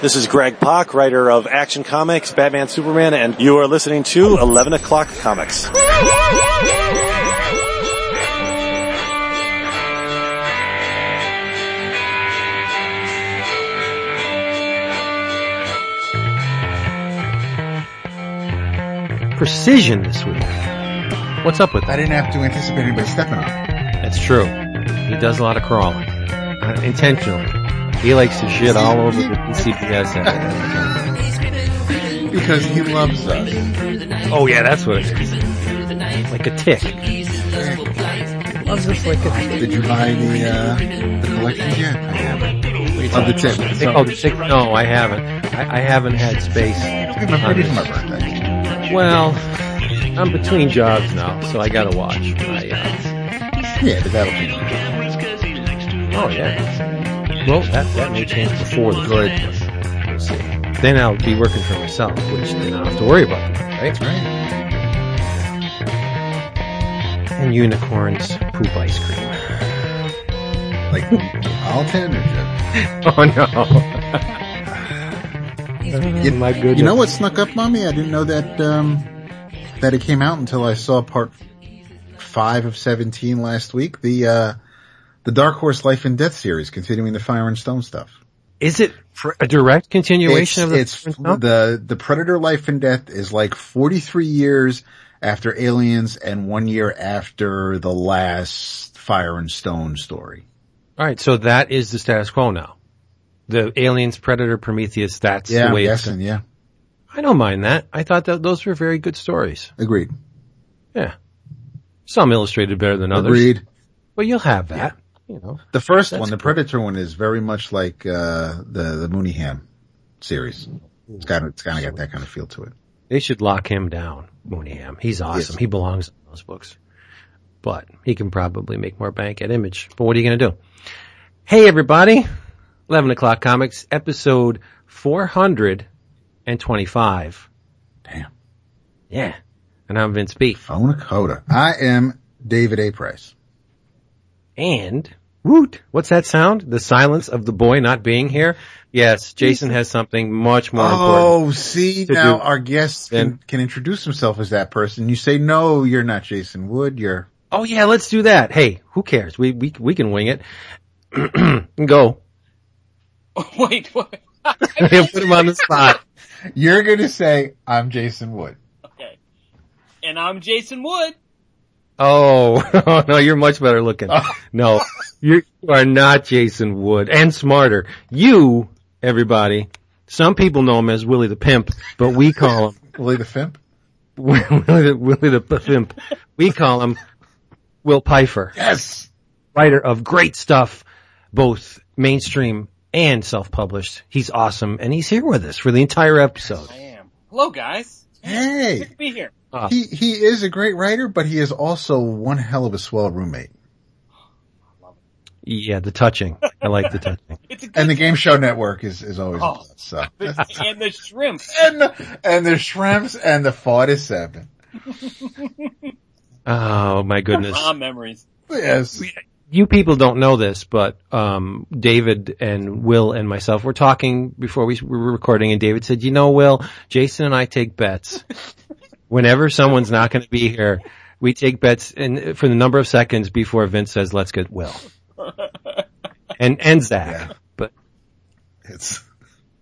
This is Greg Pak, writer of Action Comics, Batman, Superman, and you are listening to 11 O'Clock Comics. Precision this week. What's up with I didn't have to anticipate anybody stepping on it. That's true. He does a lot of crawling. Uh, intentionally. He likes to shit all over the CPS. Because he loves us. oh yeah, that's what it is. Like a tick. Loves us like a tick. Did you buy the, uh, the collections yet? I haven't. Of the tip. So, Oh, the tick? No, I haven't. I, I haven't had space. Hey, my birthday. Well, I'm between jobs now, so I gotta watch. I, Yeah, but that'll be uh, oh yeah. Well, that, that may change before the good. We'll see. Then I'll be working for myself, which then I'll have to worry about, right? right. And unicorns poop ice cream. Like Alton or just, Oh no. you, My goodness. you know what snuck up on me? I didn't know that, um, that it came out until I saw part five of 17 last week. The, uh, the Dark Horse Life and Death series, continuing the Fire and Stone stuff. Is it a direct continuation of the? it's the the Predator Life and Death is like 43 years after Aliens and one year after the last Fire and Stone story. All right, so that is the status quo now. The aliens, Predator, Prometheus. That's Yeah, the I'm way. It's, guessing. Yeah, I don't mind that. I thought that those were very good stories. agreed. Yeah, some illustrated better than others. Agreed. But you'll have that. You know. The first one, the cool. Predator one, is very much like uh, the the Mooneyham series. It's got it's kind of got that kind of feel to it. They should lock him down, Mooneyham. He's awesome. Yes. He belongs in those books. But he can probably make more bank at Image. But what are you going to do? Hey everybody, 11 o'clock comics, episode 425. Damn. Yeah. And I'm Vince B. Phone a coda. I am David A. Price. And, woot, what's that sound? The silence of the boy not being here? Yes, Jason has something much more oh, important. Oh, see now do. our guest can, can introduce himself as that person. You say no, you're not Jason Wood. You're Oh yeah, let's do that. Hey, who cares? We, we, we can wing it. Go. Wait, what? Put him on the spot. you're gonna say I'm Jason Wood. okay. And I'm Jason Wood. Oh, no, you're much better looking. No, you're, not Jason Wood and smarter. You, everybody, some people know him as Willie the Pimp, but we call him Willie the Fimp. Willie the, Willie the Pimp. We call him Will Pfeifer, Yes. writer of great stuff, both mainstream and self-published. He's awesome and he's here with us for the entire episode. I am. Hello, guys. Hey. Good to be here. He he is a great writer, but he is also one hell of a swell roommate. Yeah, the touching. I like the touching. It's And the Game Show Network is is always Oh. a so. and the shrimp. and the, and the shrimps and the forty-seven. Oh my goodness. Ah, memories. Yes. you people don't know this, but um, David and Will and myself were talking before we were recording, and David said, "You know, Will, Jason and I take bets. Whenever someone's not going to be here, we take bets, and for the number of seconds before Vince says, "Let's get Will," and ends that. Yeah. But It's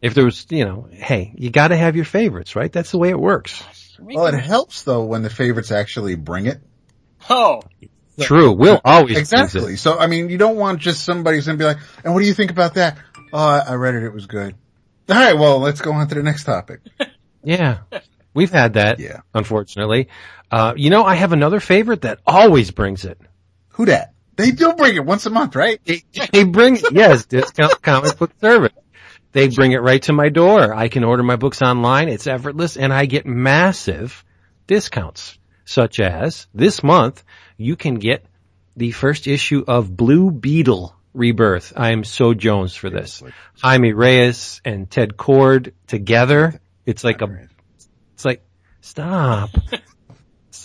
if there was, you know, hey, you got to have your favorites, right? That's the way it works. well, it helps though when the favorites actually bring it. Oh, True. Will always Exactly. So I mean, you don't want just somebody who's gonna be like, "And what do you think about that?" Oh, I I read it. It was good. All right. Well, let's go on to the next topic. Yeah. We've had that, Yeah. unfortunately. Uh, you know, I have another favorite that always brings it. Who that? They do bring it once a month, right? They, they bring it, yes, discount comic book service. They bring it right to my door. I can order my books online. It's effortless and I get massive discounts, such as this month you can get the first issue of Blue Beetle Rebirth. I am so Jones for this. Jaime Reyes and Ted Kord together. It's like a, it's like, stop.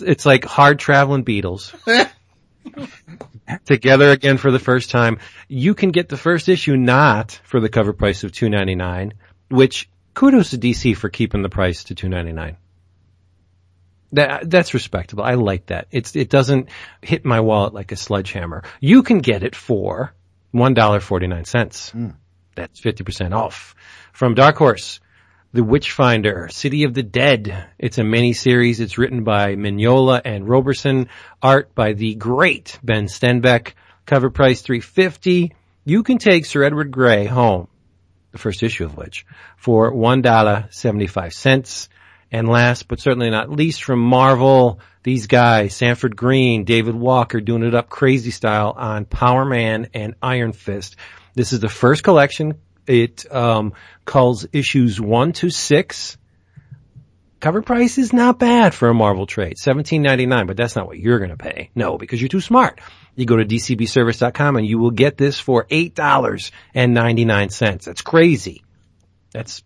It's- like hard traveling Beetles together again for the first time. You can get the first issue not for the cover price of two ninety nine which kudos to DC for keeping the price to two ninety nine. That that's respectable. I like that. It's it doesn't hit my wallet like a sledgehammer. You can get it for one dollar forty nine cents. Hmm. That's fifty percent off. From Dark Horse, The Witchfinder, City of the Dead. It's a mini series. It's written by Mignola and Roberson. Art by the great Ben Stenbeck. Cover price three fifty. You can take Sir Edward Grey home the first issue of which, for $1.75. And last but certainly not least from Marvel, these guys, Sanford Greene, David Walker doing it up crazy style on Power Man and Iron Fist. This is the first collection. It, um, calls issues one to six. Cover price is not bad for a Marvel trade. Seventeen ninety nine, but that's not what you're gonna pay. No, because you're too smart. You go to dcbservice.com and you will get this for eight dollars and ninety nine cents. That's crazy. That's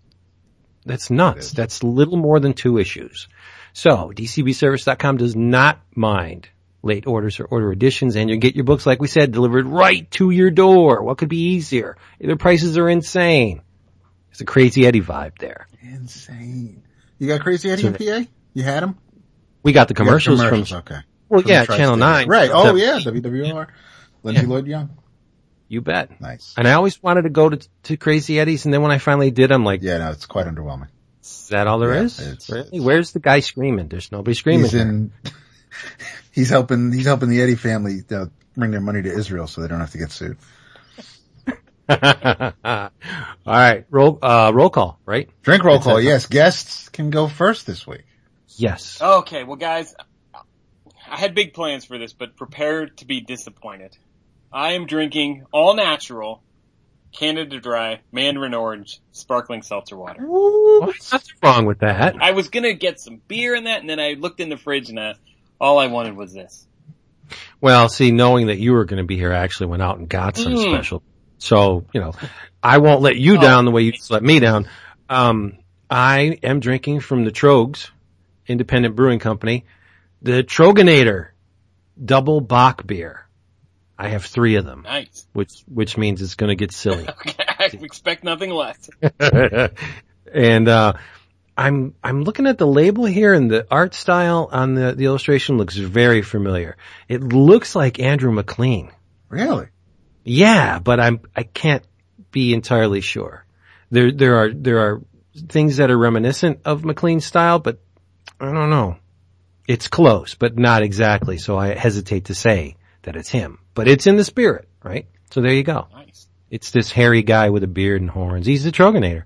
that's nuts. That's little more than two issues. So dcbservice.com does not mind late orders or order additions and you get your books, like we said, delivered right to your door. What could be easier? Their prices are insane. It's a crazy Eddie vibe there. Insane. You got Crazy Eddie in PA? You had him? We got the commercials, from okay. Well, From yeah. Channel 9. Right. Oh The- yeah, WWR. Lindsay Yeah. Lloyd Young. You bet. Nice. And I always wanted to go to, to Crazy Eddie's, and then when I finally did, I'm like, Yeah, no, it's quite underwhelming. is that all there Yeah, is? it's- really? it's- Where's the guy screaming? There's nobody screaming. He's in. he's helping. He's helping the Eddie family uh, bring their money to Israel so they don't have to get sued. all right, roll uh, roll call, right? Drink roll call. Yes, guests can go first this week. Yes. Okay, well guys, I had big plans for this, but prepare to be disappointed. I am drinking all natural, Canada Dry, Mandarin Orange, sparkling seltzer water. What's wrong with that? I was gonna get some beer in that, and then I looked in the fridge and I, all I wanted was this. Well, see, knowing that you were going to be here, I actually went out and got some Mm. special. So, you know, I won't let you Oh. down the way you just let me down. Um, I am drinking from the Tröegs, independent brewing company, the Troegenator double Bock beer. I have three of them, Nice. which, which means it's going to get silly. Okay, I expect nothing less. and, uh, I'm, I'm looking at the label here and the art style on the, the illustration looks very familiar. It looks like Andrew MacLean. Really? Yeah, but I'm I can't be entirely sure. There there are there are things that are reminiscent of MacLean's style, but I don't know. It's close, but not exactly. So I hesitate to say that it's him, but it's in the spirit, right? So there you go. Nice. It's this hairy guy with a beard and horns. He's the Troegenator.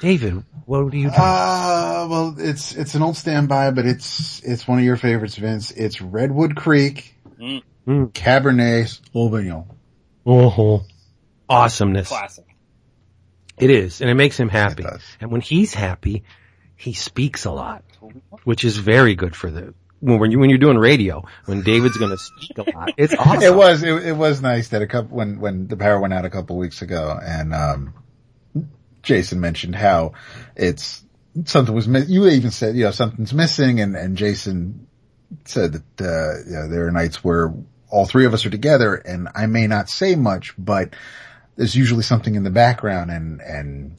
So, David, what do you do? Uh, well, it's, it's an old standby, but it's, it's one of your favorites, Vince. It's Redwood Creek, Mm, Mm. Cabernet Sauvignon. Oh, awesomeness. classic. It is, and it makes him happy. does. And when he's happy, he speaks a lot, which is very good for the when when you when you're doing radio. When David's going to speak a lot, it's awesome. It was, it, it was nice that a couple, when, when the power went out a couple weeks ago and, um, Jason mentioned how it's, something was, mi- you even said, you know, something's missing and, and Jason said that, uh, you know, there are nights where all three of us are together and I may not say much, but there's usually something in the background and, and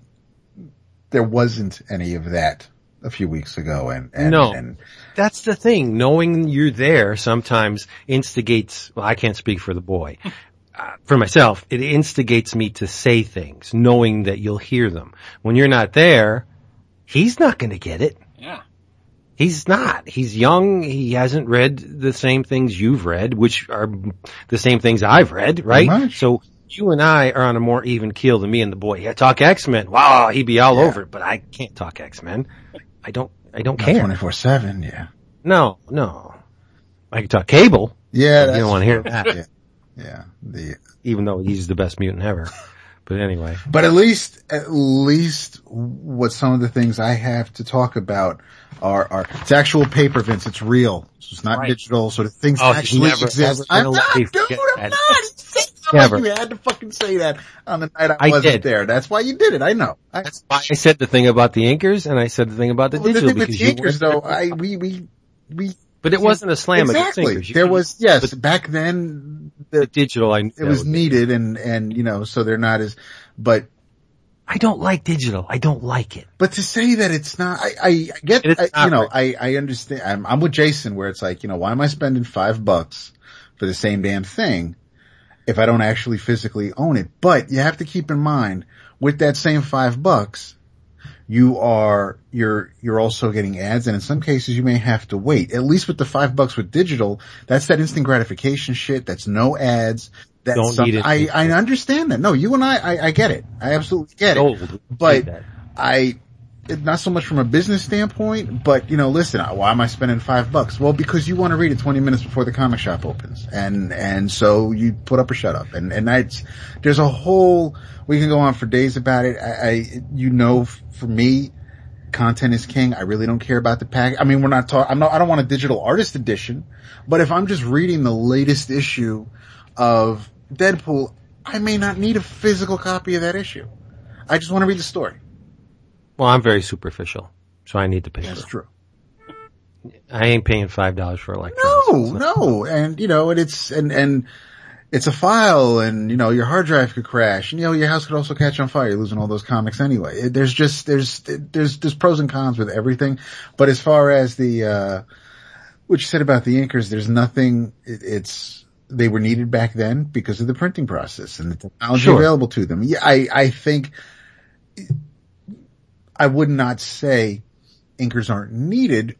there wasn't any of that a few weeks ago and, and, No. and That's the thing. Knowing you're there sometimes instigates. Well, I can't speak for the boy. Uh, for myself, it instigates me to say things, knowing that you'll hear them. When you're not there, he's not going to get it. Yeah. He's not. He's young. He hasn't read the same things you've read, which are the same things I've read, right? So you and I are on a more even keel than me and the boy. Yeah, talk X-Men. Wow, he'd be all Yeah. over it, but I can't talk X-Men. I don't, I don't care. 24 seven. Yeah. No, no. I can talk Cable. Yeah. You don't want to hear that, yeah. Yeah. The, even though he's the best mutant ever. But anyway, But at least, at least what some of the things I have to talk about are, are, it's actual paper, Vince. It's real. So it's not Right. digital. So the things Oh, he's actually never, exist. ever I'm not, dude, I'm not. Say something Never. like you had to fucking say that on the night I, I wasn't did. there. That's why you did it. I know. I, that's why I said the thing about the inkers and I said the thing about the well, the digital thing with because you weren't though. I, we, we, we, but it wasn't a slam exactly. against inkers. You There was, yes, but back then, the the, digital. I it was needed and, and, you know, so they're not as, but I don't like digital. I don't like it. But to say that it's not, I, I get, I, not you know, right. I, I understand. I'm, I'm with Jason where it's like, you know, why am I spending five bucks for the same damn thing if I don't actually physically own it? But you have to keep in mind with that same five bucks, you are, you're, you're also getting ads and in some cases you may have to wait. At least with the five bucks with digital, that's that instant gratification shit. That's no ads. That's Don't something, need it. I, I understand that. No, you and I, I, I get it. I absolutely get it. Old. But I, not so much from a business standpoint, but you know, listen, why am I spending five bucks? Well, because you want to read it 20 minutes before the comic shop opens. And, and so you put up or shut up. And, and that's, there's a whole, we can go on for days about it. I, I you know, for me, content is king. I really don't care about the pack. I mean, we're not talking, I'm not, I don't want a digital artist edition, but if I'm just reading the latest issue of Deadpool, I may not need a physical copy of that issue. I just want to read the story. Well, I'm very superficial, so I need the paper. That's true. I ain't paying five dollars for electronics. No, no, and you know, and it's and and it's a file, and you know, your hard drive could crash, and you know, your house could also catch on fire. You're losing all those comics anyway. There's just there's there's there's pros and cons with everything, but as far as the uh what you said about the inkers, there's nothing. It, it's they were needed back then because of the printing process and the technology Sure. available to them. Yeah, I I think I would not say inkers aren't needed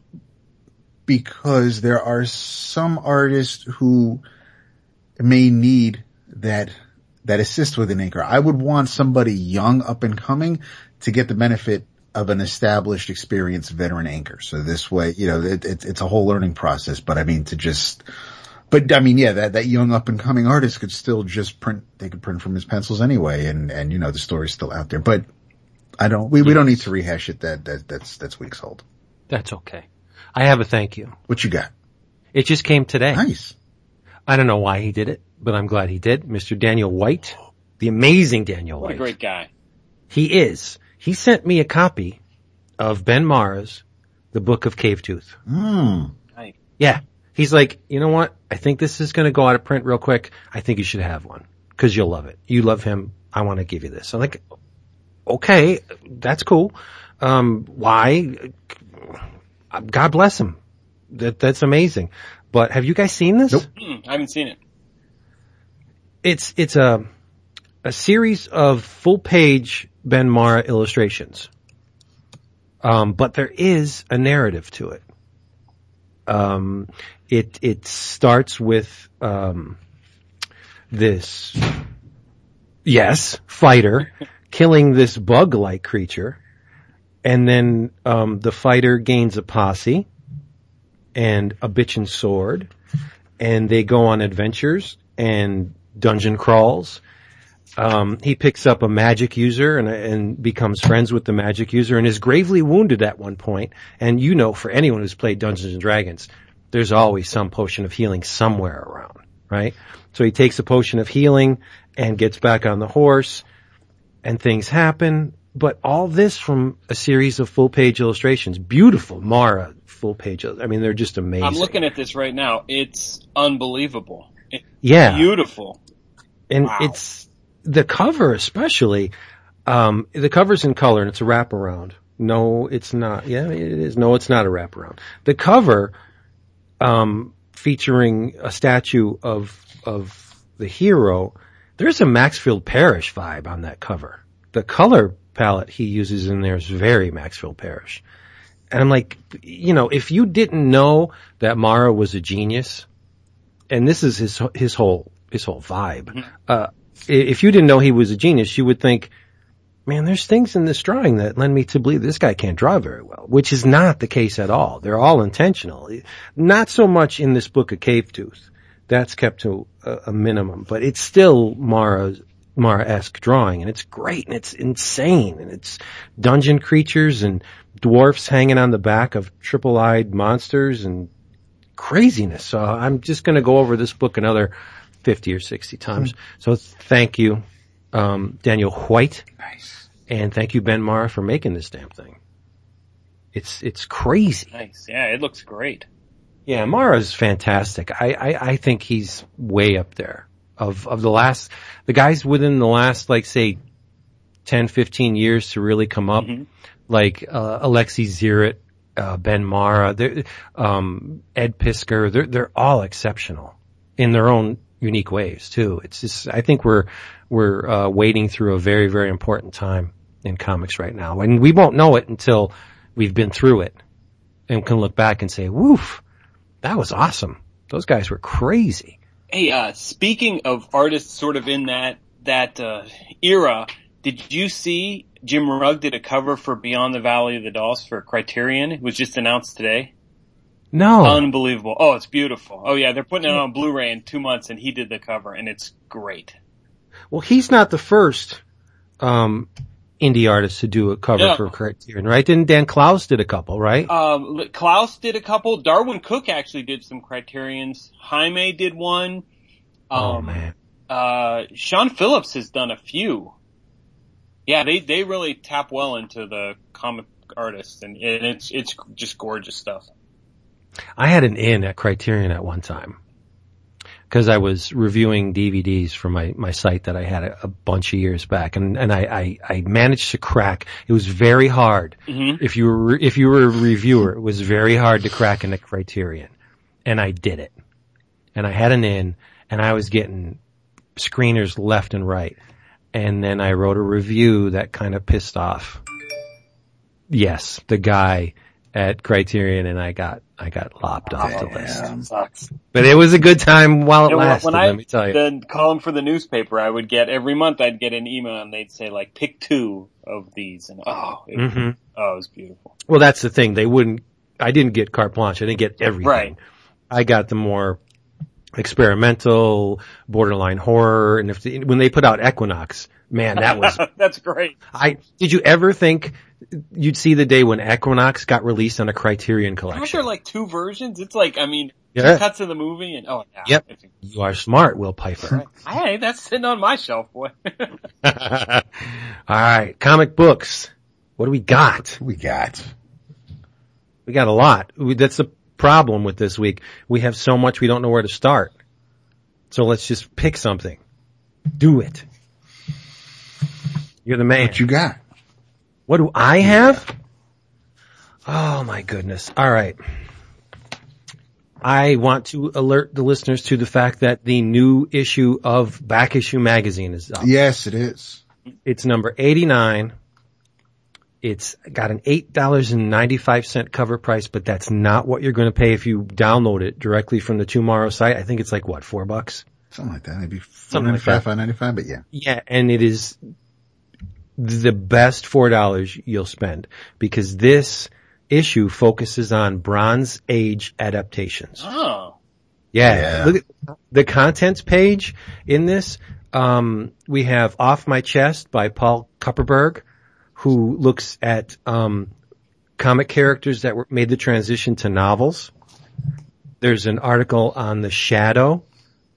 because there are some artists who may need that that assist with an inker. I would want somebody young up and coming to get the benefit of an established, experienced veteran inker. So this way, you know, it, it, it's a whole learning process. But I mean, to just, but I mean, yeah, that that young up and coming artist could still just print. They could print from his pencils anyway, and and you know, the story's still out there. But I don't. We we don't need to rehash it. That that that's that's weeks old. That's okay. I have a thank you. What you got? It just came today. Nice. I don't know why he did it, but I'm glad he did. Mr. Daniel White, the amazing Daniel What a White. great guy. He is. He sent me a copy of Ben Marra's The Book of Cave Tooth. Hmm. Nice. Yeah. He's like, you know what? I think this is going to go out of print real quick. I think you should have one because you'll love it. You love him. I want to give you this. I'm like, okay, that's cool. Um, why? God bless him. That, that's amazing. But have you guys seen this? Nope. I haven't seen it. It's, it's a, a series of full page Ben Marra illustrations. Um, but there is a narrative to it. Um, it, it starts with, um, this, yes, fighter killing this bug-like creature. And then, um, the fighter gains a posse and a bitchin' sword and they go on adventures and dungeon crawls. Um, he picks up a magic user and, and becomes friends with the magic user and is gravely wounded at one point. And you know, for anyone who's played Dungeons and Dragons, there's always some potion of healing somewhere around, right? So he takes a potion of healing and gets back on the horse and things happen. But all this from a series of full page illustrations. Beautiful Marra full page. I mean, they're just amazing. I'm looking at this right now. It's unbelievable. It's yeah. beautiful. and Wow. it's the cover especially um the cover's in color and it's a wraparound no it's not yeah it is no it's not a wraparound the cover um featuring a statue of of the hero there's a maxfield parrish vibe on that cover the color palette he uses in there is very maxfield parrish and i'm like you know if you didn't know that marra was a genius and this is his his whole his whole vibe. Uh, if you didn't know he was a genius, you would think, man, there's things in this drawing that lend me to believe this guy can't draw very well, which is not the case at all. They're all intentional. Not so much in this book of Cave Tooth. That's kept to a, a minimum, but it's still Marra's Marra-esque drawing and it's great and it's insane and it's dungeon creatures and dwarfs hanging on the back of triple-eyed monsters and craziness. So I'm just going to go over this book another 50 or 60 times. So thank you, um, Daniel White. Nice. And thank you, Ben Marra, for making this damn thing. It's, it's crazy. Nice. Yeah, it looks great. Yeah, Marra's fantastic. I, I, I think he's way up there of, of the last, the guys within the last, like say, 10, 15 years to really come up, Mhm. like uh, Alexi Ziritt, uh, Ben Marra, um, Ed Piskor. They're they're all exceptional in their own unique ways too. It's just I think we're we're uh, wading through a very very important time in comics right now, and we won't know it until we've been through it and can look back and say, "Woof, that was awesome. Those guys were crazy." Hey, uh, speaking of artists sort of in that, that, uh, era, did you see Jim Rugg did a cover for Beyond the Valley of the Dolls for Criterion? It was just announced today. No, Unbelievable. Oh, it's beautiful. Oh yeah, they're putting it on Blu-ray in two months and he did the cover and it's great. well, he's not the first um, indie artists to do a cover Yeah. for Criterion, right? Didn't Dan Clowes did a couple, right? Um, Clowes did a couple. Darwyn Cooke actually did some Criterions. Jaime did one. Um, oh man. uh, Sean Phillips has done a few. Yeah, they, they really tap well into the comic artists and, and it's, it's just gorgeous stuff. I had an in at Criterion at one time because I was reviewing DVDs for my, my site that I had a, a bunch of years back, and and I, I I managed to crack. It was very hard hmm if you were if you were a reviewer. It was very hard to crack into Criterion, and I did it. And I had an in, and I was getting screeners left and right, and then I wrote a review that kind of pissed off. Yes, the guy at Criterion, and I got I got lopped off the list. Sucks. But it was a good time while it You know, lasted. when I let me tell you. the column for the newspaper, I would get every month. I'd get an email and they'd say like, "Pick two of these," and oh, it, hmm oh, it was beautiful. Well, that's the thing. They wouldn't. I didn't get carte blanche. I didn't get everything. Right. I got the more experimental, borderline horror, and if the, when they put out Equinox, man, that was. That's great. I did you ever think you'd see the day when Equinox got released on a Criterion Aren't there collection? like two versions? It's like I mean, Yeah. two cuts of the movie and oh yeah. Yep. You are smart, Will Piper. Hey, that's sitting on my shelf, boy. All right, comic books. What do we got? We got. We got a lot. We, that's the problem with this week. We have so much we don't know where to start. So let's just pick something. Do it. You're the man. What you got? What do I have? Oh my goodness. All right. I want to alert the listeners to the fact that the new issue of Back Issue Magazine is up. Yes, it is. It's number 89. It's got an $8.95 cover price, but that's not what you're going to pay if you download it directly from the Tomorrow site. I think it's like what, four bucks? Something like that. Maybe Something like 495, that. 595, but yeah. Yeah, and it is the best four dollars you'll spend because this issue focuses on Bronze Age adaptations. Oh, Yeah, Yeah. look at the contents page in this. Um, we have "Off My Chest" by Paul Kupperberg, who looks at um, comic characters that were made the transition to novels. There's an article on the Shadow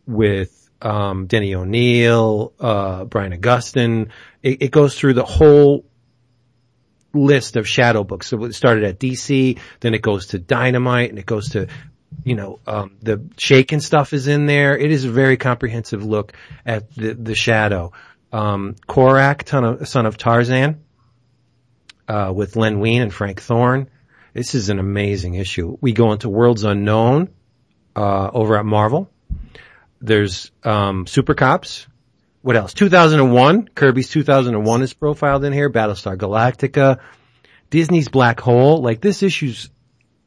with um, Denny O'Neil, uh, Brian Augustyn. It, it goes through the whole list of Shadow books. So it started at DC, then it goes to Dynamite, and it goes to, you know, um, the Chaykin stuff is in there. It is a very comprehensive look at the the Shadow. Um, Korak, ton of, son of Tarzan, uh, with Len Wein and Frank Thorne. This is an amazing issue. We go into Worlds Unknown, uh, over at Marvel. There's, um, Super Cops. What else? 2001. Kirby's 2001 is profiled in here. Battlestar Galactica. Disney's Black Hole. Like this issue's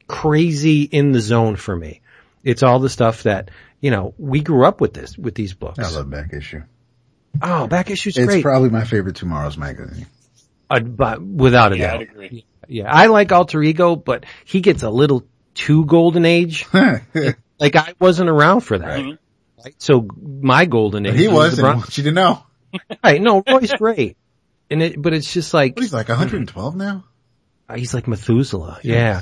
crazy in the zone for me. It's all the stuff that, you know, we grew up with this, with these books. I love back issue. Oh, back issue's It's great. probably my favorite TwoMorrows magazine. Uh, but without a yeah, doubt. I'd agree. Yeah, I like Alter Ego, but he gets a little too golden age. Like I wasn't around for that. Mhm. Right? So my golden age. he was, the and I Bron- want you to know. right? No, Roy's great, and it, but it's just like What, he's like 112 now? he's like Methuselah. Yeah.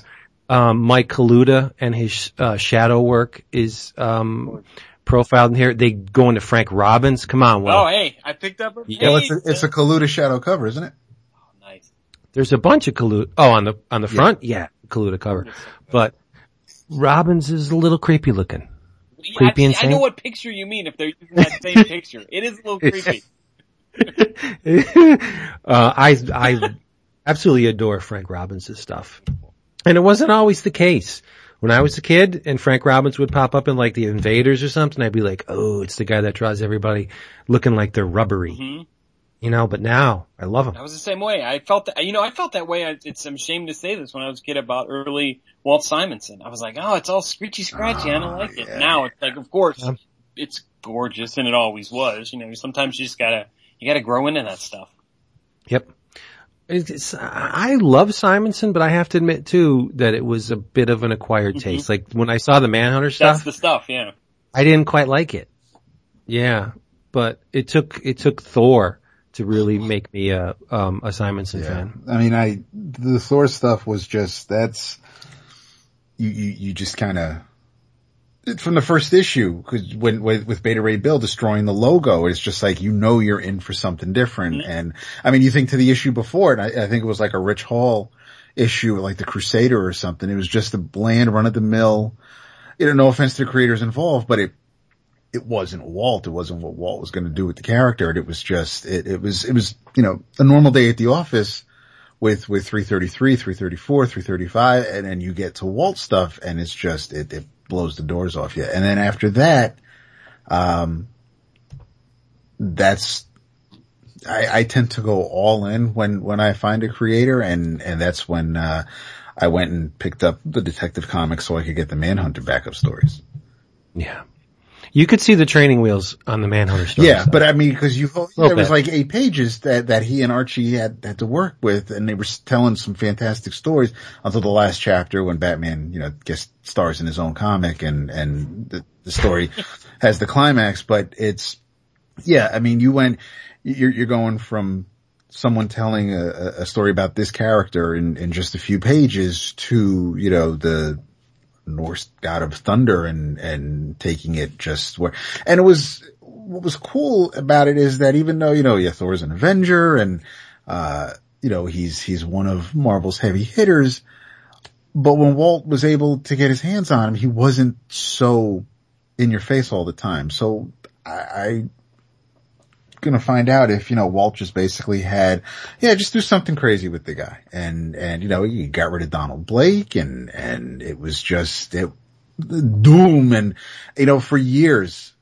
Um, Mike Kaluta and his uh, shadow work is um, profiled in here. They go into Frank Robbins. Come on, Will. Oh, hey, I picked up a. Yeah, Well, it's a, it's a Kaluta shadow cover, isn't it? oh, nice. There's a bunch of Kaluta. Oh, on the on the front, yeah, Kaluta cover. But Robbins is a little creepy looking. Creepy I, and I know what picture you mean if they're using that same picture. It is a little creepy. uh, I, I absolutely adore Frank Robbins' stuff. And it wasn't always the case. When I was a kid and Frank Robbins would pop up in like the Invaders or something, I'd be like, oh, it's the guy that draws everybody looking like they're rubbery. Mhm. You know, but now I love him. I was the same way. I felt that, you know, I felt that way. I, it's, I'm ashamed to say this when I was a kid about early Walt Simonson. I was like, oh, it's all screechy scratchy. I don't like it. yeah. Now it's like, of course, Yeah. it's gorgeous and it always was. You know, sometimes you just gotta, you gotta grow into that stuff. Yep. It's, I love Simonson, but I have to admit too that it was a bit of an acquired taste. Like when I saw the Manhunter stuff, That's stuff, the stuff, yeah. I didn't quite like it. Yeah, but it took it took Thor to really make me a um, a Simonson Yeah. fan. I mean, I, the Thor stuff was just, that's, you, you, you just kind of, from the first issue, cause when, with, with Beta Ray Bill destroying the logo, it's just like, you know, you're in for something different. Mm-hmm. And I mean, you think to the issue before, and I, I think it was like a Rich Hall issue, like the Crusader or something. It was just a bland run of the mill, you know, no offense to the creators involved, but it, it wasn't Walt. It wasn't what Walt was going to do with the character. It was just, it, it was, it was, you know, a normal day at the office with, with 333, 334, 335, and then you get to Walt stuff and it's just, it, it blows the doors off you. And then after that, um, that's, I, I tend to go all in when, when I find a creator and, and that's when, uh, I went and picked up the Detective Comics so I could get the Manhunter backup stories. Yeah, you could see the training wheels on the Manhunter story. Yeah, but I mean, because you there was like eight pages that that he and Archie had had to work with, and they were telling some fantastic stories until the last chapter when Batman, you know, guest stars in his own comic, and and the, the story has the climax. But it's yeah, I mean, you went, you're you're going from someone telling a, a- a story about this character in in just a few pages to you know the Norse god of thunder and, and taking it just where, and it was, what was cool about it is that even though, you know, yeah, Thor's an Avenger and, uh, you know, he's, he's one of Marvel's heavy hitters, but when Walt was able to get his hands on him, he wasn't so in your face all the time. So I, I gonna find out if, you know, Walt just basically had, yeah, just do something crazy with the guy. And, and, you know, he got rid of Donald Blake and, and it was just, it, doom and, you know, for years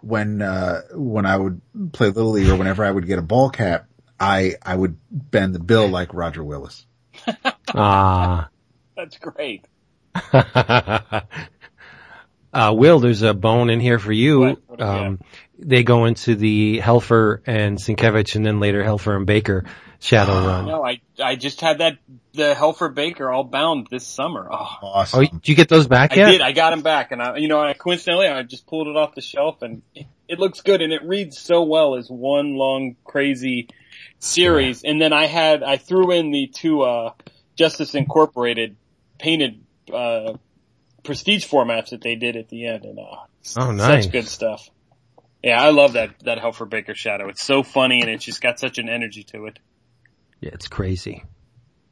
when, uh, when I would play Little League or whenever I would get a ball cap, I, I would bend the bill like Roger Willis. ah. That's great. uh, Will, there's a bone in here for you. What? What do we Um, they go into the Helfer and Sienkiewicz and then later Helfer and Baker shadow run. No, I, I just had that, the Helfer Baker all bound this summer. Oh, Awesome. Oh, did you get those back yet? I did. I got them back, and I, you know, I coincidentally, I just pulled it off the shelf, and it, it looks good, and it reads so well as one long crazy series. And then I had, I threw in the two uh, Justice Incorporated painted uh, prestige formats that they did at the end, and uh, Oh, nice. such good stuff. Yeah, I love that that Helfer Baker shadow. It's so funny, and it's just got such an energy to it. Yeah, it's crazy.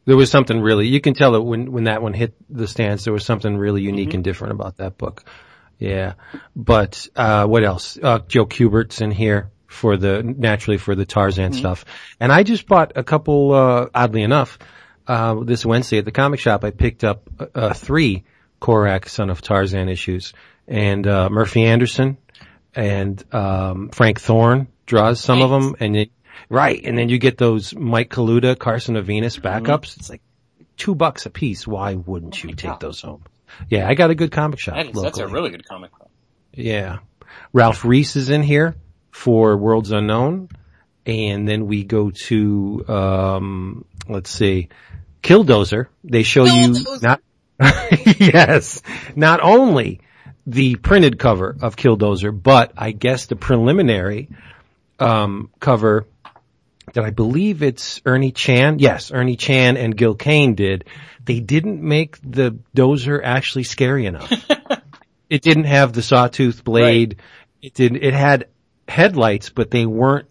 There was something really, you can tell that when, when that one hit the stands, there was something really unique and different about that book. Yeah. But, uh, what else? Uh, Joe Kubert's in here for the, naturally for the Tarzan stuff. And I just bought a couple, uh, oddly enough, uh, this Wednesday at the comic shop, I picked up, three Korak Son of Tarzan issues and, uh, Murphy Anderson and, um, Frank Thorne draws some of them and it, Right, and then you get those Mike Kaluta, Carson of Venus backups. It's like two bucks a piece. Why wouldn't you take those home? Yeah, I got a good comic shop. That is, that's a really good comic. shop. Yeah. Ralph Reese is in here for Worlds Unknown. And then we go to, um, let's see, Killdozer. They show you not, yes, not only the printed cover of Killdozer, but I guess the preliminary, um, cover that I believe it's Ernie Chan. Yes, Ernie Chan and Gil Kane did. They didn't make the dozer actually scary enough. it didn't have the sawtooth blade. It didn't, it had headlights, but they weren't,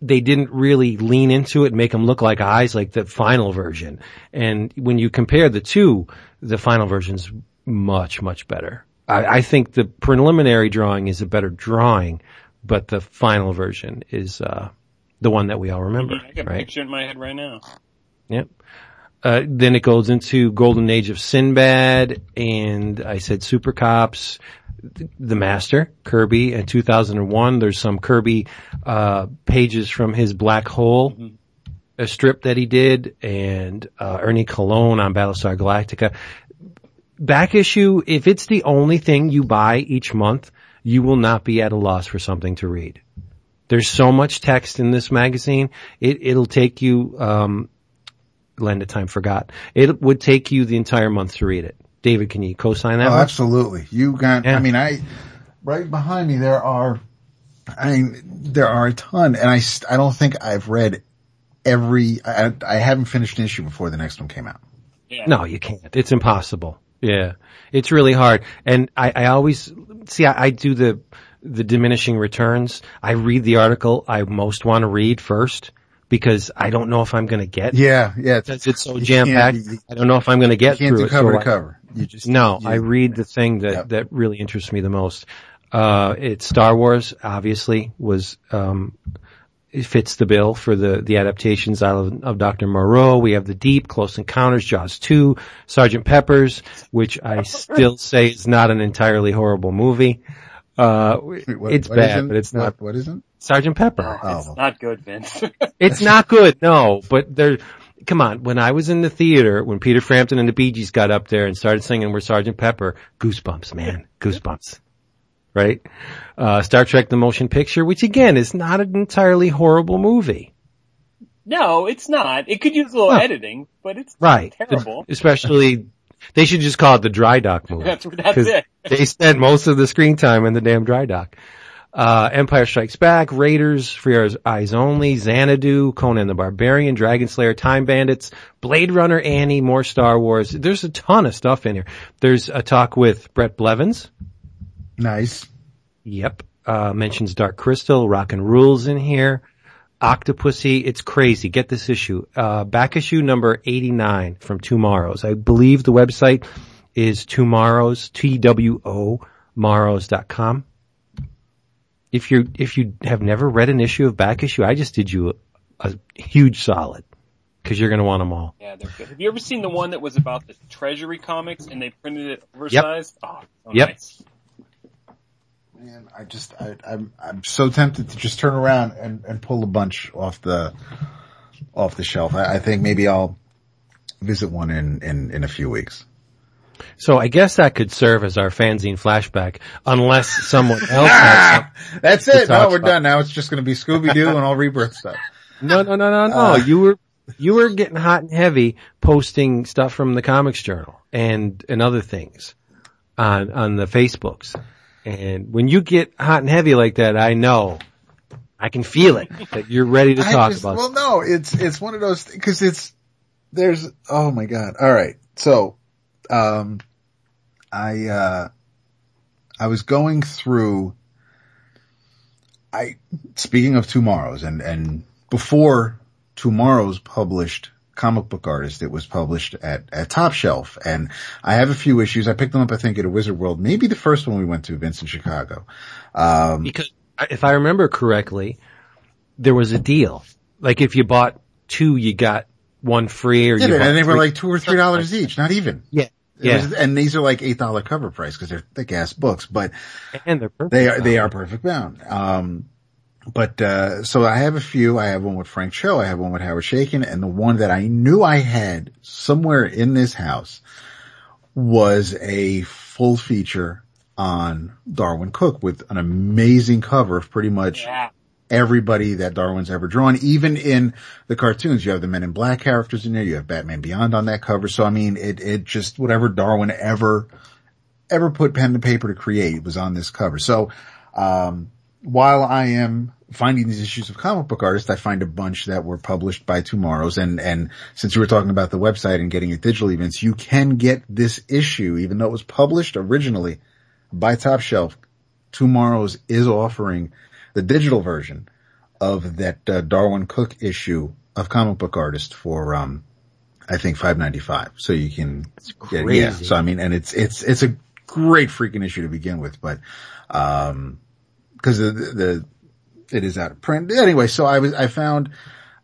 they didn't really lean into it and make them look like eyes like the final version. And when you compare the two, the final version's much, much better. I, I think the preliminary drawing is a better drawing, but the final version is, uh, The one that we all remember, I got a right? picture in my head right now. Yep. Uh, then it goes into Golden Age of Sinbad, and I said Super Cops, The Master, Kirby, and 2001. There's some Kirby uh, pages from his Black Hole a strip that he did, and uh, Ernie Colon on Battlestar Galactica. Back issue, if it's the only thing you buy each month, you will not be at a loss for something to read. There's so much text in this magazine, it, it'll take you, um, Lend Time forgot. It would take you the entire month to read it. David, can you co-sign that Oh, one? absolutely. You got, Yeah. I mean, I, right behind me there are, I mean, there are a ton and I, I don't think I've read every, I, I haven't finished an issue before the next one came out. Yeah. No, you can't. It's impossible. Yeah. It's really hard. And I, I always, see, I, I do the, the diminishing returns. I read the article I most want to read first because I don't know if I'm going to get Yeah, yeah. It's so jam packed. I don't know if I'm going to get through it. cover so to I- cover. You just, No, you- I read the thing that, Yep. that really interests me the most. Uh, it's Star Wars, obviously, was, um, fits the bill for the, the adaptations out of, of Dr. Moreau. We have The Deep, Close Encounters, Jaws 2, Sergeant Pepper's, which I still say is not an entirely horrible movie. Uh, Wait, what- it's what bad, but it's what- not What isn't? Sergeant Pepper. Oh. It's not good, Vince. It's not good, no, but there, come on, when I was in the theater, when Peter Frampton and the Bee Gees got up there and started singing We're Sergeant Pepper, goosebumps, man, goosebumps. Right? Uh, Star Trek the Motion Picture, which again is not an entirely horrible movie. no, it's not. It could use a little No. editing, but it's Right. terrible. Especially, they should just call it the dry dock movie. That's, that's it. They spent most of the screen time in the damn dry dock. Uh, Empire Strikes Back, Raiders, Your Eyes Only, Xanadu, Conan the Barbarian, Dragon Slayer, Time Bandits, Blade Runner, Annie, more Star Wars. There's a ton of stuff in here. There's a talk with Bret Blevins. Nice. Yep. Uh, mentions Dark Crystal, Rock and Rules in here. Octopussy, it's crazy. Get this issue. Uh, back issue number 89 from TwoMorrows. I believe the website is TwoMorrows, T-W-O, morrows.com. If you, if you have never read an issue of back issue, I just did you a, a huge solid. Cause you're gonna want them all. Yeah, they're good. Have you ever seen the one that was about the Treasury comics and they printed it oversized? Oh, so Yep. nice. Man, I just, I, I'm, I'm so tempted to just turn around and, and pull a bunch off the, off the shelf. I, I think maybe I'll visit one in, in, in a few weeks. So I guess that could serve as our fanzine flashback, unless someone else has some- That's it. No, we're about. done. Now it's just going to be Scooby Doo and all rebirth stuff. No, no, no, no, no. Uh, you were you were getting hot and heavy posting stuff from the Comics Journal and and other things on on the Facebooks. And when you get hot and heavy like that, I know I can feel it that you're ready to talk just- about. Well, no, it's it's one of those because it's there's oh my god. All right, so um, I uh, I was going through. I speaking of TwoMorrows and and before TwoMorrows published comic book artist it was published at at top shelf and i have a few issues i picked them up i think at a wizard world maybe the first one we went to vince in chicago um because if I remember correctly, there was a deal. Like if you bought two, you got one free, or Yeah, you and they were like two or three dollars each, not even. yeah, It yeah, was- and these are like eight dollar cover price because they're thick ass books, but and they're perfect. they are they are perfect bound. Um, but uh, so I have a few. I have one with Frank Cho. I have one with Howard Chaykin, and the one that I knew I had somewhere in this house was a full feature on Darwyn Cooke with an amazing cover of pretty much Yeah. everybody that Darwyn's ever drawn. Even in the cartoons, you have the Men in Black characters in there. You have Batman Beyond on that cover. So I mean, it it just whatever Darwyn ever ever put pen to paper to create was on this cover. So um, while I am finding these issues of comic book artists, I find a bunch that were published by TwoMorrows. And and since you were talking about the website and getting it digital events, you can get this issue, even though it was published originally by Top Shelf. TwoMorrows is offering the digital version of that uh, Darwyn Cooke issue of comic book artist for um I think five ninety five. So you can get, yeah. So I mean, and it's it's it's a great freaking issue to begin with, but um because the, the it is out of print. Anyway, so I was, I found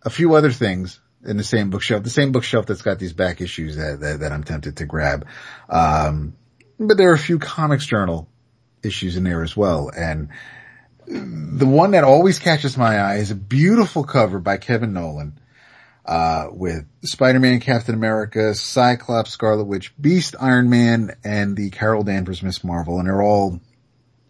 a few other things in the same bookshelf, the same bookshelf that's got these back issues that, that, that I'm tempted to grab. Um, but there are a few comics journal issues in there as well. And the one that always catches my eye is a beautiful cover by Kevin Nowlan, uh, with Spider-Man, Captain America, Cyclops, Scarlet Witch, Beast, Iron Man, and the Carol Danvers Miss Marvel. And they're all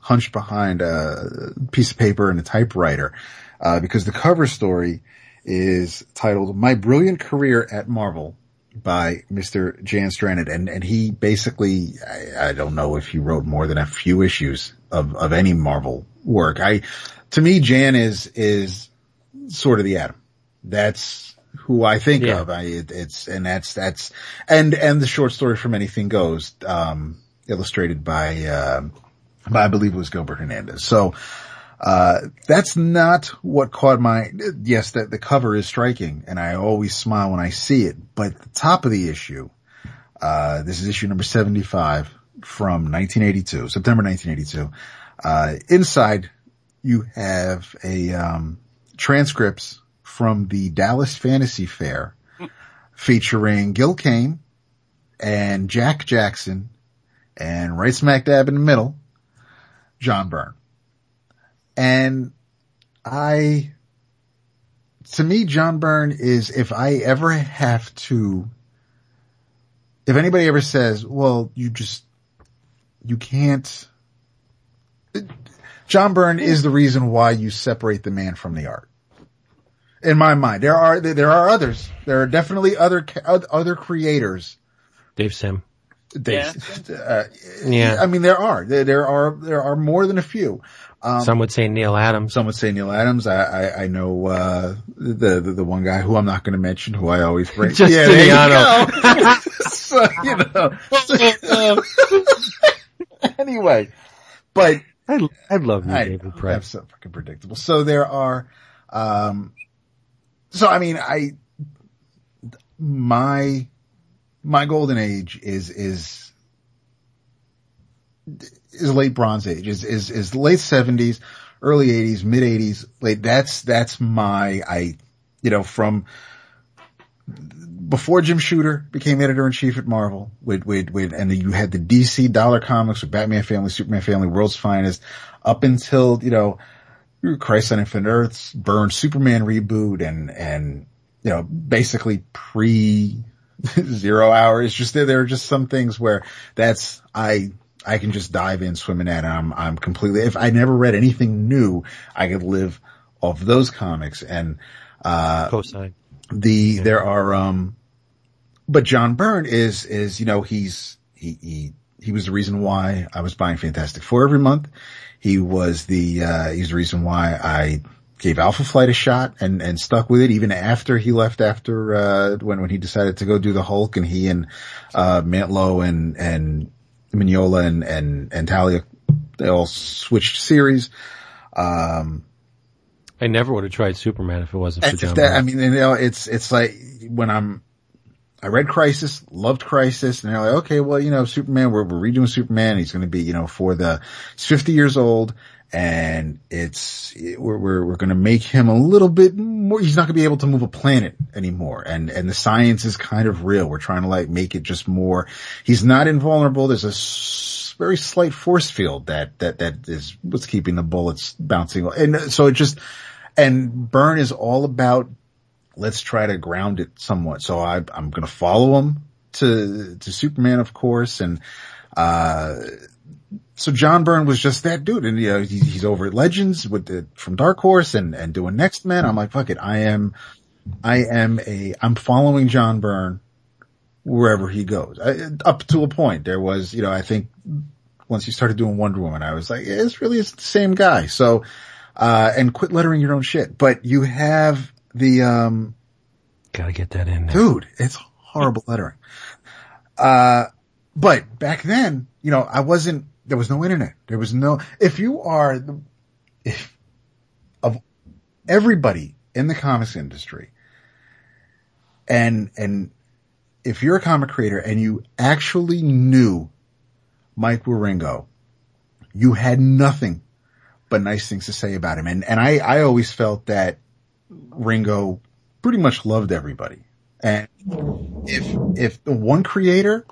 hunched behind a piece of paper and a typewriter, uh, because the cover story is titled My Brilliant Career at Marvel by Mr. Jan Strnad. And, and he basically, I, I, don't know if he wrote more than a few issues of, of any Marvel work. I, to me, Jan is, is sort of the Atom. That's who I think yeah. of. I, it, it's, and that's, that's, and, and the short story from Anything Goes, um, illustrated by, uh, by, I believe it was Gilbert Hernandez. So, uh, that's not what caught my, yes, that the cover is striking and I always smile when I see it, but the top of the issue, uh, this is issue number 75 from 1982, September 1982. Uh, inside you have a, um, transcripts from the Dallas Fantasy Fair featuring Gil Kane and Jack Jackson and right smack dab in the middle, John Byrne. And I, to me, John Byrne is, if I ever have to, if anybody ever says, well, you just, you can't, John Byrne is the reason why you separate the man from the art. In my mind, there are, there are others. There are definitely other, other creators. Dave Sim. Dave, yeah. Uh, yeah. I mean, there are, there, there are, there are more than a few. Um, some would say Neil Adams. Some would say Neal Adams. I, I, I know, uh, the, the, the, one guy who I'm not going to mention who I always bring. Justiniano. Yeah, so, you know. anyway, but. I, I love you, I, David Price. That's so fucking predictable. So there are, um, so I mean, I, my, my golden age is, is, is late Bronze Age, is is is late seventies, early eighties, mid eighties, late. That's that's my I, you know, from before Jim Shooter became editor in chief at Marvel, with with with, and you had the DC Dollar Comics with Batman Family, Superman Family, World's Finest, up until you know, Crisis on Infinite Earths, Byrne Superman reboot, and and you know, basically pre zero hours. Just there, there are just some things where that's I I can just dive in, swimming at. I'm, I'm completely, if I never read anything new, I could live off those comics and, uh, Cosign. the, yeah. there are, um, but John Byrne is, is, you know, he's, he, he, he was the reason why I was buying Fantastic Four every month. He was the, uh, he's the reason why I gave Alpha Flight a shot and, and stuck with it even after he left after, uh, when, when he decided to go do the Hulk and he and, uh, Mantlo and, and Mignola and, and, and Talia, they all switched series. Um, I never would have tried Superman if it wasn't for John. That, I mean, you know, it's, it's like when I'm, I read Crisis, loved Crisis, and they're like, okay, well, you know, Superman, we're, we're redoing Superman. He's going to be, you know, for the, he's 50 years old and it's, we're, we're, we're going to make him a little bit more, he's not going to be able to move a planet anymore. And, and the science is kind of real. We're trying to like make it just more, he's not invulnerable. There's a very slight force field that, that, that is what's keeping the bullets bouncing. And so it just, and Byrne is all about, let's try to ground it somewhat. So I, I'm going to follow him to, to Superman, of course. And, uh, so John Byrne was just that dude, and you know he, he's over at Legends with the, from Dark Horse and and doing Next Men. I'm like, fuck it, I am, I am a, I'm following John Byrne wherever he goes. I, up to a point, there was, you know, I think once he started doing Wonder Woman, I was like, yeah, it's really it's the same guy. So, uh, and quit lettering your own shit. But you have the, um, gotta get that in, there. dude. It's horrible lettering. Uh, but back then, you know, I wasn't there was no internet. There was no, if you are if, of everybody in the comics industry and, and if you're a comic creator and you actually knew Mike Wieringo, you had nothing but nice things to say about him. And, and I, I always felt that Ringo pretty much loved everybody. And if, if the one creator,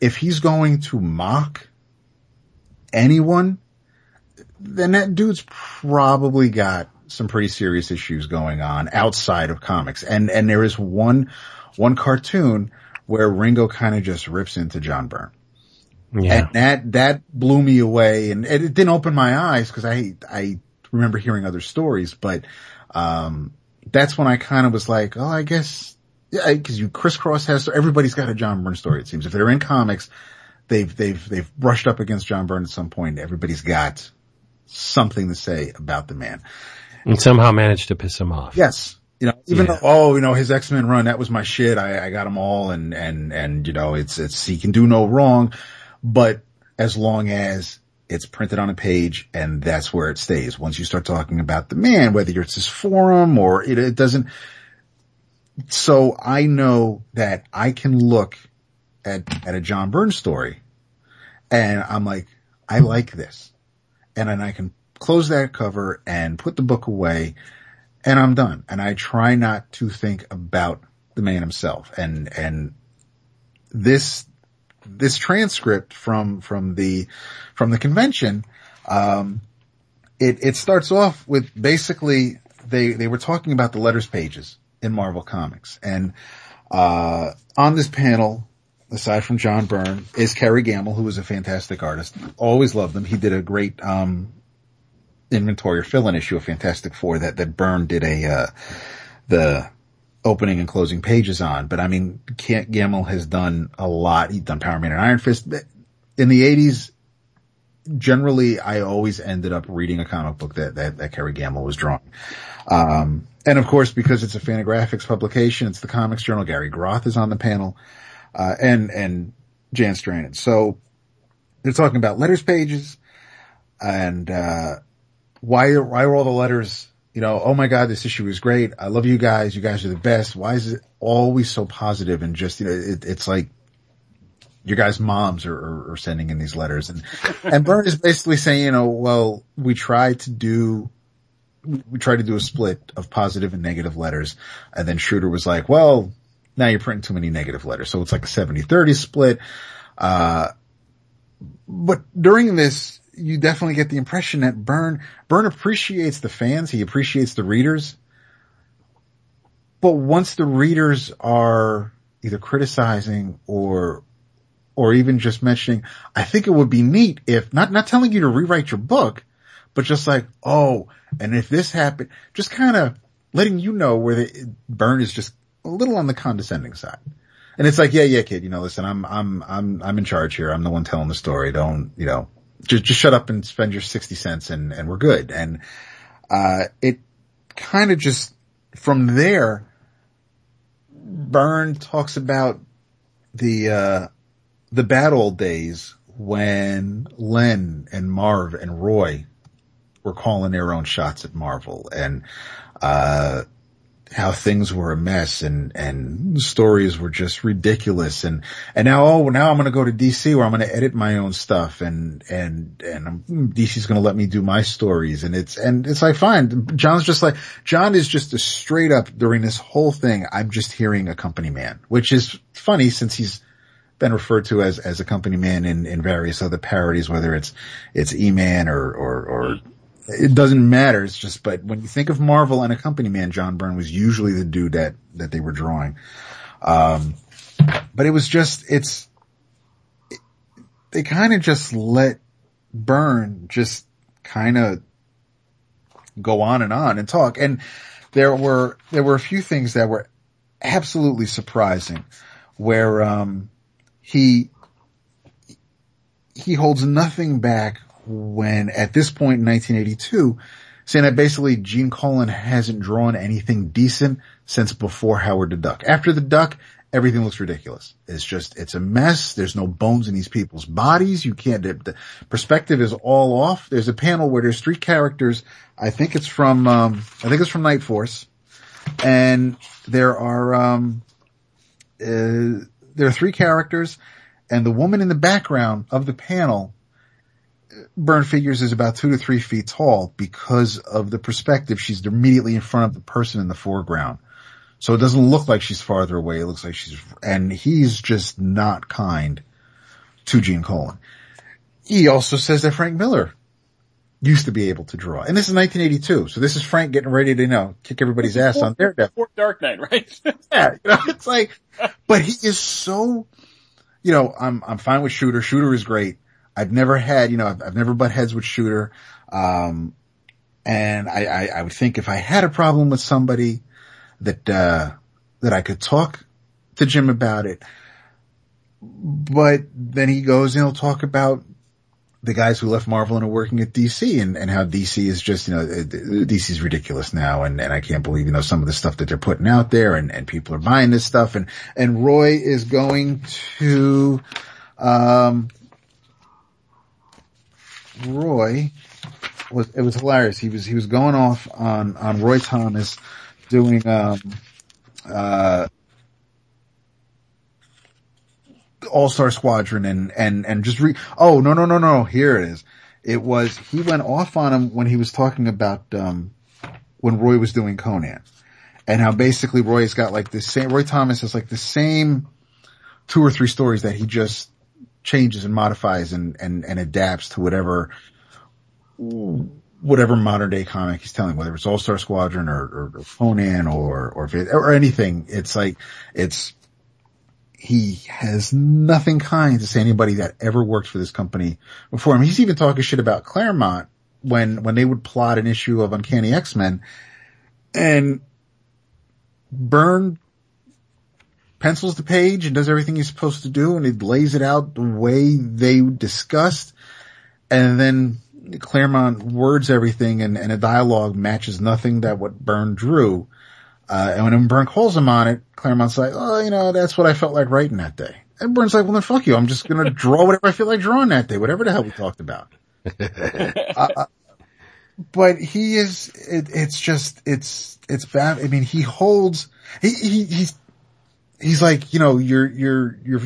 if he's going to mock anyone, then that dude's probably got some pretty serious issues going on outside of comics. And, and there is one, one cartoon where Ringo kind of just rips into John Byrne. Yeah. And that, that blew me away and it didn't open my eyes because I, I remember hearing other stories, but, um, that's when I kind of was like, oh, I guess, yeah, cause you crisscross has, everybody's got a John Byrne story, it seems. If they're in comics, they've, they've, they've brushed up against John Byrne at some point. Everybody's got something to say about the man. And somehow managed to piss him off. Yes. You know, even Yeah. though, oh, you know, his X-Men run, that was my shit. I, I got them all and, and, and, you know, it's, it's, he can do no wrong, but as long as it's printed on a page and that's where it stays. Once you start talking about the man, whether it's his forum or it, it doesn't. So I know that I can look at, at a John Byrne story and I'm like, I like this. And then I can close that cover and put the book away and I'm done. And I try not to think about the man himself. And, and this, this transcript from, from the, from the convention, um, it, it starts off with basically they, they were talking about the letters pages in Marvel Comics. And, uh, on this panel, aside from John Byrne, is Kerry Gammill, who is a fantastic artist. Always loved him. He did a great, um, inventory or fill-in issue of Fantastic Four that, that Byrne did a, uh, the opening and closing pages on. But I mean, Ca- Gammill has done a lot. He's done Power Man and Iron Fist. In the eighties, generally I always ended up reading a comic book that, that, that Kerry Gammill was drawing. Um, and of course, because it's a Fantagraphics publication, it's the Comics Journal. Gary Groth is on the panel, uh, and, and Jan Strnad. So they're talking about letters pages and, uh, why, why are all the letters, you know, oh my God, this issue is great. I love you guys. You guys are the best. Why is it always so positive and just, you know, it, it's like, your guys' moms are, are, are sending in these letters and, and Byrne is basically saying, you know, well, we try to do, we tried to do a split of positive and negative letters. And then Schroeder was like, well, now you're printing too many negative letters. So it's like a 70-30 split. Uh, but during this, you definitely get the impression that Byrne, Byrne appreciates the fans. He appreciates the readers. But once the readers are either criticizing or, or even just mentioning, I think it would be neat if not, not telling you to rewrite your book, but just like, oh, and if this happened, just kind of letting you know where the Byrne is just a little on the condescending side. And it's like, yeah, yeah, kid, you know, listen, I'm, I'm, I'm, I'm in charge here. I'm the one telling the story. Don't, you know, just, just shut up and spend your 60 cents and, and we're good. And, uh, it kind of just from there, Byrne talks about the, uh, the bad old days when Len and Marv and Roy were calling their own shots at Marvel and, uh, how things were a mess and, and stories were just ridiculous. And, and now, oh, now I'm going to go to DC where I'm going to edit my own stuff and, and, and DC's going to let me do my stories. And it's, and it's like, fine. John's just like, John is just a straight up during this whole thing. I'm just hearing a company man, which is funny since he's, been referred to as, as a company man in, in various other parodies, whether it's, it's E-Man or, or, or it doesn't matter. It's just, but when you think of Marvel and a company man, John Byrne was usually the dude that, that they were drawing. Um, but it was just, it's, it, they kind of just let Byrne just kind of go on and on and talk. And there were, there were a few things that were absolutely surprising where, um, he, he holds nothing back when at this point in 1982, saying that basically Gene Colan hasn't drawn anything decent since before Howard the Duck. After the Duck, everything looks ridiculous. It's just, it's a mess. There's no bones in these people's bodies. You can't, the, perspective is all off. There's a panel where there's three characters. I think it's from, um, I think it's from Night Force. And there are, um, uh, there are three characters and the woman in the background of the panel Byrne figures is about two to three feet tall because of the perspective. She's immediately in front of the person in the foreground. So it doesn't look like she's farther away. It looks like she's, and he's just not kind to Gene Colan. He also says that Frank Miller used to be able to draw. And this is 1982. So this is Frank getting ready to, you know, kick everybody's ass on Daredevil. Before Dark Knight, right? Yeah, you know, it's like, but he is so, you know, I'm, I'm fine with Shooter. Shooter is great. I've never had, you know, I've, I've never butt heads with Shooter. Um, and I, I, I would think if I had a problem with somebody that, uh, that I could talk to Jim about it. But then he goes and he'll talk about the guys who left Marvel and are working at DC and, and how DC is just, you know, DC is ridiculous now. And, and I can't believe, you know, some of the stuff that they're putting out there and, and people are buying this stuff. And, and Roy is going to, um, Roy was, it was hilarious. He was, he was going off on, on Roy Thomas doing, um, uh, all-Star Squadron and, and, and just re, oh, no, no, no, no, here it is. It was, he went off on him when he was talking about, um, when Roy was doing Conan and how basically Roy's got like the same, Roy Thomas has like the same two or three stories that he just changes and modifies and, and, and adapts to whatever, whatever modern day comic he's telling, whether it's All-Star Squadron or, or, or Conan or, or, or anything. It's like, it's, he has nothing kind to say anybody that ever worked for this company before him. He's even talking shit about Claremont when, when they would plot an issue of Uncanny X-Men and Byrne pencils the page and does everything he's supposed to do and it lays it out the way they discussed and then Claremont words everything and, and a dialogue matches nothing that what Byrne drew. Uh, and when Byrne calls him on it, Claremont's like, oh, you know, that's what I felt like writing that day. And Byrne's like, well then fuck you. I'm just going to draw whatever I feel like drawing that day, whatever the hell we talked about. uh, but he is, it, it's just, it's, it's bad. I mean, he holds, he, he, he's, he's like, you know, you're, you're, you're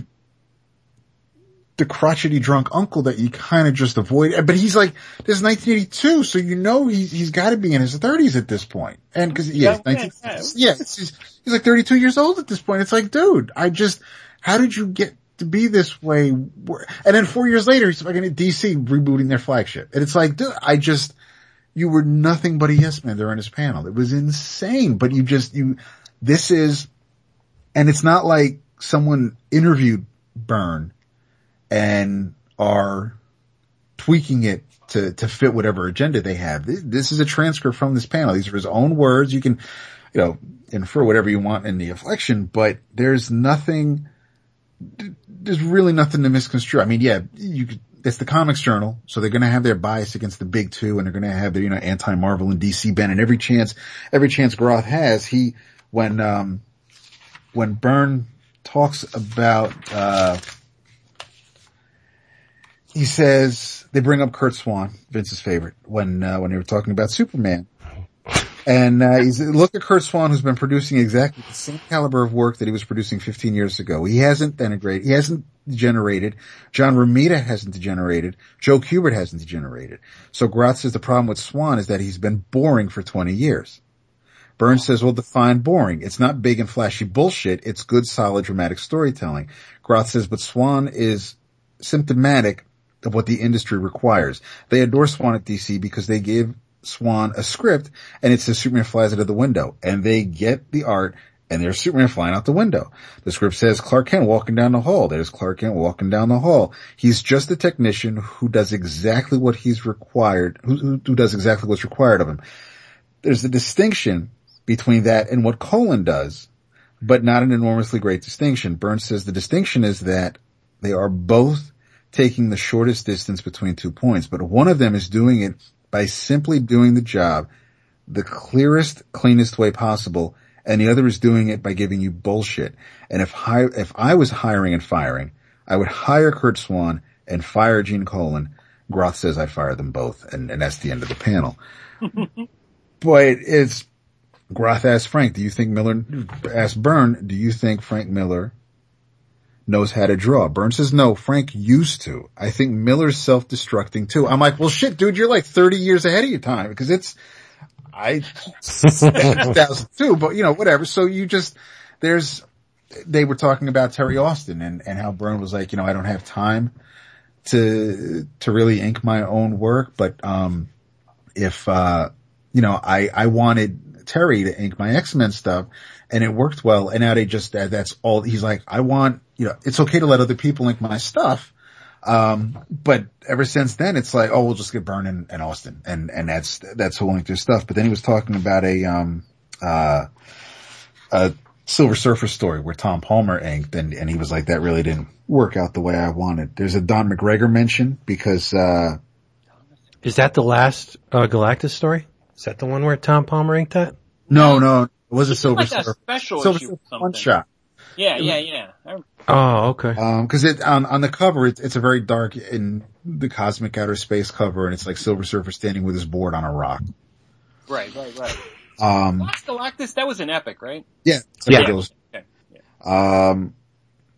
the crotchety drunk uncle that you kind of just avoid. But he's like, this is 1982, so you know he's, he's gotta be in his 30s at this point. And cause, yeah, yeah, 19, yeah he's, he's like 32 years old at this point. It's like, dude, I just, how did you get to be this way? And then four years later, he's fucking at DC rebooting their flagship. And it's like, dude, I just, you were nothing but a yes man there on his panel. It was insane, but you just, you, this is, and it's not like someone interviewed Byrne and are tweaking it to, to fit whatever agenda they have. This is a transcript from this panel. These are his own words. You can, you know, infer whatever you want in the inflection, but there's nothing, there's really nothing to misconstrue. I mean, yeah, you could, it's the comics journal, so they're going to have their bias against the big two, and they're going to have their, you know, anti-Marvel and DC bent, and every chance, every chance Groth has, he, when, um, when Byrne talks about, uh, he says they bring up Curt Swan, Vince's favorite, when uh, when they were talking about Superman. And uh, he's look at Curt Swan, who's been producing exactly the same caliber of work that he was producing 15 years ago. He hasn't denigrated, he hasn't degenerated. John Romita hasn't degenerated. Joe Kubert hasn't degenerated. So Groth says the problem with Swan is that he's been boring for 20 years. Burns says, well, define boring. It's not big and flashy bullshit. It's good, solid, dramatic storytelling. Groth says, but Swan is symptomatic of what the industry requires. They adore Swan at DC because they give Swan a script and it says Superman flies out of the window and they get the art and there's Superman flying out the window. The script says Clark Kent walking down the hall. There's Clark Kent walking down the hall. He's just a technician who does exactly what he's required, who, who does exactly what's required of him. There's a distinction between that and what Colan does, but not an enormously great distinction. Burns says the distinction is that they are both taking the shortest distance between two points, but one of them is doing it by simply doing the job the clearest, cleanest way possible, and the other is doing it by giving you bullshit. And if hi- if I was hiring and firing, I would hire Curt Swan and fire Gene Colan. Groth says I fire them both, and, and that's the end of the panel. but it's Groth asked Frank, do you think Miller, asked Byrne, do you think Frank Miller knows how to draw. Burns says no, Frank used to. I think Miller's self-destructing too. I'm like, well shit, dude, you're like 30 years ahead of your time because it's, I, 2002, but you know, whatever. So you just, there's, they were talking about Terry Austin and, and how Byrne was like, you know, I don't have time to, to really ink my own work, but, um, if, uh, you know, I, I wanted Terry to ink my X-Men stuff and it worked well. And now they just, that's all, he's like, I want, you know, it's okay to let other people ink my stuff. Um, but ever since then, it's like, oh, we'll just get Byrne and, Austin and, and that's, that's who inked their stuff. But then he was talking about a, um, uh, a Silver Surfer story where Tom Palmer inked and, and he was like, that really didn't work out the way I wanted. There's a Don McGregor mention because, uh, Is that the last uh, Galactus story? Is that the one where Tom Palmer inked that? no, no, it was a Silver like a Surfer. special Silver issue Surfer one shot. Yeah, yeah, yeah. Oh, okay. Um, cause it, on, on the cover, it's, it's a very dark in the cosmic outer space cover and it's like Silver Surfer standing with his board on a rock. Right, right, right. Um, Last Galactus, that was an epic, right? yeah. it's like Yeah. ridiculous. Okay. Um,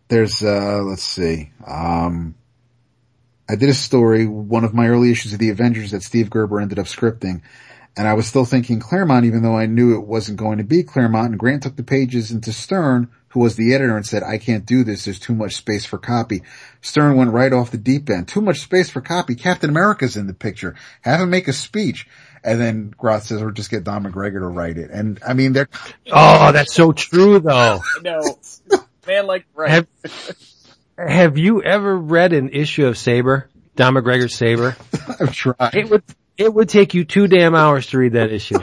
there's, uh, let's see. Um, I did a story, one of my early issues of the Avengers that Steve Gerber ended up scripting. And I was still thinking Claremont, even though I knew it wasn't going to be Claremont. And Grant took the pages into Stern, who was the editor, and said, I can't do this. There's too much space for copy. Stern went right off the deep end. Too much space for copy. Captain America's in the picture. Have him make a speech. And then Groth says, or just get Don McGregor to write it. And I mean, they're, Oh, that's so true though. I know. Man, like, right. Have, have you ever read an issue of Sabre? Don McGregor's Sabre? I've tried. It would, it would take you two damn hours to read that issue.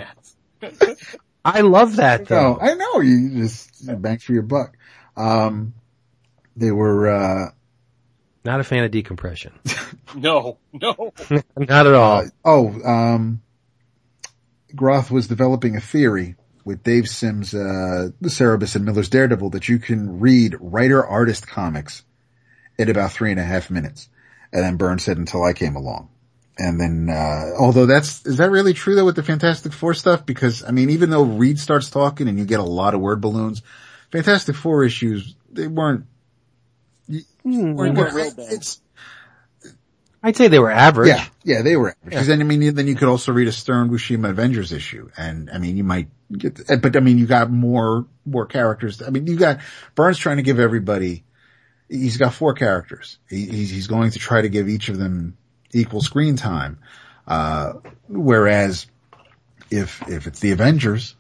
I love that No, though. I know you just bang for your buck. Um, they were, uh, Not a fan of decompression. no, no. Not at all. oh, um, Groth was developing a theory with Dave Sims, uh, the Cerebus and Miller's Daredevil that you can read writer artist comics in about three and a half minutes. And then Burns said until I came along. And then, uh, although that's, is that really true though with the Fantastic Four stuff? Because, I mean, even though Reed starts talking and you get a lot of word balloons, Fantastic Four issues, they weren't, Hmm, weren't weren't good. real. It's, I'd say they were average. yeah, yeah, they were. Because then, I mean, then you could also read a Stern Buscema Avengers issue. And, I mean, you might get, but I mean, you got more, more characters. I mean, you got, Burns trying to give everybody, he's got four characters. He, he's, he's going to try to give each of them equal screen time. Uh, whereas if, if it's the Avengers,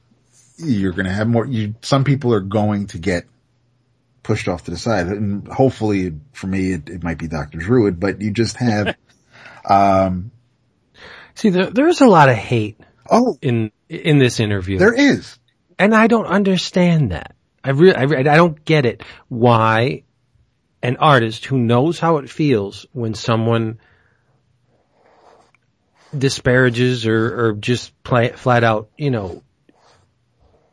you're going to have more, you, some people are going to get pushed off to the side. And hopefully for me, it, it might be Dr. Druid, but you just have, um, See, there, there's a lot of hate oh, in, in this interview. there is. And I don't understand that. I really, I, I don't get it. Why an artist who knows how it feels when someone disparages or, or just play, flat out, you know,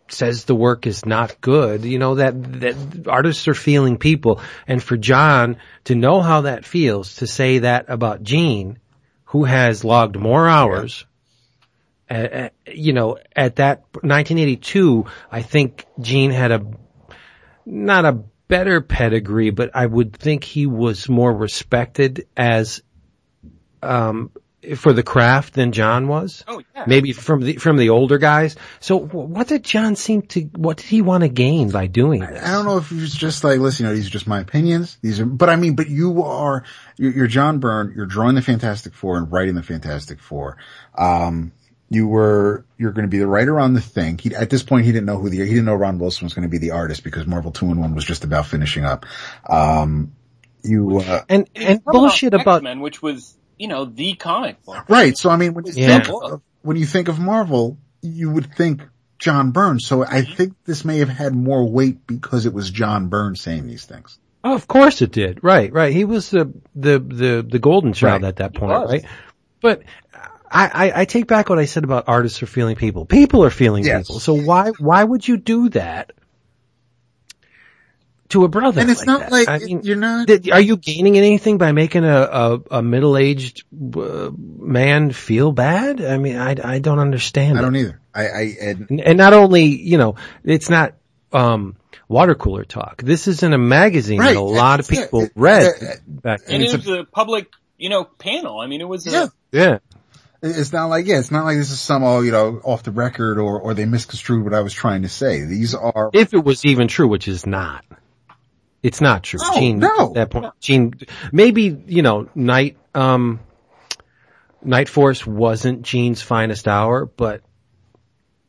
says the work is not good, you know, that, that artists are feeling people. And for John to know how that feels, to say that about Gene, who has logged more hours, uh, you know, at that 1982, I think Gene had a, not a better pedigree, but I would think he was more respected as, um, for the craft than John was. Oh, yeah. Maybe from the, from the older guys. So what did John seem to, what did he want to gain by doing this? I don't know if it was just like, listen, you know, these are just my opinions. These are, but I mean, but you are, you're, you're John Byrne, you're drawing the Fantastic Four and writing the Fantastic Four. Um, you were, you're going to be the writer on the thing. He, at this point, he didn't know who the, he didn't know Ron Wilson was going to be the artist because Marvel 2 in 1 was just about finishing up. Um, you, uh, And, and bullshit about, X-Men, which was, you know, the comic book. right. So I mean, when you Yeah. think of, when you think of Marvel, you would think John Byrne. So I mm-hmm. think this may have had more weight because it was John Byrne saying these things. Oh, of course it did. Right, right. He was the the the, the golden child Right. at that point, right? But I, I, I take back what I said about artists are feeling people. People are feeling Yes. people. So why why would you do that to a brother? And it's like not that? like I mean, you're not. did- are you gaining anything by making a a, a middle aged uh, man feel bad? I mean, I I don't understand. I don't either. I, I and And- And not only, you know, it's not um, water cooler talk. This isn't a magazine Right. that a lot of Yeah, people it- read uh, back then. And it's it was a, public, you know, panel. I mean, it was a, Yeah. Yeah. It's not like, yeah, it's not like this is some, oh, you know, off the record or, or they misconstrued what I was trying to say. These are, If it was even true, which is not. It's not true. No, Gene, no. at that point, Gene, maybe, you know, Night, um, Night Force wasn't Gene's finest hour, but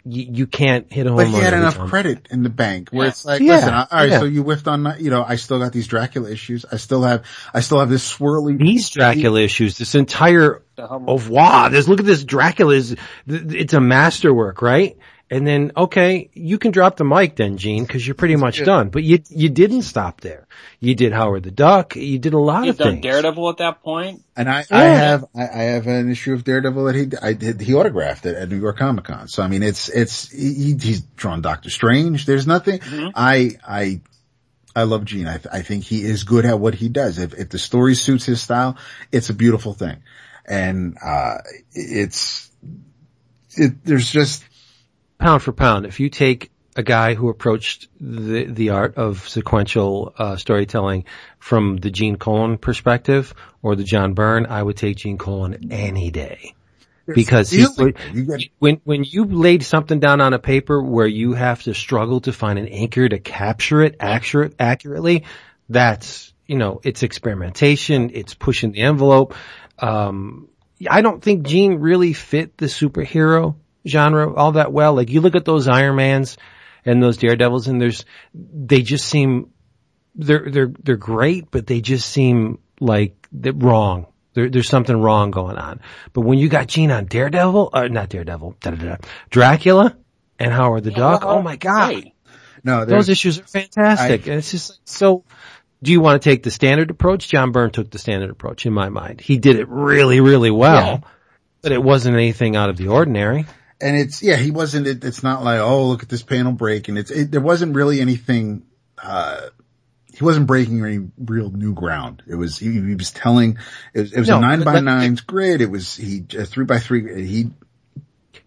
you, you can't hit a home but he had enough time. credit in the bank where Yeah. it's like, Yeah, listen, I- all right, yeah. so you whiffed on, you know, I still got these Dracula issues. I still have, I still have this swirly. These Dracula issues, this entire the hum- wow, this look at this Dracula is it's a masterwork, right? And then okay, you can drop the mic then, Gene, because you're pretty much done. But you you didn't stop there. You did Howard the Duck. You did a lot He'd of done things. Daredevil at that point. And I, I have, I, I have an issue of Daredevil that he, I did, he autographed it at New York Comic Con. So I mean, it's, it's, he, he's drawn Doctor Strange. There's nothing, I, I, I love Gene. I, th- I think he is good at what he does. If, if the story suits his style, it's a beautiful thing. And, uh, it's, it, there's just, pound for pound, if you take a guy who approached the the art of sequential uh, storytelling from the Gene Colan perspective or the John Byrne, I would take Gene Colan any day. Because he, feeling. You get, when when you laid something down on a paper where you have to struggle to find an anchor to capture it accurate accurately, that's you know it's experimentation, it's pushing the envelope. Um, I don't think Gene really fit the superhero genre all that well. Like you look at those Iron Mans and those Daredevils, and there's they just seem they're they're they're great, but they just seem like they're wrong. There, there's something wrong going on. But when you got Gene on Daredevil, uh, not Daredevil, da, da, da, Dracula and Howard the Duck, oh my god, Right. no, those issues are fantastic. and it's just like, so. Do you want to take the standard approach? John Byrne took the standard approach in my mind. He did it really, really well, but it wasn't anything out of the ordinary. And it's, yeah, he wasn't, it, it's not like, oh, look at this panel break. And it's, it, there wasn't really anything, uh, he wasn't breaking any real new ground. It was, he, he was telling, it was, it was No, a nine by but- nines grid. It was, he, a three by three, he,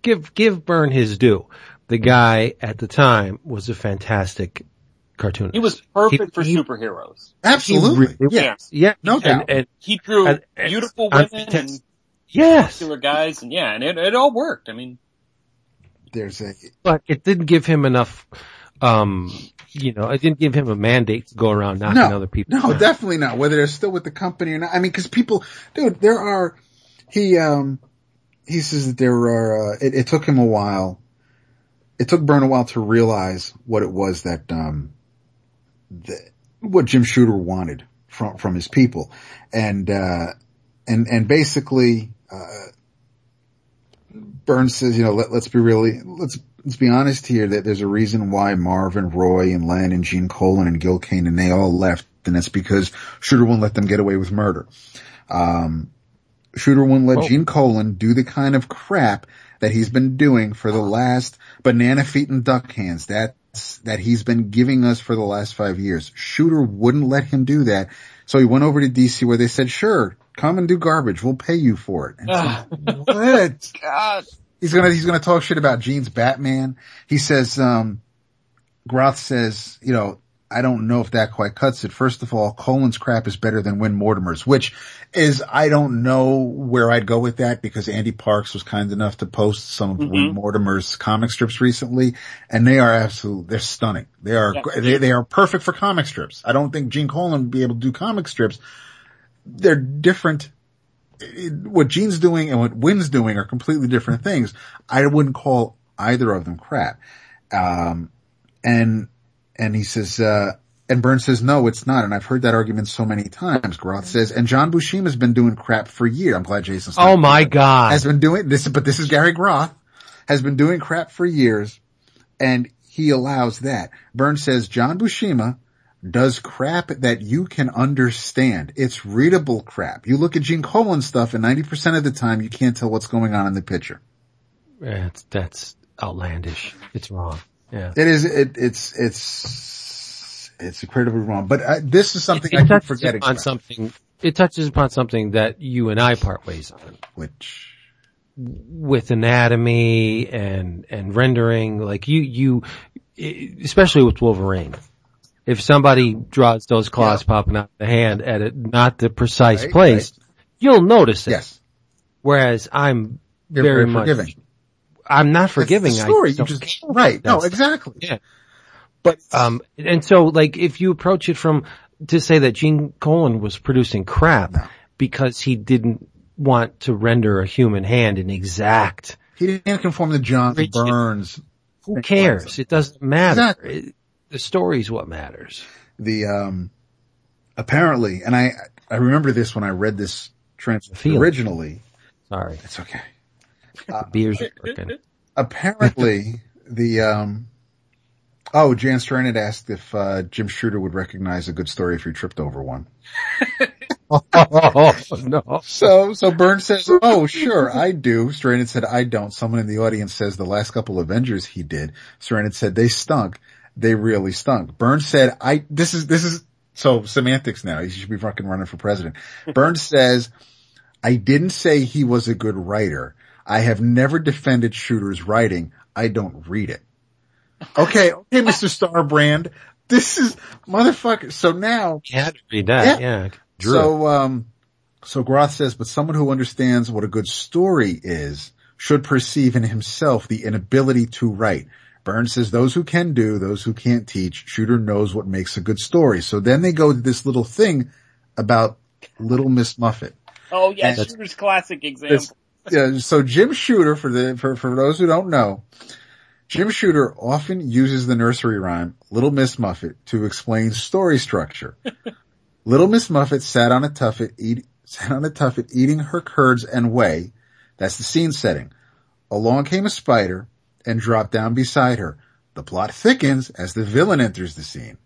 give give Byrne his due. The guy at the time was a fantastic cartoonist. He was perfect for he- superheroes. absolutely. really yeah. yeah, No and, doubt. and He drew And- and- beautiful and- women and yes, killer guys, and yeah, and it, it all worked. I mean, There's a, but it didn't give him enough. Um, you know, it didn't give him a mandate to go around knocking no, other people. no, down. definitely not. Whether they're still with the company or not. I mean, cause people, dude, there are, he, um, he says that there are, uh, it, it took him a while. It took Byrne a while to realize what it was that, um, that, what Jim Shooter wanted from, from his people. And, uh, and, and basically, uh, Burns says, you know, let, let's be really, let's, let's be honest here that there's a reason why Marvin, Roy, and Len, and Gene Colan, and Gil Kane, and they all left, and that's because Shooter wouldn't let them get away with murder. Um, Shooter wouldn't let Oh. Gene Colan do the kind of crap that he's been doing for the last banana feet and duck hands. That's, that he's been giving us for the last five years. Shooter wouldn't let him do that. So he went over to DC where they said, sure, come and do garbage. We'll pay you for it. It's Ah. what? God, He's gonna, he's gonna talk shit about Gene's Batman. He says, um, Groth says, you know, I don't know if that quite cuts it. First of all, Colan's crap is better than Win Mortimer's, which is, I don't know where I'd go with that because Andy Parks was kind enough to post some of Win Mortimer's comic strips recently and they are absolute, they're stunning. They are, Yeah. they, they are perfect for comic strips. I don't think Gene Colan would be able to do comic strips. They're different what Gene's doing and what Win's doing are completely different things. I wouldn't call either of them crap. Um, and, and he says, uh, and Burns says, no, it's not. And I've heard that argument so many times. Groth says, and John Buscema's been doing crap for years. I'm glad Jason's Oh my god! has been doing this, but this is Gary Groth has been doing crap for years and he allows that. Burns says John Buscema does crap that you can understand. It's readable crap. You look at Gene Colan stuff and 90% of the time you can't tell what's going on in the picture. That's that's outlandish. It's wrong. Yeah. It is, it, it's, it's, it's incredibly wrong, but uh, this is something it I keep forgetting about, something. It touches upon something that you and I part ways on. which with anatomy and and rendering like you you especially with Wolverine. If somebody draws those claws popping out of the hand at it, not the precise Right, place, you'll notice it. Yes. Whereas I'm You're very, very much, forgiving. I'm not forgiving. That's the story. You just, right. No, exactly. Yeah. But, Um, and so like if you approach it from to say that Gene Colan was producing crap No. because he didn't want to render a human hand an exact, he didn't conform to John Burns. who cares? It doesn't matter. Exactly. It- the story's what matters. The, um, apparently, and I, I remember this when I read this transcript originally. Sorry. It's okay. Beers working. Apparently, the, um, oh, Jan Strnad asked if, uh, Jim Shooter would recognize a good story if he tripped over one. oh, no. So, so Burns says, oh, sure, I do. Strnad said, I don't. Someone in the audience says the last couple Avengers he did. Strnad said, they stunk. They really stunk. Burns said, I, this is, this is, so semantics now. He should be fucking running for president. Burns says, I didn't say he was a good writer. I have never defended Shooter's writing. I don't read it. Okay, okay, Mr. Starbrand. This is, motherfucker. So now, You had to read that. Yeah. Yeah. Drew. so, um, so Groth says, but someone who understands what a good story is should perceive in himself the inability to write. Burns says those who can do, those who can't teach, Shooter knows what makes a good story. So then they go to this little thing about Little Miss Muffet. Oh yeah, Shooter's classic example. Yeah, so Jim Shooter, for the, for, for those who don't know, Jim Shooter often uses the nursery rhyme, Little Miss Muffet, to explain story structure. Little Miss Muffet sat on a tuffet, eat, sat on a tuffet eating her curds and whey. That's the scene setting. Along came a spider and drop down beside her. The plot thickens as the villain enters the scene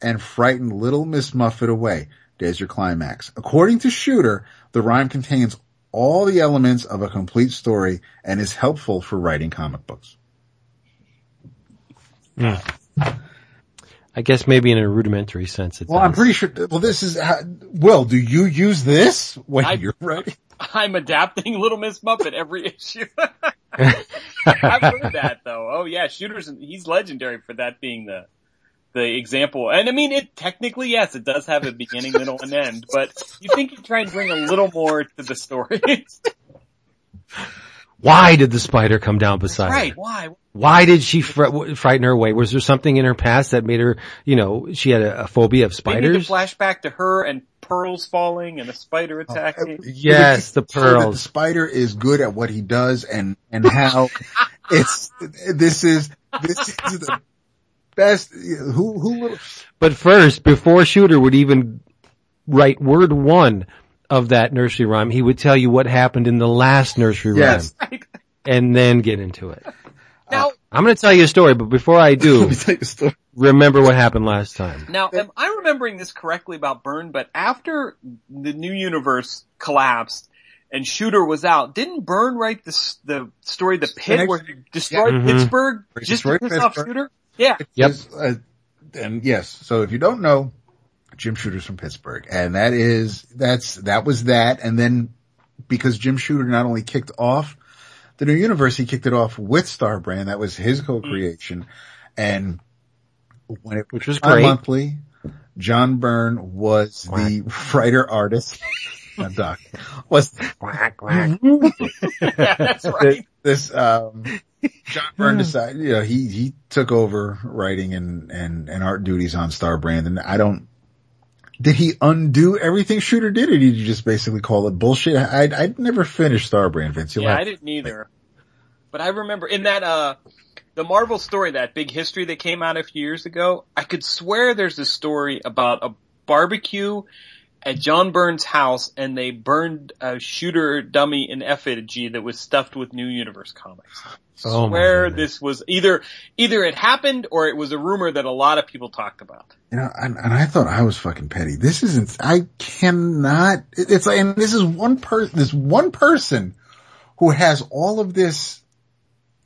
and frightened little Miss Muffet away. There's your climax. According to Shooter, the rhyme contains all the elements of a complete story and is helpful for writing comic books. I guess maybe in a rudimentary sense it Well, I'm pretty sure, well, this is, how, Will, do you use this when I- you're writing? I'm adapting Little Miss Muppet every issue. I've heard that though. Oh yeah, Shooter's he's legendary for that being the the example. And I mean, it technically yes, it does have a beginning, middle, and end. But you think you try and bring a little more to the story, Why did the spider come down beside right? her? Why? Why did she fr- frighten her away? Was there something in her past that made her, you know, she had a, a phobia of Maybe the spiders? flashback to her and pearls falling and a spider oh, attacking. Yes, the So that the pearls. spider is good at what he does and, and how it's, this is, this is the best, who, who, But first, before Shooter would even write word one of that nursery rhyme, he would tell you what happened in the last nursery Yes. rhyme and then get into it. Now, I'm going to tell you a story, but before I do, me tell you a story. remember what happened last time. Now, am I remembering this correctly about Byrne? But after the new universe collapsed and Shooter was out, didn't Byrne write the the story The Pit next- where he destroyed Yeah. Mhm. Pittsburgh Where he just to destroyed piss off Pittsburgh. Shooter? Yeah. Yep. Is, uh, and yes, so if you don't know, Jim Shooter's from Pittsburgh, and that is that's that was that, and then because Jim Shooter not only kicked off the new universe, he kicked it off with Starbrand. That was his co-creation, and when it Which was great. monthly, John Byrne was the writer artist. Not Doc was Quack, quack. yeah, that's right. this um John Byrne decided, you know, he he took over writing and and and art duties on Starbrand, and I don't. Did he undo everything Shooter did, or did you just basically call it bullshit? I I never finished Starbrand, Vince. You'll Yeah, I didn't either. But I remember in that, uh, the Marvel story, that big history that came out a few years ago, I could swear there's a story about a barbecue at John Byrne's house and they burned a shooter dummy in effigy that was stuffed with New Universe comics. Oh swear goodness. this was either, either it happened or it was a rumor that a lot of people talked about. you know, and, and I thought I was fucking petty. This isn't. I cannot. It's like, and this is one person. This one person who has all of this.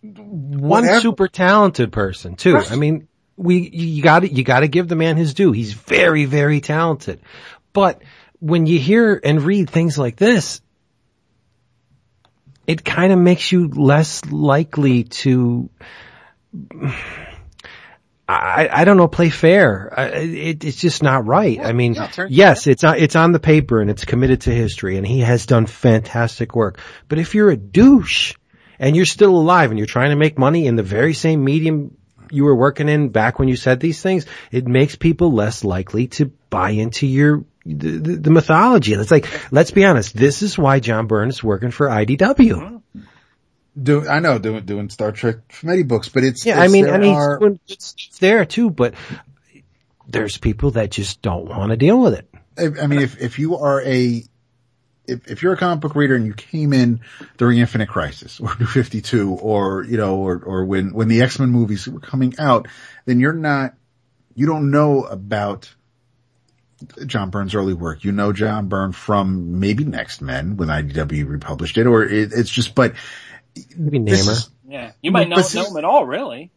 One whatever- super talented person too. Right. I mean, we, you gotta, you gotta give the man his due. He's very, very talented. But when you hear and read things like this, it kind of makes you less likely to, I, I don't know, play fair. I, it, it's just not right. I mean, yeah, yes, it's on, it's on the paper and it's committed to history and he has done fantastic work. But if you're a douche and you're still alive and you're trying to make money in the very same medium you were working in back when you said these things, it makes people less likely to buy into your, the, the, the mythology. And it's like, let's be honest, this is why John Byrne is working for IDW. Mm-hmm. Do I know doing doing Star Trek Medi books, but it's Yeah, it's- I mean, there I mean, are- it's, it's there too, but there's people that just don't want to deal with it. I I mean, if if you are a if if you're a comic book reader and you came in during Infinite Crisis or New Fifty Two or you know or or when when the X Men movies were coming out, then you're not you don't know about John Byrne's early work. You know John Byrne from maybe Next Men when IDW republished it, or it, it's just but Maybe Namor. is- Yeah, you might not know is- him at all, really.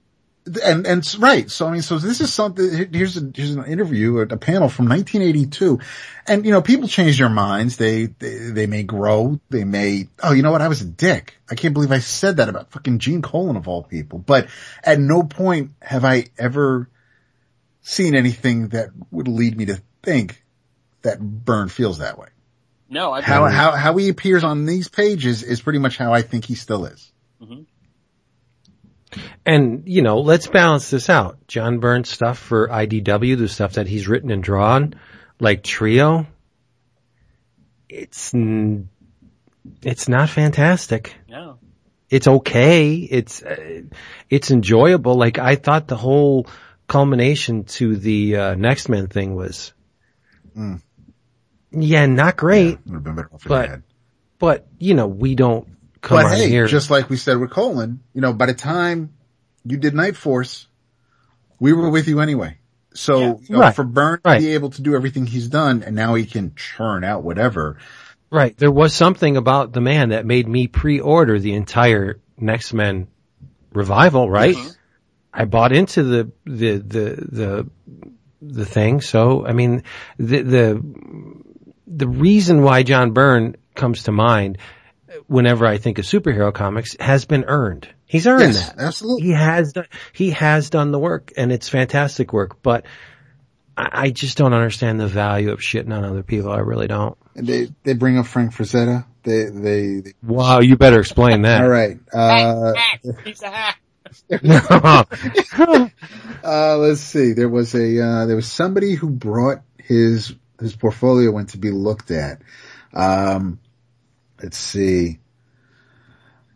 and and right. So I mean, so this is something. Here's a, here's an interview, a, a panel from 1982, and you know, people change their minds. They, they they may grow. They may. Oh, you know what? I was a dick. I can't believe I said that about fucking Gene Colan of all people. But at no point have I ever seen anything that would lead me to think that Byrne feels that way. No, I How how how he appears on these pages is pretty much how I think he still is. And, you know, let's balance this out. John Byrne stuff for IDW, the stuff that he's written and drawn, like Trio. It's it's not fantastic. no. It's okay. It's, uh, it's enjoyable. Like I thought the whole culmination to the, uh, Next Men thing was, Mm. yeah, not great, Would have been better off But had. but, you know, we don't come But hey, here. just like we said with Colan, you know, by the time you did Night Force, we were with you anyway. So Yeah. you know, Right. for Byrne Right. to be able to do everything he's done, and now he can churn out whatever. Right. There was something about the man that made me pre-order the entire Next Men revival, right? I bought into the, the, the, the, the thing. So, I mean, the, the, the reason why John Byrne comes to mind whenever I think of superhero comics has been earned. He's earned Yes, that. absolutely. He has done, he has done the work and it's fantastic work, but I, I just don't understand the value of shitting on other people. I really don't. And they they bring up Frank Frazetta. They they, they Wow, you better explain that. all right. Uh, Hack, He's a hack. uh, let's see. There was a uh, there was somebody who brought his his portfolio in to be looked at. Um, let's see.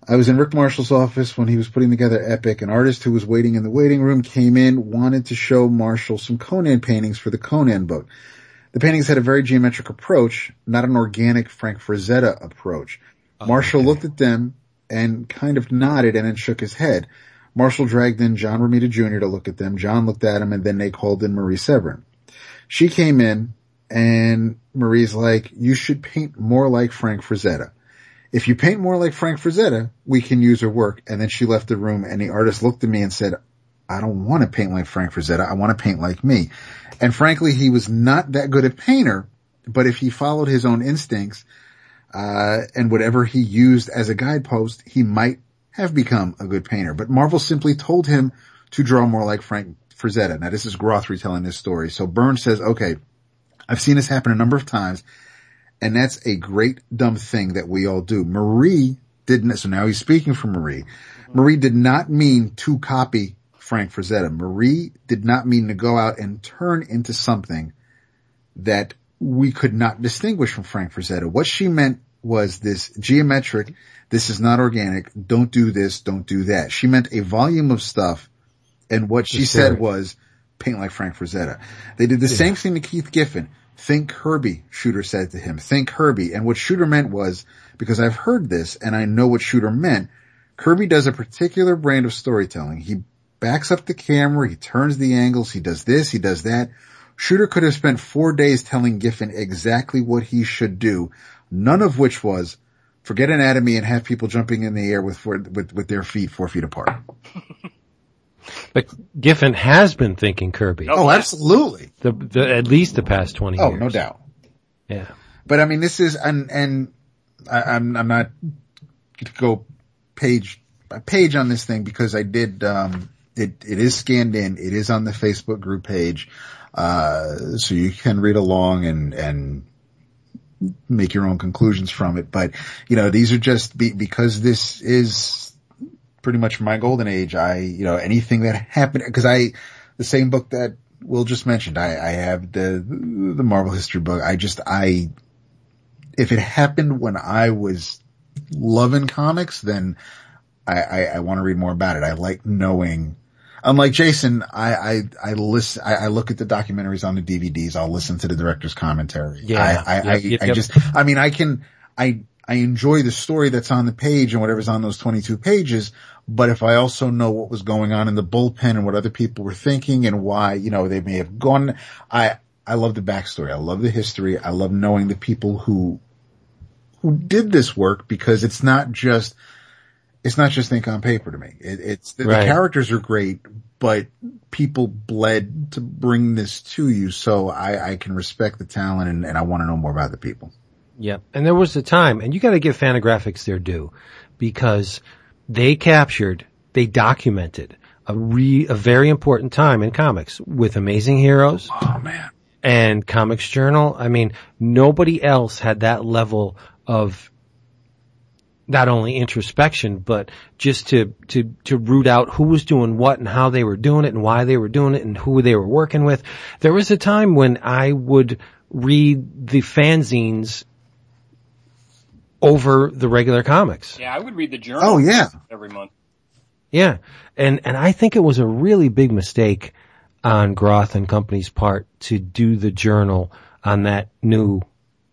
I was in Rick Marshall's office when he was putting together Epic. An artist who was waiting in the waiting room came in, wanted to show Marshall some Conan paintings for the Conan book. The paintings had a very geometric approach, not an organic Frank Frazetta approach. Marshall looked at them and kind of nodded and then shook his head. Marshall dragged in John Romita Jr. to look at them. John looked at him and then they called in Marie Severin. She came in and Marie's like, you should paint more like Frank Frazetta. If you paint more like Frank Frazetta, we can use her work. And then she left the room and the artist looked at me and said, I don't want to paint like Frank Frazetta. I want to paint like me. And frankly, he was not that good a painter, but if he followed his own instincts, uh, and whatever he used as a guidepost, he might have become a good painter. But Marvel simply told him to draw more like Frank Frazetta. Now this is Groth retelling this story. So Burns says, okay, I've seen this happen a number of times, and that's a great dumb thing that we all do. Marie didn't, so now he's speaking for Marie. Marie did not mean to copy Frank Frazetta. Marie did not mean to go out and turn into something that we could not distinguish from Frank Frazetta. What she meant was this geometric, this is not organic, don't do this, don't do that. She meant a volume of stuff, and what she said was, paint like Frank Frazetta. They did the same thing to Keith Giffen. Think Kirby, Shooter said to him. Think Kirby. And what Shooter meant was, because I've heard this and I know what Shooter meant, Kirby does a particular brand of storytelling. He backs up the camera, he turns the angles, he does this, he does that. Shooter could have spent four days telling Giffen exactly what he should do, none of which was forget anatomy and have people jumping in the air with four, with, with their feet four feet apart. But Giffen has been thinking Kirby. Oh, Oh, absolutely. The, the, at least the past 20 Oh, years. no doubt. Yeah. But I mean, this is, and, and I, I'm, I'm not to go page by page on this thing because I did, um, it, it is scanned in. It is on the Facebook group page. Uh, so you can read along and, and make your own conclusions from it. But, you know, these are just be, because this is pretty much my golden age. I, you know, anything that happened, cause I, the same book that Will just mentioned, I, I have the, the Marvel history book. I just, I, if it happened when I was loving comics, then I, I, I want to read more about it. I like knowing, unlike Jason, I, I, I listen, I, I, look at the documentaries on the DVDs. I'll listen to the director's commentary. Yeah. I, I, Yep, I, yep, I yep. just, I mean, I can, I, I enjoy the story that's on the page and whatever's on those 22 pages. But if I also know what was going on in the bullpen and what other people were thinking and why, you know, they may have gone, I, I love the backstory. I love the history. I love knowing the people who, who did this work because it's not just, it's not just ink on paper to me. It, it's the, Right. the characters are great, but people bled to bring this to you. So I, I can respect the talent and, and I want to know more about the people. Yep. And there was a time, and you got to give Fantagraphics their due, because they captured, they documented a re, a very important time in comics with Amazing Heroes Oh man. and Comics Journal. I mean, nobody else had that level of not only introspection, but just to, to, to root out who was doing what and how they were doing it and why they were doing it and who they were working with. There was a time when I would read the fanzines over the regular comics. Yeah, I would read the journal. Oh yeah. every month. Yeah. And, and I think it was a really big mistake on Groth and Company's part to do the journal on that new,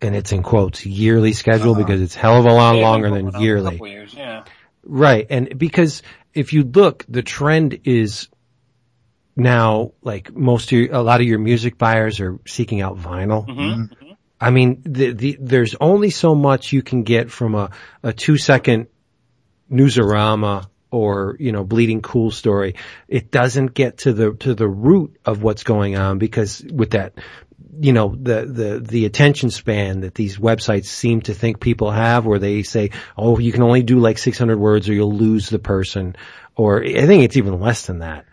and it's in quotes, yearly schedule uh-huh. because it's hell of a lot They longer than out a yearly. years, yeah. Right. And because if you look, the trend is now like most of your, a lot of your music buyers are seeking out vinyl. hmm I mean, the, the, there's only so much you can get from a, a two second newsarama or, you know, bleeding cool story. It doesn't get to the, to the root of what's going on because with that, you know, the, the, the attention span that these websites seem to think people have where they say, oh, you can only do like 600 words or you'll lose the person. Or I think it's even less than that.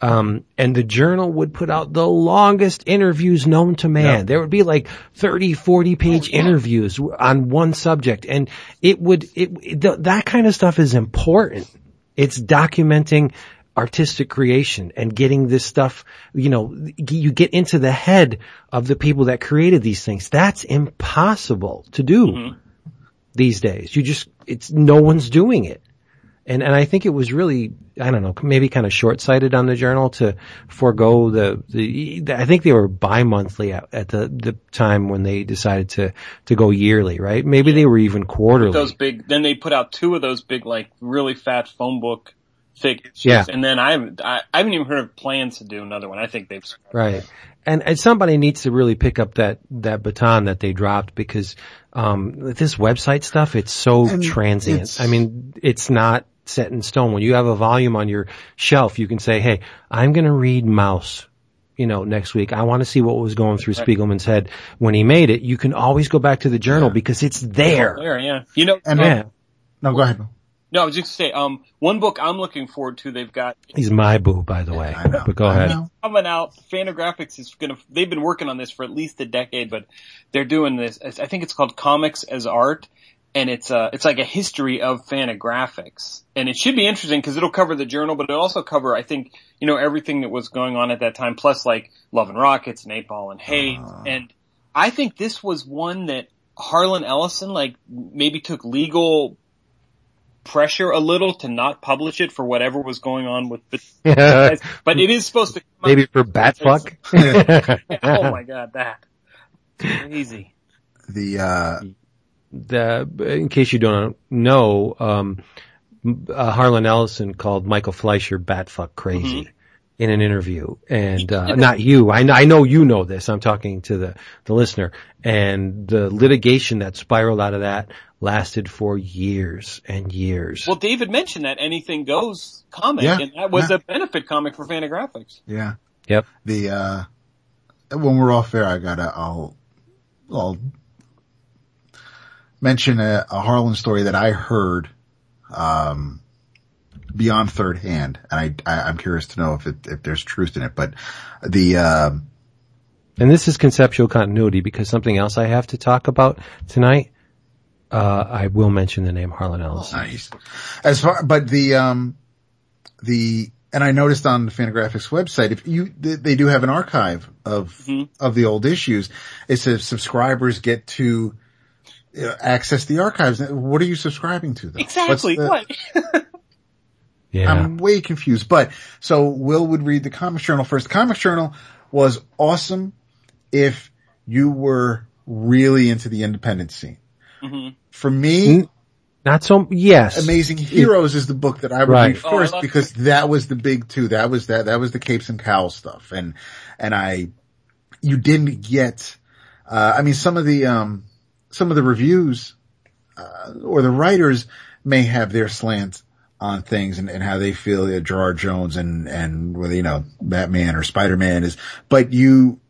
Um, and the journal would put out the longest interviews known to man. There would be like 30, 40 page interviews on one subject and it would, it, th- that kind of stuff is important. It's documenting artistic creation and getting this stuff, you know, you get into the head of the people that created these things. That's impossible to do mm-hmm. these days. You just, it's, no one's doing it. And, and I think it was really, I don't know, maybe kind of short-sighted on the journal to forego the, the, I think they were bi-monthly at, at the, the time when they decided to, to go yearly, right? Maybe they were even quarterly. Those big, then they put out two of those big, like, really fat phone book thick issues. Yeah. And then I haven't, I, I haven't even heard of plans to do another one. I think they've, Right. And, and somebody needs to really pick up that, that baton that they dropped because, um, this website stuff, it's so And transient. it's- I mean, it's not set in stone. When you have a volume on your shelf, you can say, Hey, I'm going to read Maus. You know, next week, I want to see what was going through Spiegelman's head when he made it. You can always go back to the journal because it's there. there, yeah. You know, And Yeah. no, go ahead. No, I was just gonna say, um, one book I'm looking forward to, they've got He's my boo, by the way. I know. But go I ahead. know. coming out. Fantagraphics is gonna. They've been working on this for at least a decade, but they're doing this. I think it's called Comics as Art, and it's uh it's like a history of Fantagraphics, and it should be interesting because it'll cover the journal, but it'll also cover, I think, you know, everything that was going on at that time, plus like Love and Rockets and Eight Ball and Hate, and I think this was one that Harlan Ellison like maybe took legal pressure a little to not publish it for whatever was going on with the but it is supposed to come out Maybe for bat fuck. oh my god, that. Crazy. The, uh, the, in case you don't know, um, uh, Harlan Ellison called Michael Fleischer batfuck crazy in an interview. And, uh, not you. I, I know you know this. I'm talking to the, the listener. And the litigation that spiraled out of that lasted for years and years. Well, David mentioned that Anything Goes comic, Yeah, and that was yeah. a benefit comic for Fantagraphics. yeah. yep. The, uh, when we're off air, I gotta, I'll, I'll mention a, a Harlan story that I heard, um, beyond third hand, and I, I am curious to know if it, if there's truth in it. But the uh, And this is conceptual continuity because something else I have to talk about tonight. Uh, I will mention the name Harlan Ellis. nice as far, but the um, the and I noticed on the Fantagraphics website, if you they, they do have an archive of Mhm. of the old issues. It says subscribers get to uh, access the archives. What are you subscribing to? Though? Exactly. The- What? Yeah. I'm way confused. But so Will would read the Comics Journal first. The Comics Journal was awesome if you were really into the independent scene. hmm For me, Not so, yes. Amazing Heroes is the book that I would Right. read Oh, first love because that was the big two. That was that, that was the capes and cowls stuff. And, and I, you didn't get, uh, I mean, some of the, um, some of the reviews, uh, or the writers may have their slant on things and, and how they feel that Gerard Jones and, and whether, you know, Batman or Spider-Man is, but you,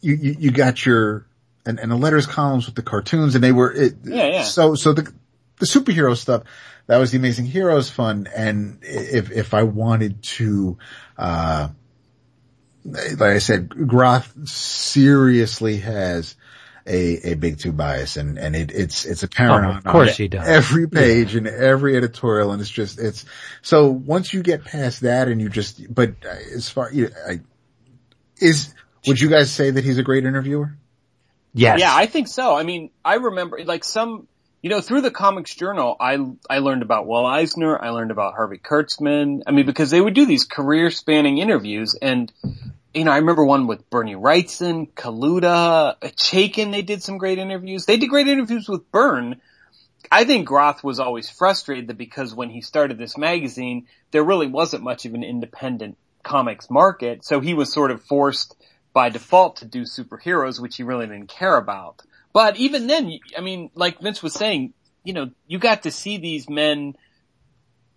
you, you, you got your, and, and the letters columns with the cartoons and they were, it, Yeah, yeah. so, so the, the superhero stuff, that was the Amazing Heroes fun. And if, if I wanted to, uh, like I said, Groth seriously has a, a big two bias and, and it, it's, it's apparent Oh, on, of course on he does. every page and every editorial. And it's just, it's, so once you get past that and you just, but uh, as far, you, I, is, would you guys say that he's a great interviewer? yes. Yeah, I think so. I mean, I remember like some, you know, through the Comics Journal, I I learned about Will Eisner, I learned about Harvey Kurtzman. I mean, because they would do these career spanning interviews, and you know, I remember one with Bernie Wrightson, Kaluta, Chaykin. They did some great interviews. They did great interviews with Byrne. I think Groth was always frustrated that because when he started this magazine, there really wasn't much of an independent comics market, so he was sort of forced by default to do superheroes, which he really didn't care about. But even then, I mean, like Vince was saying, you know, you got to see these men,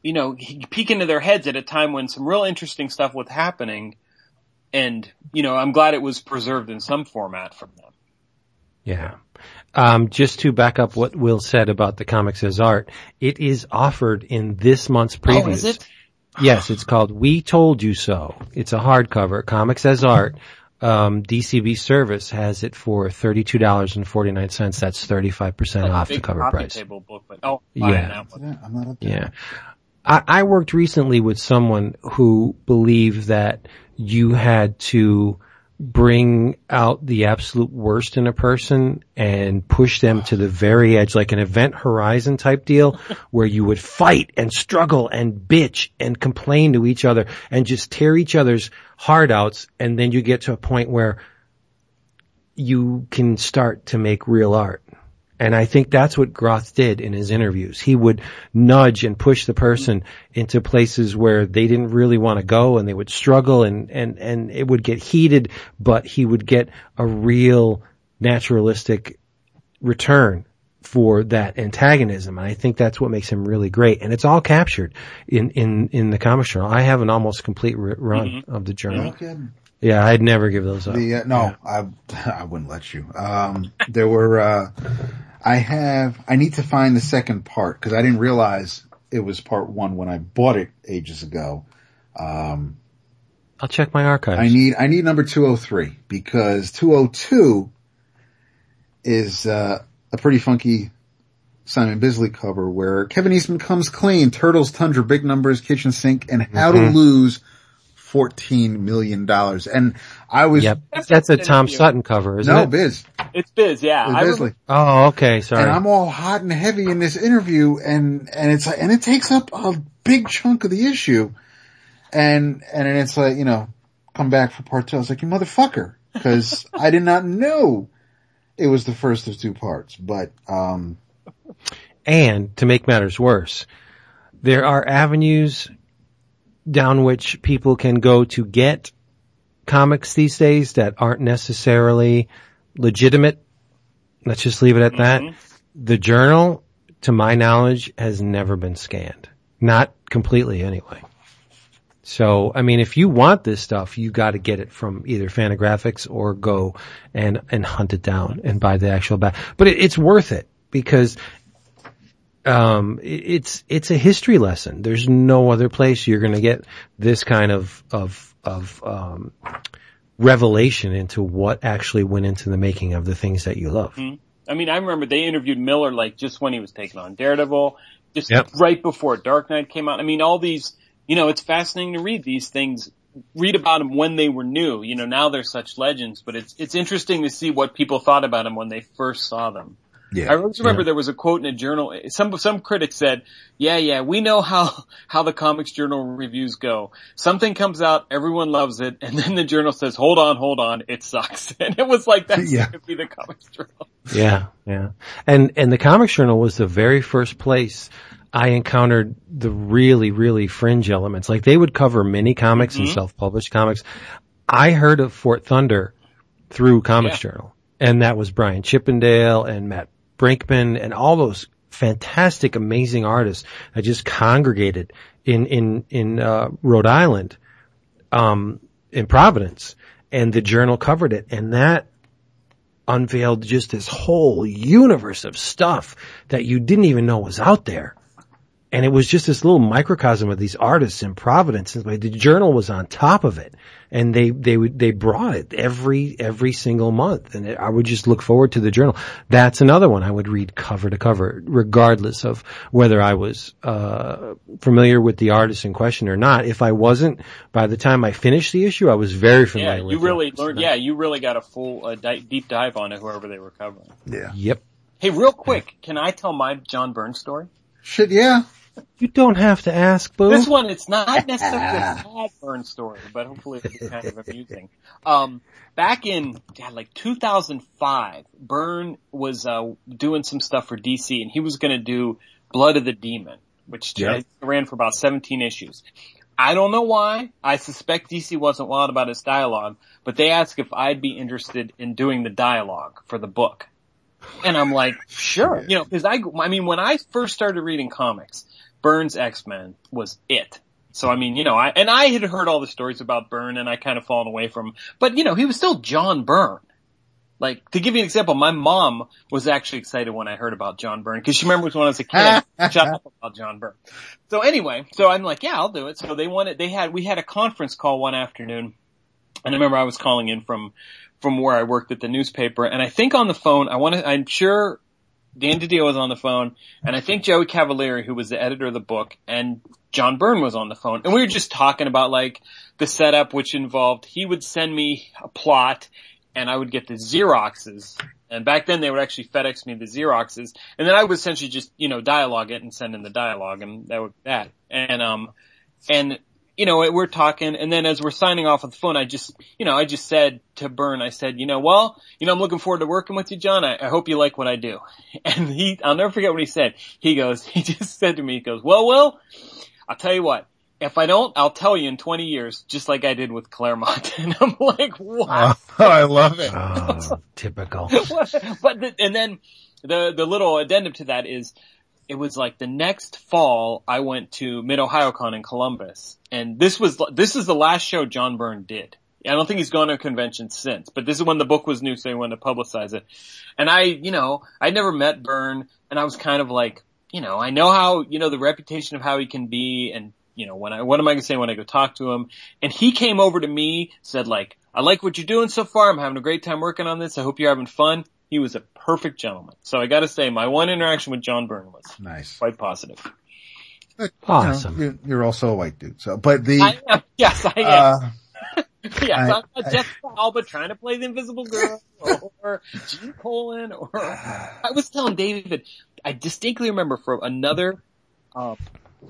you know, peek into their heads at a time when some real interesting stuff was happening. And, you know, I'm glad it was preserved in some format from them. Yeah. Um, just to back up what Will said about the comics as art, it is offered in this month's previews. Oh, is it? Yes, it's called We Told You So. It's a hardcover, comics as art. Um, DCB service has it for $32.49. That's 35% off the cover coffee price. Table booklet. Oh, Yeah. yeah. That one. Yeah, I'm not up there. Yeah. I, I worked recently with someone who believed that you had to bring out the absolute worst in a person and push them to the very edge, like an event horizon type deal where you would fight and struggle and bitch and complain to each other and just tear each other's heart outs. And then you get to a point where you can start to make real art. And I think that's what Groth did in his interviews. He would nudge and push the person into places where they didn't really want to go and they would struggle and, and, and it would get heated, but he would get a real naturalistic return for that antagonism. And I think that's what makes him really great. And it's all captured in, in, in the comic journal. I have an almost complete re- run mm-hmm. of the journal. Okay. Yeah, I'd never give those up. The uh, no, I I wouldn't let you. Um, there were. Uh, I have. I need to find the second part because I didn't realize it was part one when I bought it ages ago. Um, I'll check my archives. I need. I need number two hundred three because two hundred two is uh, a pretty funky Simon Bisley cover where Kevin Eastman comes clean. Turtles, Tundra, Big Numbers, Kitchen Sink, and How to Lose fourteen million dollars. And I was Yep. That's That's a Tom interview. Sutton cover, isn't no it? Biz. It's Biz, yeah. It was I Bisley. Oh, okay. Sorry. and I'm all hot and heavy in this interview and, and it's like, and it takes up a big chunk of the issue. And, and it's like, you know, come back for part two. I was like, you motherfucker. Cause I did not know it was the first of two parts, but, um, And to make matters worse, there are avenues down which people can go to get comics these days that aren't necessarily legitimate. Let's just leave it at that. Mhm. The journal, to my knowledge, has never been scanned. Not completely anyway. So, I mean, if you want this stuff, you got to get it from either Fantagraphics or go and and hunt it down and buy the actual back. But it, it's worth it because um, it's it's a history lesson. There's no other place you're going to get this kind of of of um, revelation into what actually went into the making of the things that you love. I mean, I remember they interviewed Miller like just when he was taking on Daredevil, just Yep. right before Dark Knight came out. I mean, all these, you know, it's fascinating to read these things, read about them when they were new. You know, now they're such legends, but it's it's interesting to see what people thought about them when they first saw them. Yeah. I always remember there was a quote in a journal. Some some critic said, "Yeah, yeah, we know how how the Comics Journal reviews go. Something comes out, everyone loves it, and then the journal says, "Hold on, hold on, it sucks." And it was like that's Yeah. going to be the Comics Journal. Yeah, yeah. And and the Comics Journal was the very first place I encountered the really, really fringe elements. Like they would cover mini comics and mm-hmm. self-published comics. I heard of Fort Thunder through Comics Yeah. Journal, and that was Brian Chippendale and Matt Brinkman and all those fantastic, amazing artists that just congregated in in in uh, Rhode Island, um, in Providence, and the journal covered it, and that unveiled just this whole universe of stuff that you didn't even know was out there. And it was just this little microcosm of these artists in Providence. And The journal was on top of it, and they they would they brought it every every single month. And I would just look forward to the journal. That's another one I would read cover to cover, regardless of whether I was uh, familiar with the artist in question or not. If I wasn't, by the time I finished the issue, I was very familiar. Yeah, with you really artist. learned. Yeah, you really got a full uh, di- deep dive on it, whoever they were covering. Yeah. Yep. Hey, real quick, can I tell my John Byrne story? Shit, yeah. You don't have to ask, Boo. This one, it's not necessarily a sad Byrne story, but hopefully it'll be kind of amusing. Um, back in God, like 2005, Byrne was uh, doing some stuff for DC, and he was going to do Blood of the Demon, which Yeah. ran for about 17 issues. I don't know why. I suspect DC wasn't wild about his dialogue, but they asked if I'd be interested in doing the dialogue for the book. And I'm like, sure. You know, cause I, I mean, when I first started reading comics, Byrne's X-Men was it. So I mean, you know, I, and I had heard all the stories about Byrne and I kind of fallen away from, but you know, he was still John Byrne. Like, to give you an example, my mom was actually excited when I heard about John Byrne, cause she remembers when I was a kid, shut up about John Byrne. So anyway, so I'm like, yeah, I'll do it. So they wanted, they had, we had a conference call one afternoon, and I remember I was calling in from, from where I worked at the newspaper, and I think on the phone, I want to, I'm sure Dan DiDio was on the phone, and I think Joey Cavalieri, who was the editor of the book, and John Byrne was on the phone, and we were just talking about like the setup, which involved he would send me a plot, and I would get the Xeroxes, and back then they would actually FedEx me the Xeroxes, and then I would essentially just you know dialogue it and send in the dialogue, and that would that, and um, and you know, we're talking, and then as we're signing off on the phone, I just, you know, I just said to Byrne, I said, you know, well, you know, I'm looking forward to working with you, John. I, I hope you like what I do. And he, I'll never forget what he said. He goes, he just said to me, he goes, well, Will, I'll tell you what, if I don't, I'll tell you in 20 years, just like I did with Claremont. And I'm like, wow. Oh, I love it. Oh, typical. but the, and then the the little addendum to that is it was like the next fall I went to Mid Ohio Con in Columbus and this was this is the last show John Byrne did. I don't think he's gone to a convention since, but this is when the book was new so he wanted to publicize it. And I, you know, I'd never met Byrne and I was kind of like, you know, I know how, you know, the reputation of how he can be and you know, when I, what am I going to say when I go talk to him? And he came over to me, said like, I like what you're doing so far. I'm having a great time working on this. I hope you're having fun. He was a perfect gentleman. So I gotta say, my one interaction with John Byrne was Nice. quite positive. Awesome. You know, you're, you're also a white dude, so, but the, I am, yes, I am. uh, yes, I- I'm not Jessica Alba trying to play the Invisible Girl or Gene Colan or, I was telling David, I distinctly remember from another, uh,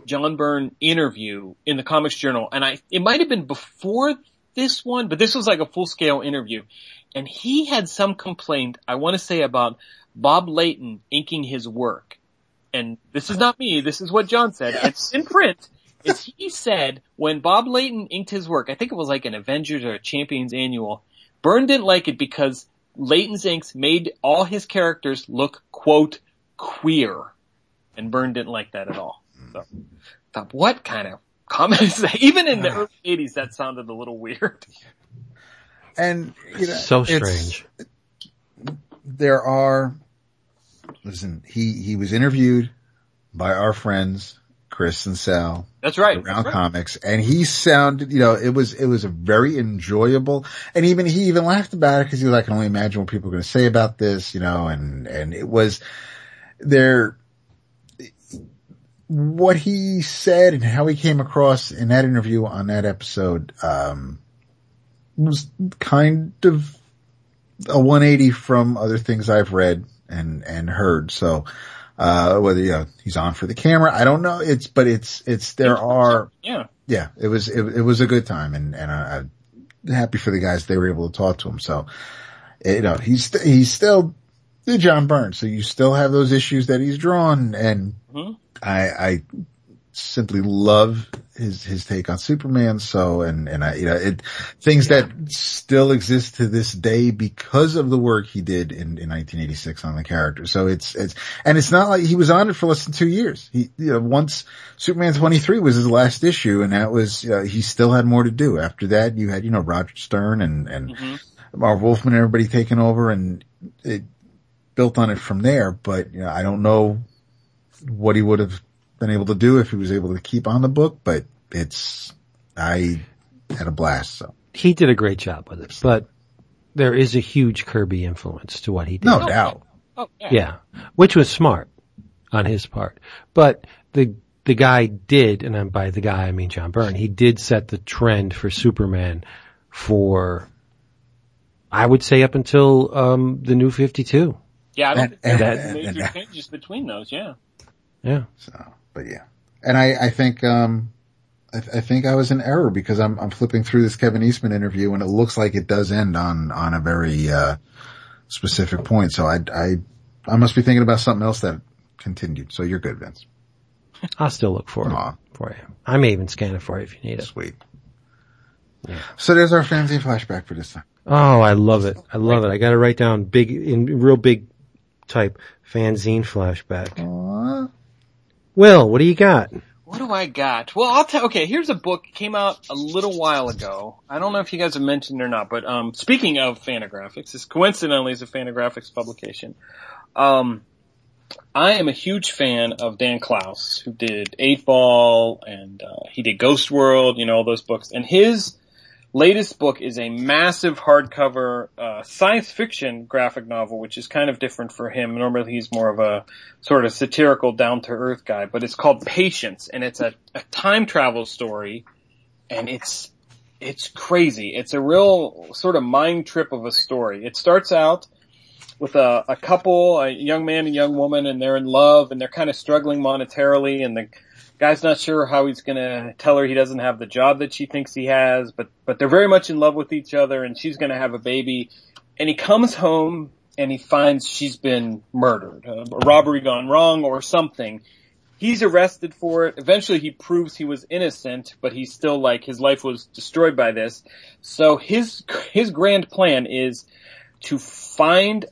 John Byrne interview in the Comics Journal, and I, it might have been before this one, but this was like a full scale interview, and he had some complaint, I want to say about Bob Layton inking his work. And this is not me, this is what John said. It's in print. Is he said when Bob Layton inked his work, I think it was like an Avengers or a Champions annual, Byrne didn't like it because Layton's inks made all his characters look, quote, queer. And Byrne didn't like that at all. So, thought, what kind of comment is that? Even in the early 80s, that sounded a little weird. And, you know, So strange. there are, listen, he, he was interviewed by our friends Chris and Sal That's right. around That's right. comics and he sounded, you know, it was, it was a very enjoyable and even he even laughed about it because he was like, I can only imagine what people are going to say about this, you know, and, and it was there, what he said and how he came across in that interview on that episode, um, was kind of a 180 from other things I've read and, and heard. So, uh, whether, you know, he's on for the camera, I don't know. It's, but it's, it's, there are, Yeah. yeah, it was, it, it was a good time and, and I, I'm happy for the guys they were able to talk to him. So, you know, he's, he's still the John Burns. So you still have those issues that he's drawn and Mhm. I, I simply love his, his take on Superman. So, and, and I, you know, it, things that still exist to this day because of the work he did in, in 1986 on the character. So it's, it's, and it's not like he was on it for less than two years. He, you know, once Superman 23 was his last issue and that was, uh, he still had more to do. After that, you had, you know, Roger Stern and, and Mhm. Marv Wolfman and everybody taking over and it built on it from there. But, you know, I don't know what he would have been able to do if he was able to keep on the book, but it's, I had a blast. So He did a great job with it, but there is a huge Kirby influence to what he did. no doubt. Oh, yeah. Yeah, which was smart on his part. But the the guy did, and by the guy I mean John Byrne. He did set the trend for Superman for, I would say, up until um, the New Fifty Two. Yeah, I don't And- think there's and- any and- major and- changes between those, yeah. Yeah, So, but yeah, and I, I think, um, I, I think I was in error because I'm, I'm flipping through this Kevin Eastman interview and it looks like it does end on, on a very, uh, specific point. So I, I, I must be thinking about something else that continued. So you're good, Vince. I'll still look for it for you. I may even scan it for you if you need it. Sweet. Yeah. So there's our fancy flashback for this time. Oh, I love it. I love it. I got to write down big in real big type fanzine flashback. Aw. Will, what do you got? What do I got? Well, I'll tell. Okay, here's a book came out a little while ago. I don't know if you guys have mentioned it or not, but um, speaking of Fantagraphics, this coincidentally is a Fantagraphics publication. Um, I am a huge fan of Dan Clowes, who did Eight Ball and uh, he did Ghost World, you know, all those books. And his latest book is a massive hardcover uh, science fiction graphic novel, which is kind of different for him. Normally, he's more of a sort of satirical, down to earth guy, but it's called Patience, and it's a, a time travel story, and it's it's crazy. It's a real sort of mind trip of a story. It starts out with a, a couple, a young man and young woman, and they're in love, and they're kind of struggling monetarily, and the guy's not sure how he's gonna tell her he doesn't have the job that she thinks he has, but but they're very much in love with each other, and she's gonna have a baby, and he comes home and he finds she's been murdered, uh, a robbery gone wrong or something. He's arrested for it. Eventually he proves he was innocent, but he's still like, his life was destroyed by this. So his, his grand plan is to find,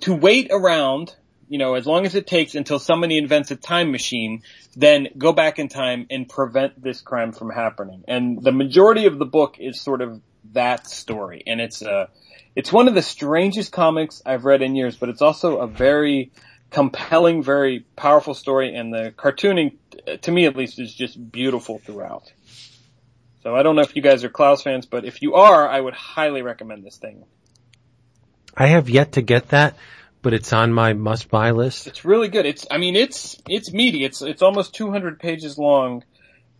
to wait around, you know, as long as it takes until somebody invents a time machine, then go back in time and prevent this crime from happening. And the majority of the book is sort of that story. And it's, uh, it's one of the strangest comics I've read in years, but it's also a very compelling, very powerful story, and the cartooning, to me at least, is just beautiful throughout. So I don't know if you guys are Clowes fans, but if you are, I would highly recommend this thing. I have yet to get that, but it's on my must buy list. It's really good. It's, I mean, it's, it's meaty. It's, it's almost 200 pages long,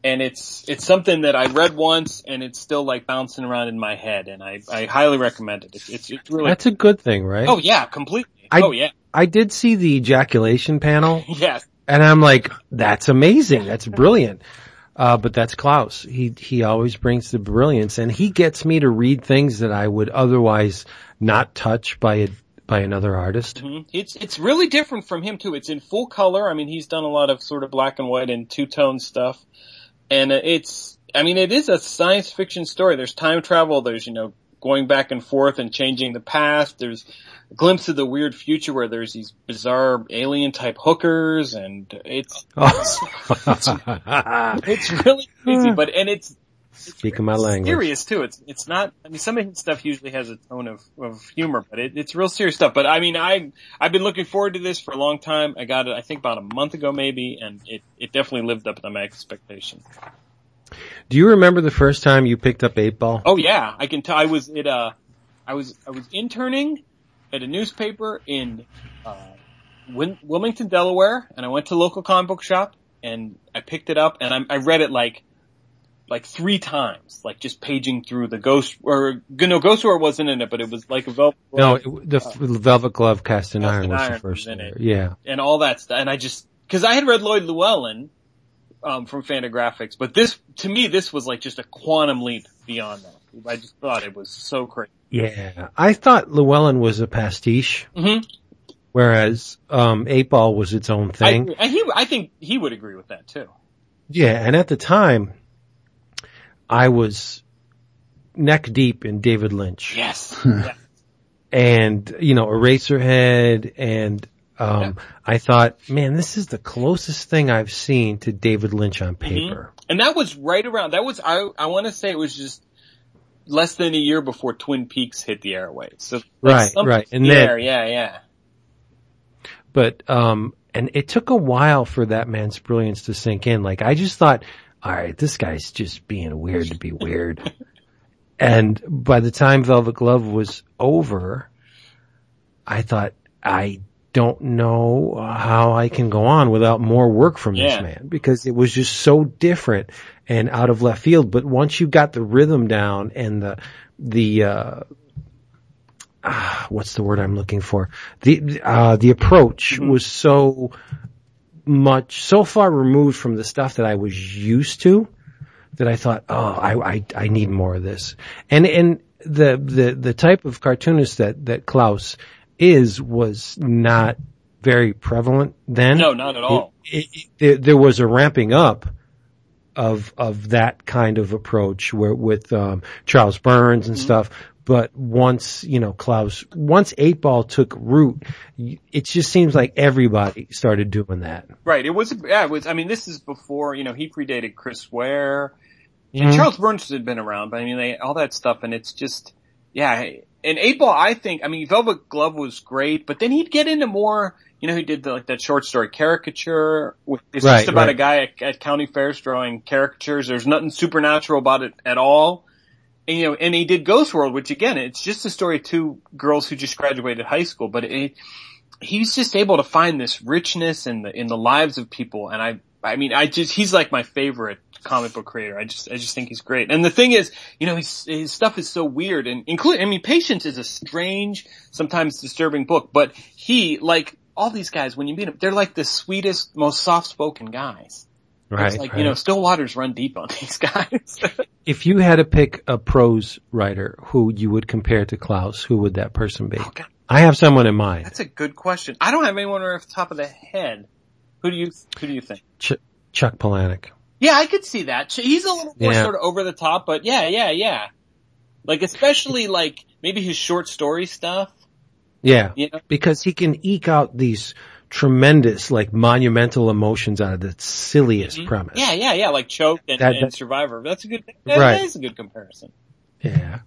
and it's, it's something that I read once, and it's still like bouncing around in my head, and I, I highly recommend it. It's, it's, it's really, That's a good thing, right? oh yeah, completely. I- oh yeah, I did see the ejaculation panel yes. and I'm like, that's amazing. That's brilliant. Uh, but that's Clowes. He, he always brings the brilliance and he gets me to read things that I would otherwise not touch by a, by another artist. Mhm. It's it's really different from him too. It's in full color. I mean, he's done a lot of sort of black and white and two tone stuff, and uh, it's. I mean, it is a science fiction story. There's time travel. There's you know going back and forth and changing the past. There's a glimpse of the weird future where there's these bizarre alien type hookers, and it's it's really crazy. But and it's Speaking my language. serious too. It's it's not. I mean, some of his stuff usually has a tone of of humor, but it, it's real serious stuff. But I mean, I I've been looking forward to this for a long time. I got it, I think, about a month ago, maybe, and it it definitely lived up to my expectations. Do you remember the first time you picked up eight ball? Oh yeah, I can tell. I was it. Uh, I was I was interning at a newspaper in uh, Win- Wilmington, Delaware, and I went to a local comic book shop and I picked it up and I, I read it like like three times, like just paging through the Ghost or no Ghost World wasn't in it, but it was like a velvet No, it, the Velvet Glove Cast in Iron was Iron the first was in it. Yeah. and all that stuff. And I just because I had read Lloyd Llewellyn um, from Fantagraphics, but this to me this was like just a quantum leap beyond that. I just thought it was so crazy. Yeah. I thought Llewellyn was a pastiche, hmm whereas, um, eight ball was its own I, thing. and he, I think he would agree with that too. Yeah, and at the time, I was neck deep in David Lynch. Yes. Yeah. And, you know, Eraserhead and, um, Yeah. I thought, man, this is the closest thing I've seen to David Lynch on paper. And that was right around, that was, I, I want to say it was just less than a year before Twin Peaks hit the airwaves. So, like, Right, something right. And there, then- yeah, yeah. But, um, and it took a while for that man's brilliance to sink in. Like, I just thought, alright, this guy's just being weird to be weird. and by the time Velvet Glove was over, I thought, I don't know how I can go on without more work from Yeah. this man because it was just so different and out of left field. But once you got the rhythm down and the, the, uh, ah, what's the word I'm looking for? The, uh, the approach was so much, so far removed from the stuff that I was used to that I thought, oh, I, I, I need more of this. And, and the, the, the type of cartoonist that, that Clowes is was not very prevalent then. No, not at all. It, it, there, there was a ramping up of, of that kind of approach where, with, um, Charles Burns and stuff. But once, you know, Clowes, once eight ball took root, it just seems like everybody started doing that. Right. It was, yeah, it was, I mean, this is before, you know, he predated Chris Ware. Mhm. And Charles Burns had been around, but I mean, they, all that stuff, and it's just, yeah. And Eight Ball, I think, I mean, Velvet Glove was great, but then he'd get into more, you know, he did the, like that short story caricature. with- It's Right, just about right. a guy at, at county fairs drawing caricatures. There's nothing supernatural about it at all. And, you know, and he did Ghost World, which again, it's just a story of two girls who just graduated high school, but it, he's just able to find this richness in the in the lives of people and I I mean I just he's like my favorite comic book creator. I just I just think he's great. And the thing is, you know, his his stuff is so weird and include I mean Patience is a strange, sometimes disturbing book, but he like all these guys when you meet them, they're like the sweetest, most soft-spoken guys. Right. it's like, right. you know, still waters run deep on these guys. if you had to pick a prose writer who you would compare to Clowes, who would that person be? Oh, I have someone in mind. That's a good question. I don't have anyone off the top of the head. Who do you who do you think? Ch- Chuck Palahniuk. Yeah, I could see that. He's a little more Yeah. sort of over the top, but yeah, yeah, yeah. Like especially like maybe his short story stuff. Yeah. You know? Because he can eke out these tremendous, like monumental emotions out of the silliest premise. Mm-hmm. Yeah, yeah, yeah. Like Choke and, That- and Survivor. That's a good. That, Right. that is a good comparison. Yeah.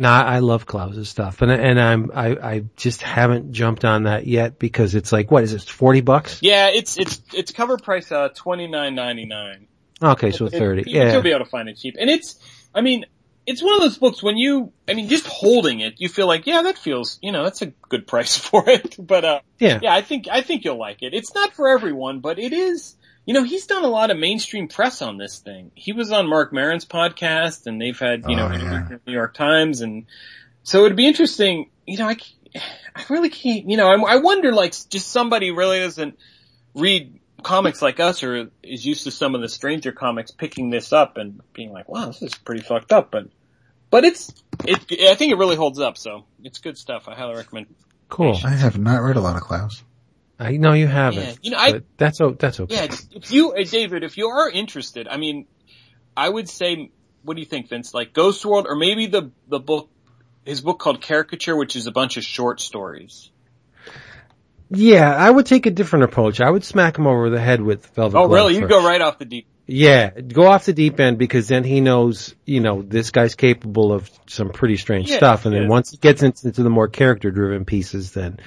No, I love Clowes's stuff, and and I'm I I just haven't jumped on that yet because it's like what is it forty bucks? Yeah, it's it's it's cover price uh twenty nine ninety nine. Okay, so thirty. You, Yeah, You'll be able to find it cheap, and it's. I mean, it's one of those books when you. I mean, just holding it, you feel like, yeah, that feels. You know, that's a good price for it. But uh, yeah, Yeah, I think I think you'll like it. It's not for everyone, but it is. You know, he's done a lot of mainstream press on this thing. He was on Marc Maron's podcast, and they've had you know Oh, interviews yeah. the New York Times, and so it'd be interesting. You know, I, I really can't. You know, I, I wonder like just somebody really doesn't read comics like us or is used to some of the stranger comics picking this up and being like, wow, this is pretty fucked up, but. But it's, it, I think it really holds up, so it's good stuff. I highly recommend. cool. I have not read a lot of Clowes. I know you haven't. Yeah, you know, I- that's o- that's okay. Yeah, if you, uh, David, if you are interested, I mean, I would say, what do you think, Vince? Like Ghost World, or maybe the the book, his book called Caricature, which is a bunch of short stories. Yeah, I would take a different approach. I would smack him over the head with Velvet Oh, Glove really? You first. go right off the deep. Yeah, go off the deep end because then he knows, you know, this guy's capable of some pretty strange Yeah, stuff. And then yeah. once he gets into, into the more character driven pieces, then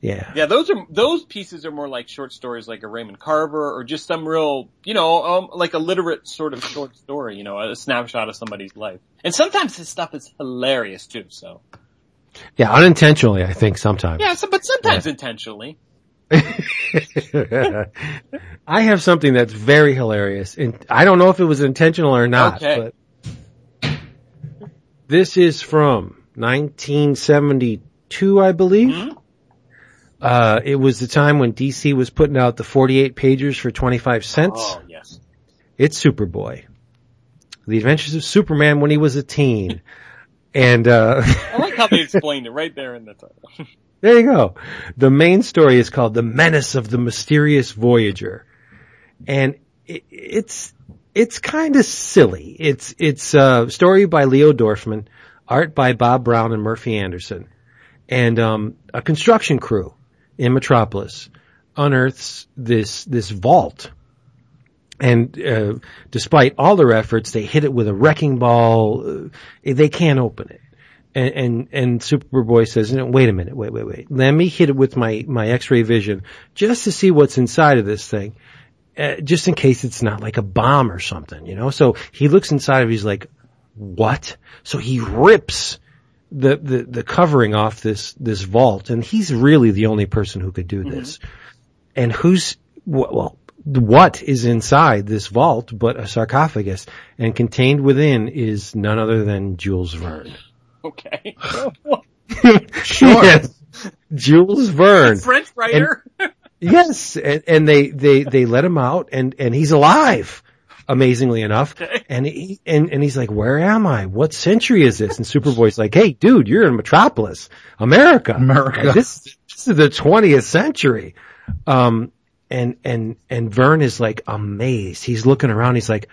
yeah. Yeah, those are those pieces are more like short stories, like a Raymond Carver, or just some real, you know, um, like a literate sort of short story. You know, a snapshot of somebody's life. And sometimes this stuff is hilarious too. So Yeah, unintentionally, I think sometimes. yeah, so, but sometimes intentionally. I have something that's very hilarious, and I don't know if it was intentional or not, Okay. but this is from 1972, I believe. Mhm. Uh, it was the time when DC was putting out the 48 pagers for 25 cents. Oh yes. It's Superboy. The Adventures of Superman when he was a teen. And, uh, I like how they explained it right there in the title. There you go. The main story is called The Menace of the Mysterious Voyager. And it, it's, it's kind of silly. It's, it's a story by Leo Dorfman, art by Bob Brown and Murphy Anderson. And, um, a construction crew in Metropolis unearths this, this vault. And, uh, despite all their efforts, they hit it with a wrecking ball. They can't open it and and, and Superboy says, no, "Wait a minute, wait, wait, wait. Let me hit it with my my X-ray vision just to see what's inside of this thing, uh, just in case it's not like a bomb or something, you know." So he looks inside of. He's like, "What?" So he rips the the the covering off this this vault, and he's really the only person who could do this. And who's well. What is inside this vault but a sarcophagus and contained within is none other than Jules Verne. Okay. Sure. Yes. Jules Verne. French writer. Yes. And, and they, they, they let him out and, and he's alive. Amazingly enough. Okay. And he, and, and he's like, where am I? What century is this? And Superboy's like, hey dude, you're in Metropolis, America. America. This, this is the 20th century. Um, and, and, and Verne is like amazed. He's looking around. He's like,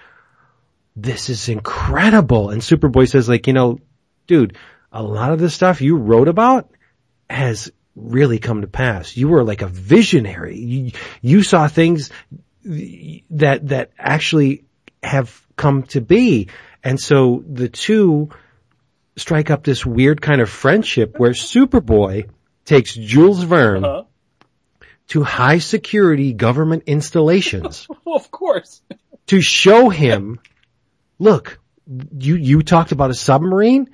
this is incredible. And Superboy says like, you know, dude, a lot of the stuff you wrote about has really come to pass. You were like a visionary. You, you saw things that, that actually have come to be. And so the two strike up this weird kind of friendship where Superboy takes Jules Verne Uh-huh. to high security government installations Well, of course. to show him, look, you, you talked about a submarine?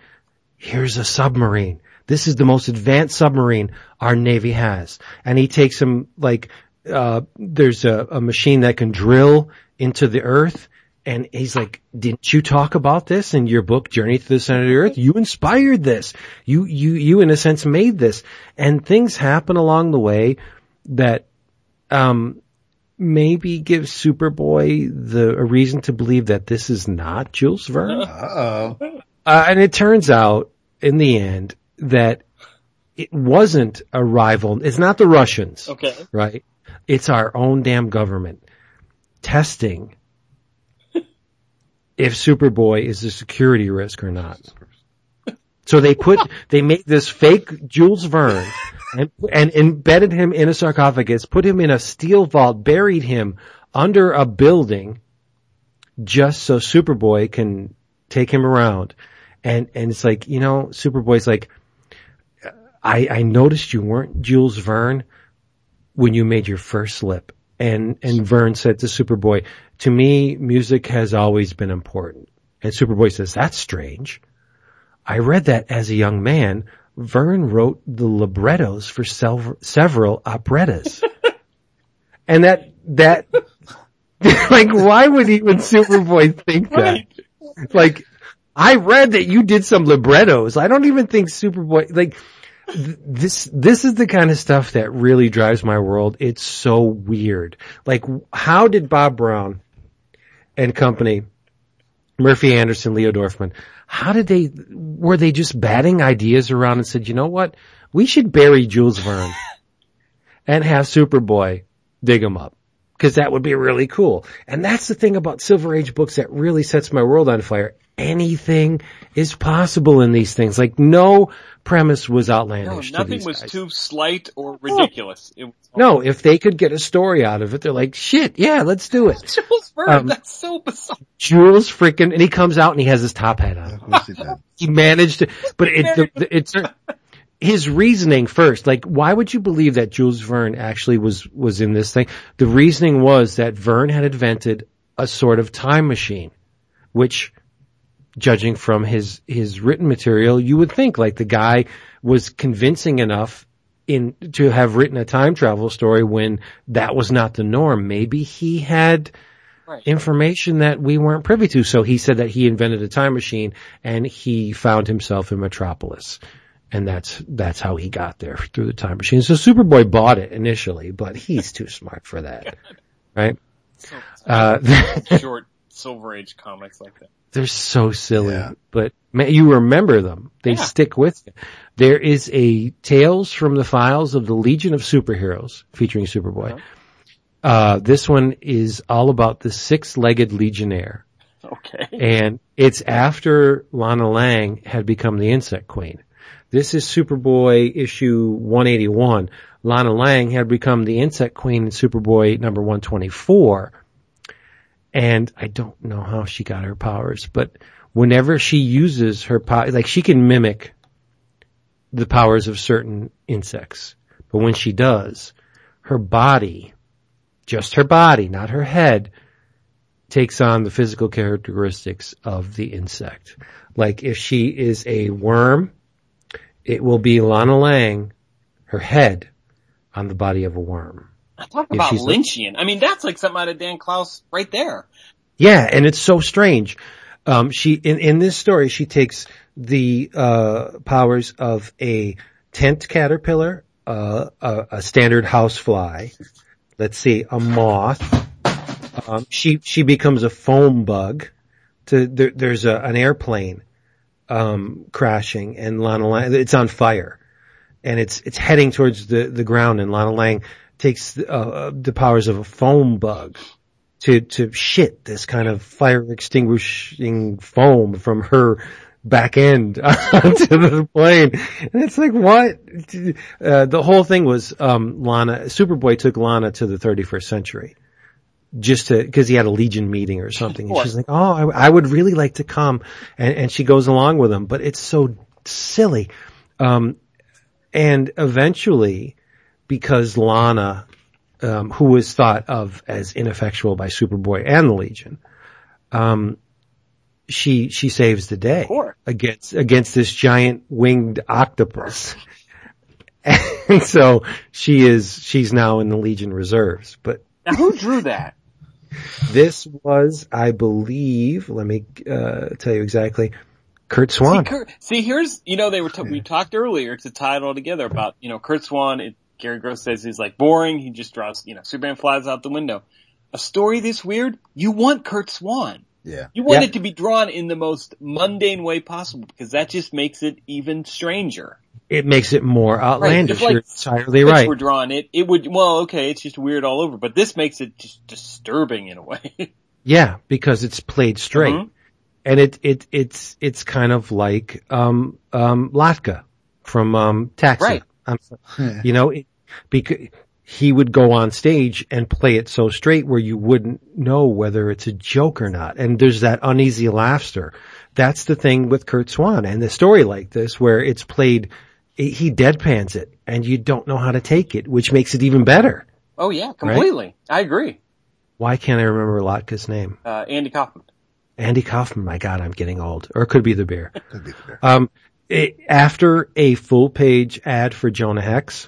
Here's a submarine. This is the most advanced submarine our Navy has. And he takes him like, uh, there's a, a machine that can drill into the earth. And he's like, didn't you talk about this in your book, Journey to the Center of the Earth? You inspired this. You, you, you in a sense made this. And things happen along the way that, um, maybe give Superboy the a reason to believe that this is not Jules Verne. Uh-oh. Uh, and it turns out in the end that it wasn't a rival. It's not the Russians, Okay. right? It's our own damn government testing if Superboy is a security risk or not. So they put, they made this fake Jules Verne and, and embedded him in a sarcophagus, put him in a steel vault, buried him under a building just so Superboy can take him around. And, and it's like, you know, Superboy's like, I, I noticed you weren't Jules Verne when you made your first slip. And, and Verne said to Superboy, to me, music has always been important. And Superboy says, that's strange. I read that as a young man. Verne wrote the librettos for sev- several operettas. and that, that, like, why would even Superboy think that? Like, I read that you did some librettos. I don't even think Superboy, like, th- this, this is the kind of stuff that really drives my world. It's so weird. Like, how did Bob Brown and company, Murphy Anderson, Leo Dorfman, how did they, were they just batting ideas around and said, you know what? We should bury Jules Verne and have Superboy dig him up. Cause that would be really cool. And that's the thing about Silver Age books that really sets my world on fire. Anything is possible in these things. Like no premise was No, outlandish. to nothing these was guys. too slight or ridiculous. It was No, if they could get a story out of it, they're like, shit, yeah, let's do it. Jules Verne, Um, that's so bizarre. Jules freaking, and he comes out and he has his top hat on. He. He managed to, but it, the, the, it's his reasoning first. Like, why would you believe that Jules Verne actually was was in this thing? The reasoning was that Verne had invented a sort of time machine, which, judging from his his written material, you would think like the guy was convincing enough in to have written a time travel story when that was not the norm. Maybe he had Right. information that we weren't privy to. So he said that he invented a time machine and he found himself in Metropolis. And that's, that's how he got there through the time machine. So Superboy bought it initially, but he's too smart for that. Right? So Uh, short Silver Age comics like that. They're so silly, Yeah. but man, you remember them. They Yeah. stick with you. There is a Tales from the Files of the Legion of Superheroes featuring Superboy. Uh-huh. Uh, this one is all about the six-legged Legionnaire. Okay. and it's after Lana Lang had become the Insect Queen. This is Superboy issue 181. Lana Lang had become the Insect Queen in Superboy number 124. And I don't know how she got her powers, but whenever she uses her power, like she can mimic the powers of certain insects. But when she does, her body, just her body, not her head, takes on the physical characteristics of the insect. Like if she is a worm, it will be Lana Lang, her head, on the body of a worm. Talk If about Lynchian. I mean, that's like something out of Dan Clowes right there. Yeah, and it's so strange. Um, she in in this story she takes the uh, powers of a tent caterpillar, uh, a, a standard housefly. Let's see, a moth. Um, she she becomes a foam bug. To there, there's a, an airplane um, crashing, and Lana Lang it's on fire, and it's it's heading towards the the ground, and Lana Lang takes uh, the powers of a foam bug to to shit this kind of fire extinguishing foam from her back end onto the plane. And it's like what? Uh, the whole thing was um Lana Superboy took Lana to the 31st century. Just to, cause he had a Legion meeting or something. And she's like, oh, I, I would really like to come. And, and she goes along with him, but it's so silly. Um, and eventually, because Lana um, who was thought of as ineffectual by Superboy and the Legion. Um, she she saves the day against against this giant winged octopus, and so she is she's now in the Legion reserves. But Now, who drew that? this was, I believe, let me uh, tell you exactly, Kurt See, Swan. Kurt, see, here's, you know, they were, t- we talked earlier to tie it all together about, you know, Curt Swan, it, Gary Groth says he's like boring, he just draws, you know, Superman flies out the window. A story this weird, you want Curt Swan. Yeah. You want Yeah. it to be drawn in the most mundane way possible because that just makes it even stranger. It makes it more outlandish. If, like, You're entirely If right. we're drawing it, it would, well, okay, it's just weird all over, but this makes it just disturbing in a way. Yeah, because it's played straight. Mhm. And it, it, it's, it's kind of like, um, um, Latka from, um, Taxi. Right. I'm. You know, it, because he would go on stage and play it so straight where you wouldn't know whether it's a joke or not. And there's that uneasy laughter. That's the thing with Curt Swan and the story like this where it's played, he deadpans it and you don't know how to take it, which makes it even better. oh yeah, completely. I agree. Why can't I remember Latka's name? Uh, Andy Kaufman. Andy Kaufman. My God, I'm getting old. Or it could be the beer. Could be fair. Um, it, after a full page ad for Jonah Hex.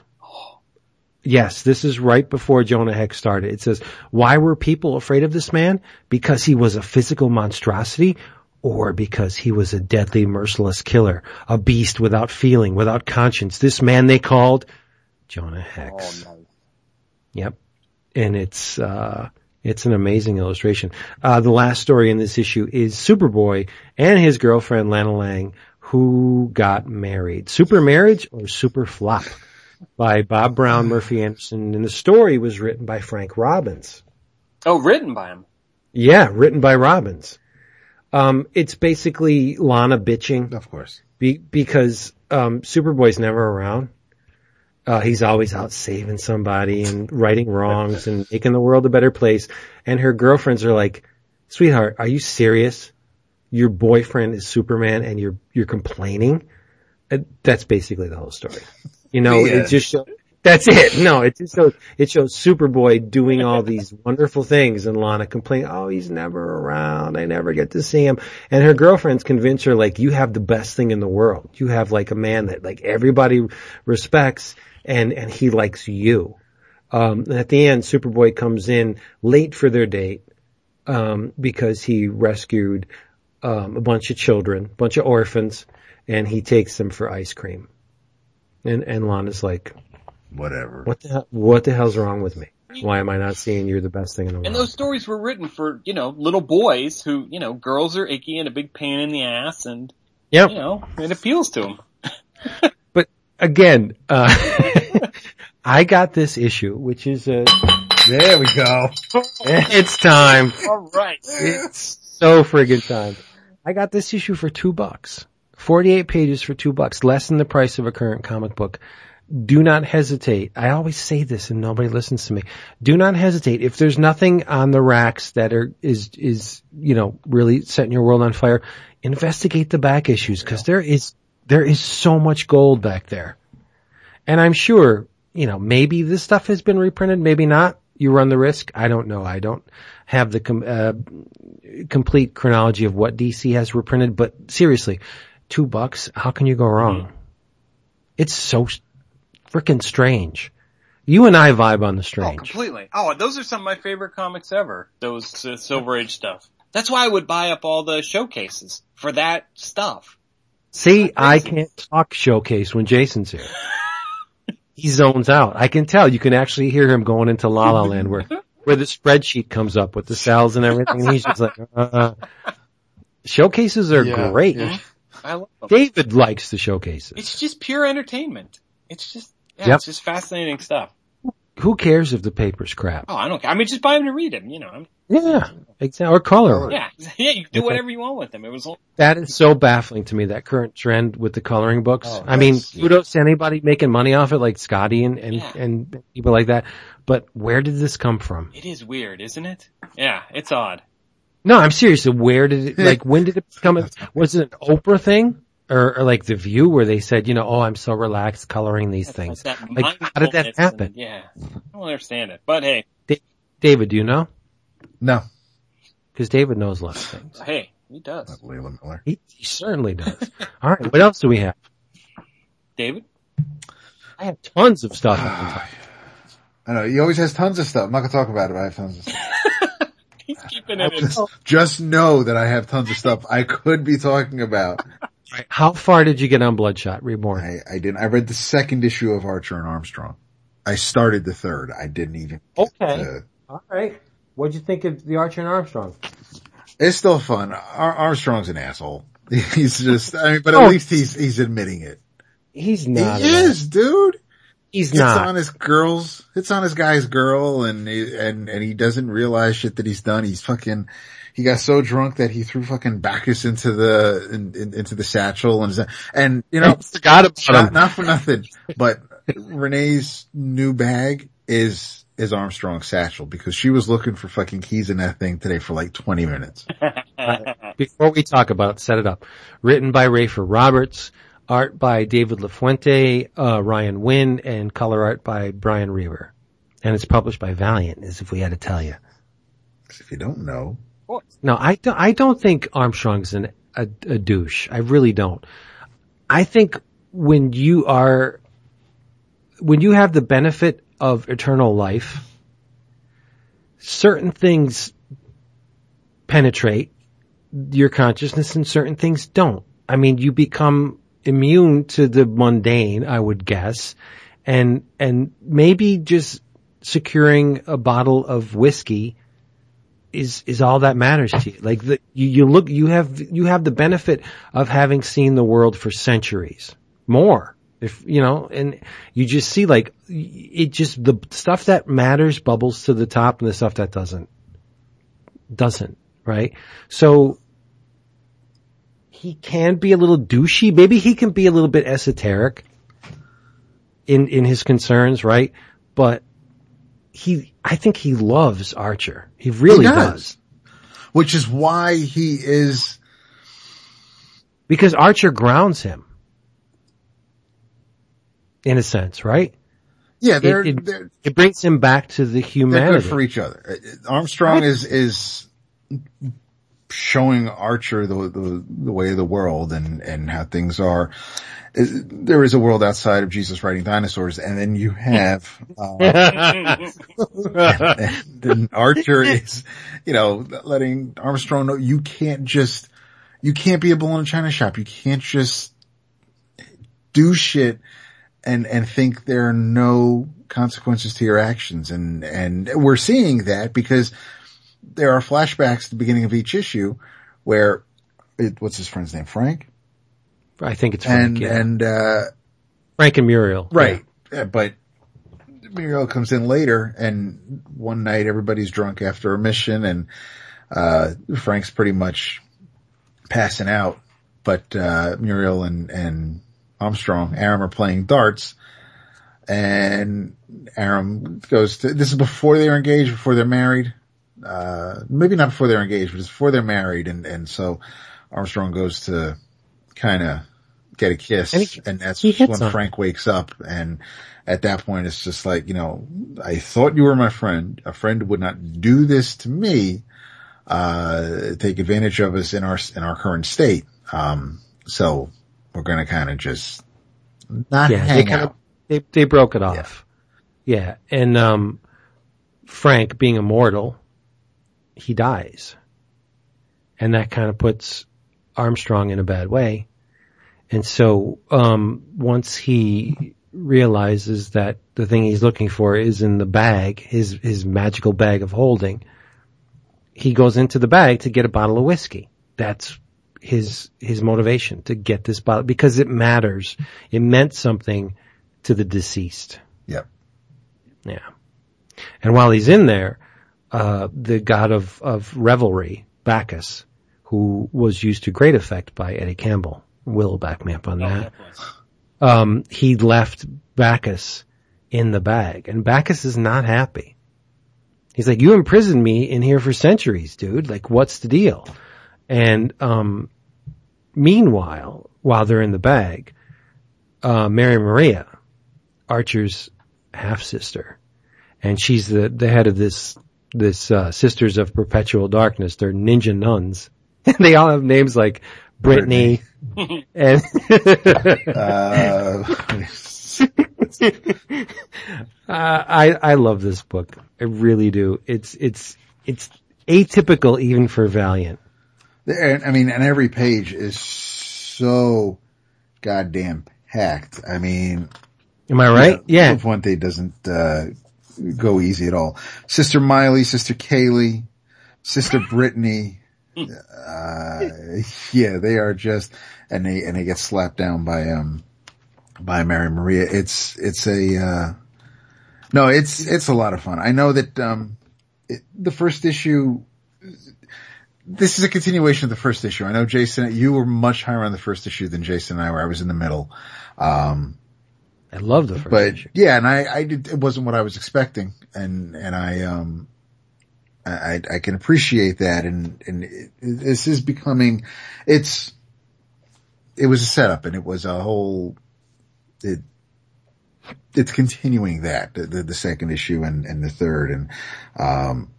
Yes, this is right before Jonah Hex started. It says, why were people afraid of this man? Because he was a physical monstrosity or because he was a deadly, merciless killer, a beast without feeling, without conscience. This man they called Jonah Hex. Oh, nice. Yep. And it's, uh, it's an amazing illustration. Uh, the last story in this issue is Superboy and his girlfriend Lana Lang who got married. Super marriage or super flop by Bob Brown, Murphy Anderson. And the story was written by Frank Robbins. Oh, written by him. Yeah, written by Robbins. Um, it's basically Lana bitching Of course. be, because um, Superboy's never around. Uh, he's always out saving somebody and righting wrongs and making the world a better place. And her girlfriends are like, "Sweetheart, are you serious? Your boyfriend is Superman and you're you're complaining?" Uh, that's basically the whole story. You know, Yeah. it just shows. That's it. No, it just shows, it shows Superboy doing all these wonderful things and Lana complaining, oh, he's never around. I never get to see him. And her girlfriends convince her like, you have the best thing in the world. You have like a man that like everybody respects and, and he likes you. Um, and at the end, Superboy comes in late for their date, um, because he rescued, um, a bunch of children, a bunch of orphans, and he takes them for ice cream. And, and Lana's like, Whatever. what the hell, what the hell's wrong with me? Why am I not seeing you're the best thing in the world? And those stories were written for, you know, little boys who, you know, girls are icky and a big pain in the ass and, yep. you know, it appeals to them. But again, uh, I got this issue, which is a, There we go. it's time. Alright. It's so friggin' time. I got this issue for two bucks. 48 pages for two bucks, less than the price of a current comic book. Do not hesitate. I always say this and nobody listens to me. Do not hesitate. If there's nothing on the racks that are, is, is, you know, really setting your world on fire, investigate the back issues because there is, there is so much gold back there. And I'm sure, you know, maybe this stuff has been reprinted, maybe not. You run the risk. I don't know. I don't have the com- uh, complete chronology of what DC has reprinted, but seriously, two bucks, how can you go wrong? It's so freaking strange. You and I vibe on the strange. Oh, completely. Oh, those are some of my favorite comics ever. Those uh, Silver Age stuff. That's why I would buy up all the showcases for that stuff. See, I can't talk showcase when Jason's here. he zones out. I can tell. You can actually hear him going into La La Land where, where the spreadsheet comes up with the cells and everything. And he's just like, uh, showcases are Yeah, great. yeah. I love them. David likes the showcases. It's just pure entertainment. It's just, yeah, Yep. it's just fascinating stuff. Who cares if the paper's crap? Oh, I don't care. I mean, just buy them to read them, you know. I'm, Yeah, exactly. Or color. yeah, yeah, you can do whatever you want with them. It was, all- That is so baffling to me, that current trend with the coloring books. Oh, I mean, kudos to anybody making money off it, like Scotty and, and, Yeah. and people like that. But where did this come from? it is weird, isn't it? Yeah, it's odd. No, I'm serious. Where did it, like, when did it become, a, was it an Oprah thing? Or, or like The View where they said, you know, oh, I'm so relaxed coloring these things. That Like, how did that happen? and- yeah, I don't understand it, but hey, David, do you know? No. Cause David knows a lot of things. hey, he does. Layla Miller. He, he certainly does. All right. What else do we have? David? I have tons of stuff. I I know, he always has tons of stuff. I'm not gonna talk about it, but I have tons of stuff. He's keeping it in. Just, oh. just know that I have tons of stuff I could be talking about. Right. How far did you get on Bloodshot Reborn? I, I didn't, I read the second issue of Archer and Armstrong. I started the third. I didn't even. get Okay. to- All right. What'd you think of the Archer and Armstrong? it's still fun. Ar- Armstrong's an asshole. He's just, I mean, but at Oh. least he's, he's admitting it. He's not. he is, dude. He's It's not. on his girls. It's on his guy's girl, and he- and and he doesn't realize shit that he's done. He's fucking. He got so drunk that he threw fucking Bacchus into the in, in, into the satchel, and and you know I forgot about not, him. not for nothing, but Renee's new bag is is Armstrong's satchel because she was looking for fucking keys in that thing today for like twenty minutes. Before we talk about it, set it up. Written by Rafer Roberts, art by David LaFuente, uh, Ryan Winn, and color art by Brian Reber. And it's published by Valiant, as if we had to tell you. If you don't know, No, I don't, I don't think Armstrong's an, a, a douche. I really don't. I think when you are, when you have the benefit of eternal life, certain things penetrate your consciousness and certain things don't. I mean, you become immune to the mundane, I would guess, and, and maybe just securing a bottle of whiskey is is all that matters to you. Like the, you, you look, you have you have the benefit of having seen the world for centuries, more. If you know, and you just see like it just the stuff that matters bubbles to the top, and the stuff that doesn't doesn't. Right. So he can be a little douchey. Maybe he can be a little bit esoteric in, in his concerns, right? But he, I think he loves Archer. He really He does. does. Which is why he is, Because Archer grounds him. In a sense, right? yeah, they're, It- it- they're, It brings him back to the humanity. good for each other. Armstrong is, is showing Archer the, the, the way of the world and, and how things are. There is a world outside of Jesus riding dinosaurs and then you have, uh, and then Archer is, you know, letting Armstrong know you can't just, you can't be a bull in a china shop. You can't just do shit and, and think there are no consequences to your actions. And, and we're seeing that because there are flashbacks at the beginning of each issue where it, what's his friend's name? Frank? I think it's Frank, And, yeah. and, uh, Frank and Muriel. Right. Yeah, but Muriel comes in later and one night everybody's drunk after a mission and, uh, Frank's pretty much passing out, but, uh, Muriel and, and Armstrong, Aram are playing darts and Aram goes to, this is before they're engaged, before they're married. Uh, maybe not before they're engaged, but it's before they're married. And, and so Armstrong goes to kind of get a kiss And and, that's when on. Frank wakes up and at that point it's just like, you know, I thought you were my friend. A friend would not do this to me, uh, take advantage of us in our, in our current state. Um, so we're going to kind of just not Yeah, they hang kind out. of, they, they broke it off. Yeah. And, um, Frank being immortal, he dies. And that kind of puts Armstrong in a bad way. And so, um, once he realizes that the thing he's looking for is in the bag, his, his magical bag of holding, he goes into the bag to get a bottle of whiskey. That's his, his motivation to get this bottle because it matters. It meant something to the deceased. Yeah. Yeah. And while he's in there, uh, the god of, of revelry, Bacchus, who was used to great effect by Eddie Campbell, will back me up on that. Um, he left Bacchus in the bag and Bacchus is not happy. He's like, you imprisoned me in here for centuries, dude. Like, what's the deal? And, um, meanwhile, while they're in the bag, uh, Mary Maria, Archer's half sister, and she's the, the head of this, this, uh, Sisters of Perpetual Darkness. They're ninja nuns. they all have names like Brittany, and, Uh, Uh, I I love this book. I really do. It's it's it's atypical even for Valiant. I mean, and every page is so goddamn packed. I mean, Am I right? Yeah. Fuente doesn't, uh, go easy at all. Sister Miley, Sister Kaylee, Sister Brittany, uh, yeah, they are just, and they, and they get slapped down by, um, by Mary Maria. It's, it's a, uh, no, it's, it's a lot of fun. I know that, um, it, the first issue, this is a continuation of the first issue. I know Jason, you were much higher on the first issue than Jason and I were. I was in the middle. Um, I love the first but issue. yeah, and I, I did, it wasn't what I was expecting. And, and I, um, I, I can appreciate that. And, and it, this is becoming, it's, it was a setup and it was a whole, it, it's continuing that, the, the, the second issue and, and the third. And, um,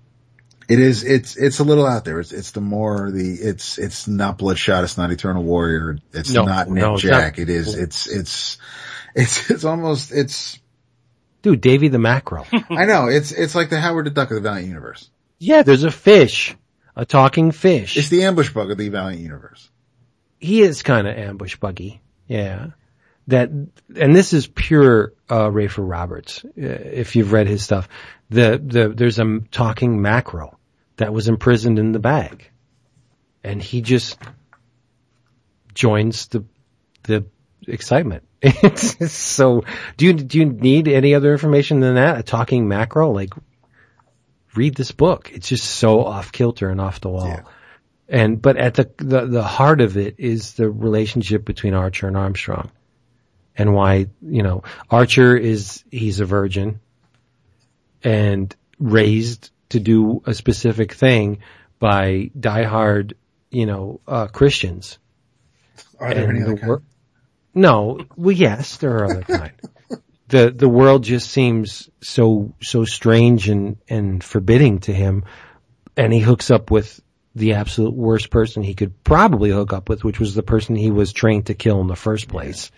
it is, it's, it's a little out there. It's, it's the more the, it's, it's not Bloodshot. It's not Eternal Warrior. It's No, not Nick no, it's Jack. not- It is, it's, it's, it's, it's almost, it's, Dude, Davy the Mackerel. I know, it's, it's like the Howard the Duck of the Valiant Universe. yeah, there's a fish. A talking fish. It's the ambush bug of the Valiant Universe. he is kind of ambush buggy. Yeah. That, and this is pure, uh, Rafer Roberts, uh, if you've read his stuff. The, the, there's a talking mackerel that was imprisoned in the bag. And he just joins the, the excitement. It's, so, do you, do you need any other information than that? A talking mackerel? Like, read this book. It's just so off kilter and off the wall. Yeah. And, but at the, the, the heart of it is the relationship between Archer and Armstrong. And why, you know, Archer is, he's a virgin and raised to do a specific thing by diehard, you know, uh, Christians. Are there And any other the? No, well, yes, there are other kind. the the world just seems so so strange and and forbidding to him, and he hooks up with the absolute worst person he could probably hook up with, which was the person he was trained to kill in the first place.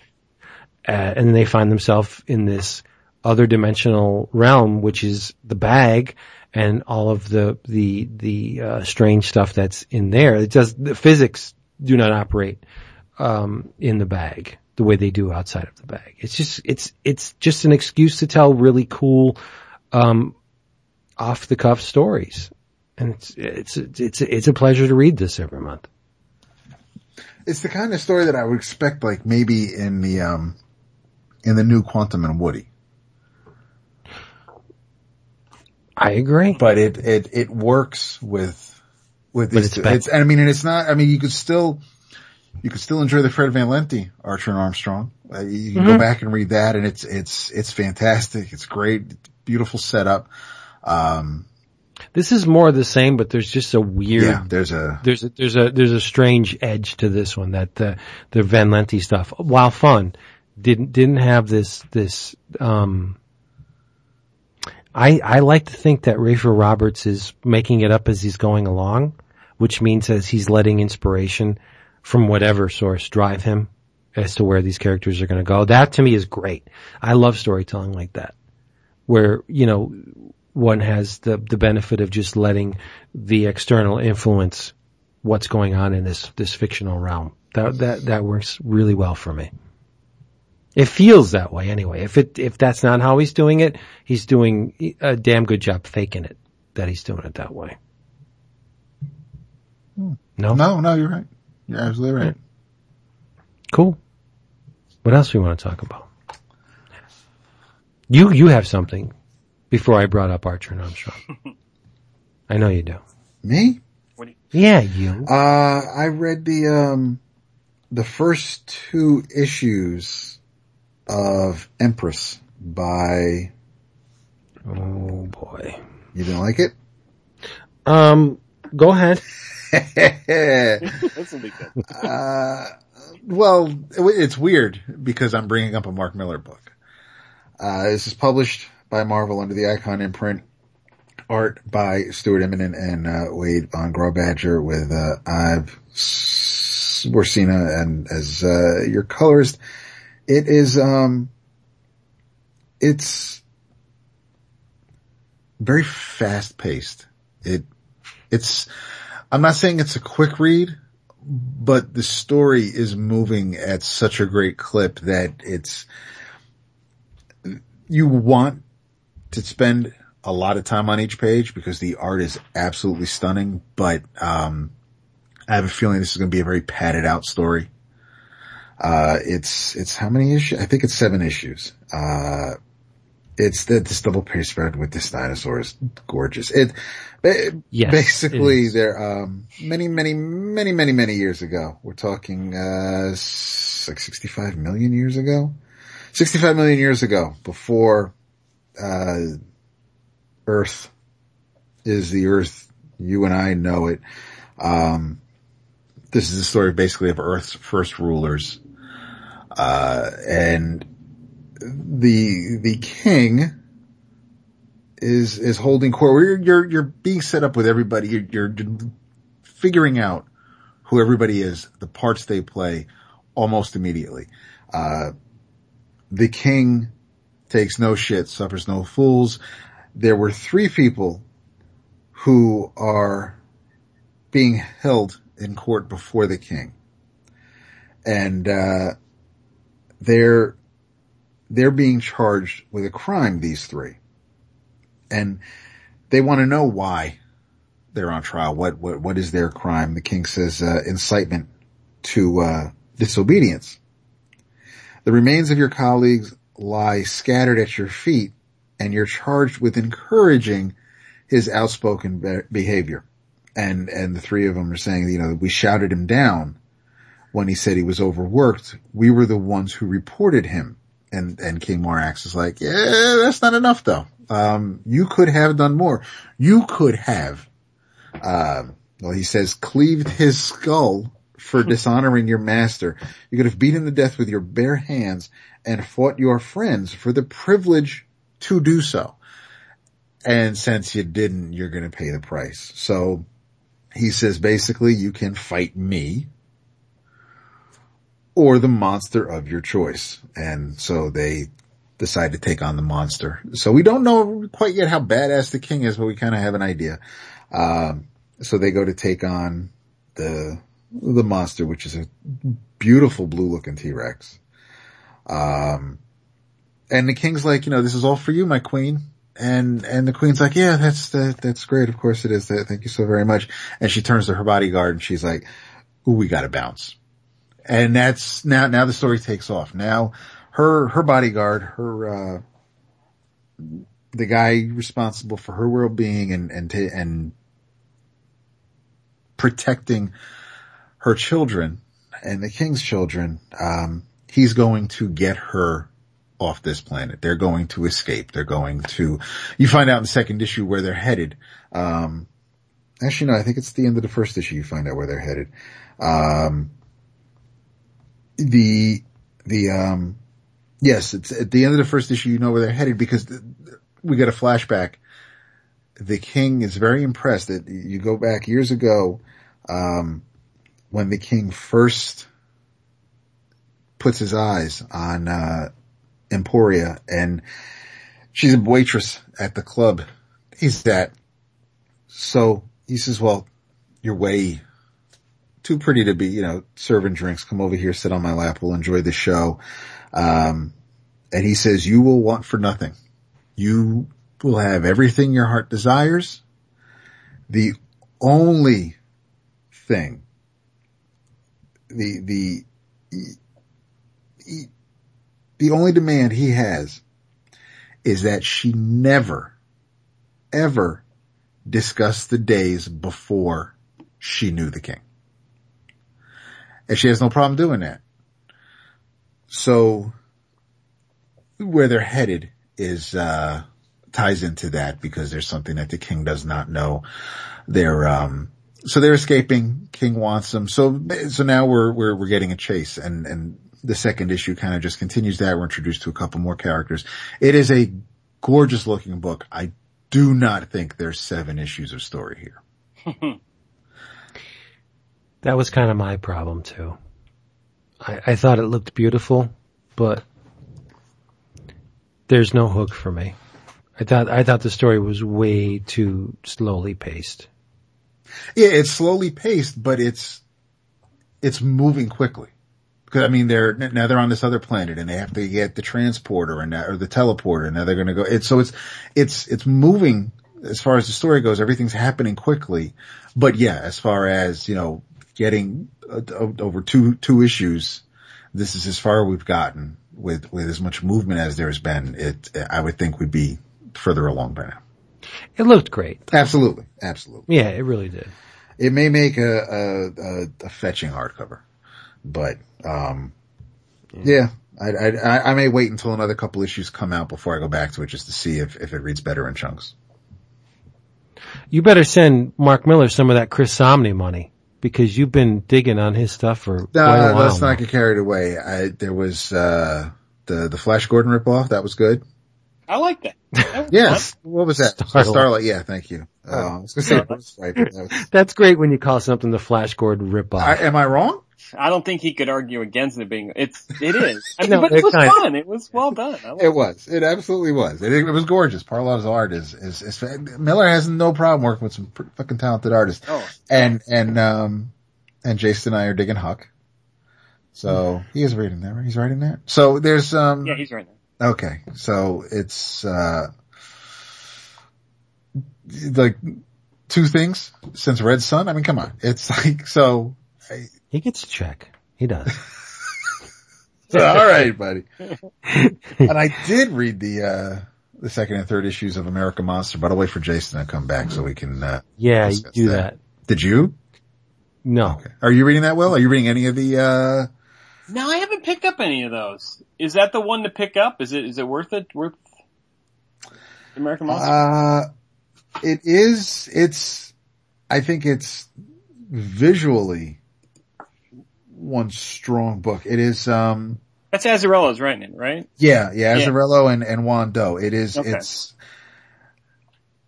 Uh, and they find themselves in this other dimensional realm, which is the bag and all of the the the uh, strange stuff that's in there. It does the physics do not operate um, in the bag the way they do outside of the bag. It's just it's it's just an excuse to tell really cool um, off the cuff stories, and it's it's it's it's a pleasure to read this every month. It's the kind of story that I would expect, like maybe in the um, in the new Quantum and Woody. I agree. but it it it works with with But it's better. It's I mean, and it's not. I mean, you could still you could still enjoy the Fred Van Lente Archer and Armstrong. Uh, you can Mm-hmm. go back and read that, and it's it's it's fantastic. It's great, beautiful setup. Um, This is more of the same, but there's just a weird. yeah, there's a There's a, there's a there's a strange edge to this one that the the Van Lente stuff, while fun, didn't didn't have this this. um I I like to think that Rafer Roberts is making it up as he's going along, which means as he's letting inspiration from whatever source drive him as to where these characters are going to go. That to me is great. I love storytelling like that, where you know one has the the benefit of just letting the external influence what's going on in this this fictional realm. That that that works really well for me. It feels that way anyway. If it if that's not how he's doing it, he's doing a damn good job faking it that he's doing it that way. Hmm. No, no, no. You're right. You're absolutely right. cool. What else do we want to talk about? You you have something before I brought up Archer and Armstrong. I know you do. Me? Yeah, you. Uh, I read the um the first two issues of Empress by. Oh boy. You didn't like it? Um, go ahead. This will be good. Uh, well, it- it's weird because I'm bringing up a Mark Millar book. Uh, this is published by Marvel under the Icon imprint. Art by Stuart Immonen and uh, Wade von Grawbadger with uh, Ive Svorcina and as uh, your colorist. It is um, it's very fast paced. It it's I'm not saying it's a quick read, but the story is moving at such a great clip that it's, you want to spend a lot of time on each page because the art is absolutely stunning, but, um, I have a feeling this is going to be a very padded out story. Uh, it's, it's how many issues? I think it's seven issues. Uh, it's the, this double page spread with this dinosaur is gorgeous. It, Yes, basically there, um, many, many, many, many, many years ago, we're talking, uh, like 65 million years ago, 65 million years ago before, uh, Earth is the Earth you and I know it. Um, this is the story basically of Earth's first rulers. Uh, and the, the king is, is holding court. You're, you're, you're being set up with everybody. You're, you're figuring out who everybody is, the parts they play almost immediately. Uh, the king takes no shit, suffers no fools. There were three people who are being held in court before the king. And, uh, they're, they're being charged with a crime, these three. And they want to know why they're on trial. What, what, what is their crime? The king says, uh, incitement to, uh, disobedience. The remains of your colleagues lie scattered at your feet and you're charged with encouraging his outspoken be- behavior. and, and the three of them are saying, you know, we shouted him down when he said he was overworked. We were the ones who reported him. And, and King Morax is like, yeah, that's not enough though. Um, you could have done more. You could have, um, well, he says cleaved his skull for dishonoring your master. You could have beaten to death with your bare hands and fought your friends for the privilege to do so. And since you didn't, you're going to pay the price. So he says basically you can fight me or the monster of your choice. And so they decide to take on the monster. So we don't know quite yet how badass the king is, but we kind of have an idea. Um, so they go to take on the, the monster, which is a beautiful blue looking T-Rex. Um, and the king's like, you know, this is all for you, my queen. And, and the queen's like, yeah, that's, that, that's great. Of course it is. Thank you so very much. And she turns to her bodyguard and she's like, ooh, we gotta bounce. And that's now, now the story takes off. Now her, her bodyguard, her, uh, the guy responsible for her well-being and, and, and protecting her children and the king's children, um, he's going to get her off this planet. They're going to escape. They're going to, you find out in the second issue where they're headed. Um, actually no, I think it's the end of the first issue you find out where they're headed. Um, the, the, um, yes, it's at the end of the first issue you know where they're headed because we get a flashback. The king is very impressed that you go back years ago, um, when the king first puts his eyes on, uh, Emporia and she's a waitress at the club he's at. So he says, well, you're way too pretty to be, you know, serving drinks. Come over here, sit on my lap. We'll enjoy the show. Um, and he says, you will want for nothing. You will have everything your heart desires. The only thing, the, the, the only demand he has is that she never, ever discuss the days before she knew the king. And she has no problem doing that. So where they're headed is, uh, ties into that because there's something that the king does not know. They're, um, so they're escaping. King wants them. So, so now we're, we're, we're getting a chase and, and the second issue kind of just continues that. We're introduced to a couple more characters. It is a gorgeous looking book. I do not think there's seven issues of story here. that was kind of my problem too. I, I thought it looked beautiful, but there's no hook for me. I thought I thought the story was way too slowly paced. Yeah, it's slowly paced, but it's it's moving quickly. Because I mean, they're now they're on this other planet, and they have to get the transporter and or the teleporter, and now they're going to go. It's so it's it's it's moving as far as the story goes. Everything's happening quickly, but yeah, as far as you know, getting over two two issues, this is as far we've gotten with with as much movement as there's been. It I would think we'd be further along by now. It looked great. Absolutely, absolutely. Yeah, it really did. It may make a a, a, a fetching hardcover, but um, yeah, I, I, I may wait until another couple issues come out before I go back to it just to see if, if it reads better in chunks. You better send Mark Millar some of that Chris Samnee money because you've been digging on his stuff for no, quite a while. Let's not get carried away. I, there was, uh, the, the Flash Gordon ripoff. That was good. I like that. that yes. Fun. What was that? Starlight. Starlight. Yeah. Thank you. Uh, I was say, that was... That's great when you call something the Flash Gordon ripoff. I, am I wrong? I don't think he could argue against it being, it's, it is. I mean, No, but it was it's fun. It was well done. I It was. It absolutely was. It, it was gorgeous. Parlov's art is, is, is, Millar has no problem working with some fucking talented artists. Oh. And, and, um, and Jason and I are digging Huck. So he is reading that, right? He's writing that. So there's, um, Yeah, he's writing. there. okay. So it's, uh, like two things since Red Sun. I mean, come on. It's like, so, he gets a check. He does. all right, buddy. and I did read the, uh, the second and third issues of America Monster, but I'll wait for Jason to come back so we can, uh, Yeah, do that. that. Did you? No. Are you reading that, Will? Are you reading any of the, uh, No, I haven't picked up any of those. Is that the one to pick up? Is it is it worth it? Worth American Monster? uh, it is, it's, I think it's visually one strong book. It is, um, That's Azzarello's writing it, right? Yeah, yeah, Yeah. Azzarello and, and Juan Doe. It is, Okay. it's,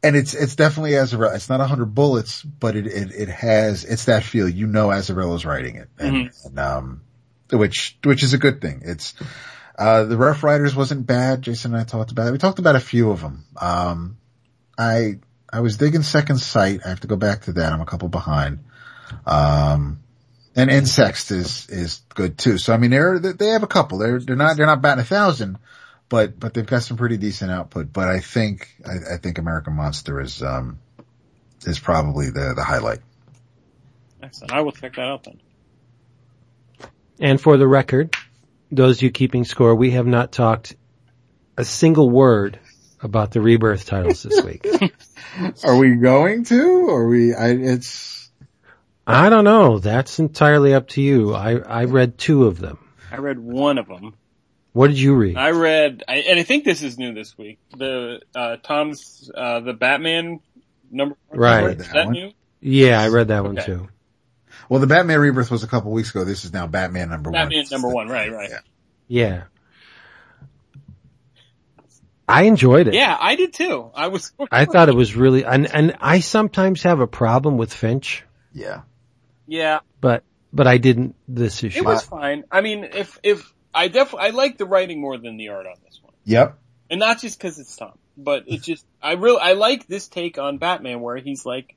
and it's, it's definitely Azzarello. It's not a hundred bullets, but it, it, it has, it's that feel. You know Azzarello's writing it. And, Mm-hmm. and, um, which, which is a good thing. It's, uh, the Rough Riders wasn't bad. Jason and I talked about it. We talked about a few of them. Um, I, I was digging Second Sight. I have to go back to that. I'm a couple behind. Um, and Insexts is, is good too. So I mean, they're, they have a couple. They're, they're not, they're not batting a thousand, but, but they've got some pretty decent output. But I think, I, I think American Monster is, um, is probably the, the highlight. Excellent. I will check that out then. And for the record, those of you keeping score, we have not talked a single word about the rebirth titles this week. Are we going to, or we, I, it's, I don't know. That's entirely up to you. I, I read two of them. I read one of them. What did you read? I read, I, and I think this is new this week. The uh, Tom's uh, the Batman number. one Right. Is That that new? yeah, I read that one too. well, the Batman Rebirth was a couple weeks ago. This is now Batman number one. Batman number one. Right, right. Yeah. Yeah. I enjoyed it. Yeah, I did too. I was. I thought it was really, and, and I sometimes have a problem with Finch, Yeah. Yeah, but, but I didn't this issue. it was fine. I mean, if if I definitely I like the writing more than the art on this one, Yep. and not just because it's Tom, but it's just I really I like this take on Batman where he's like,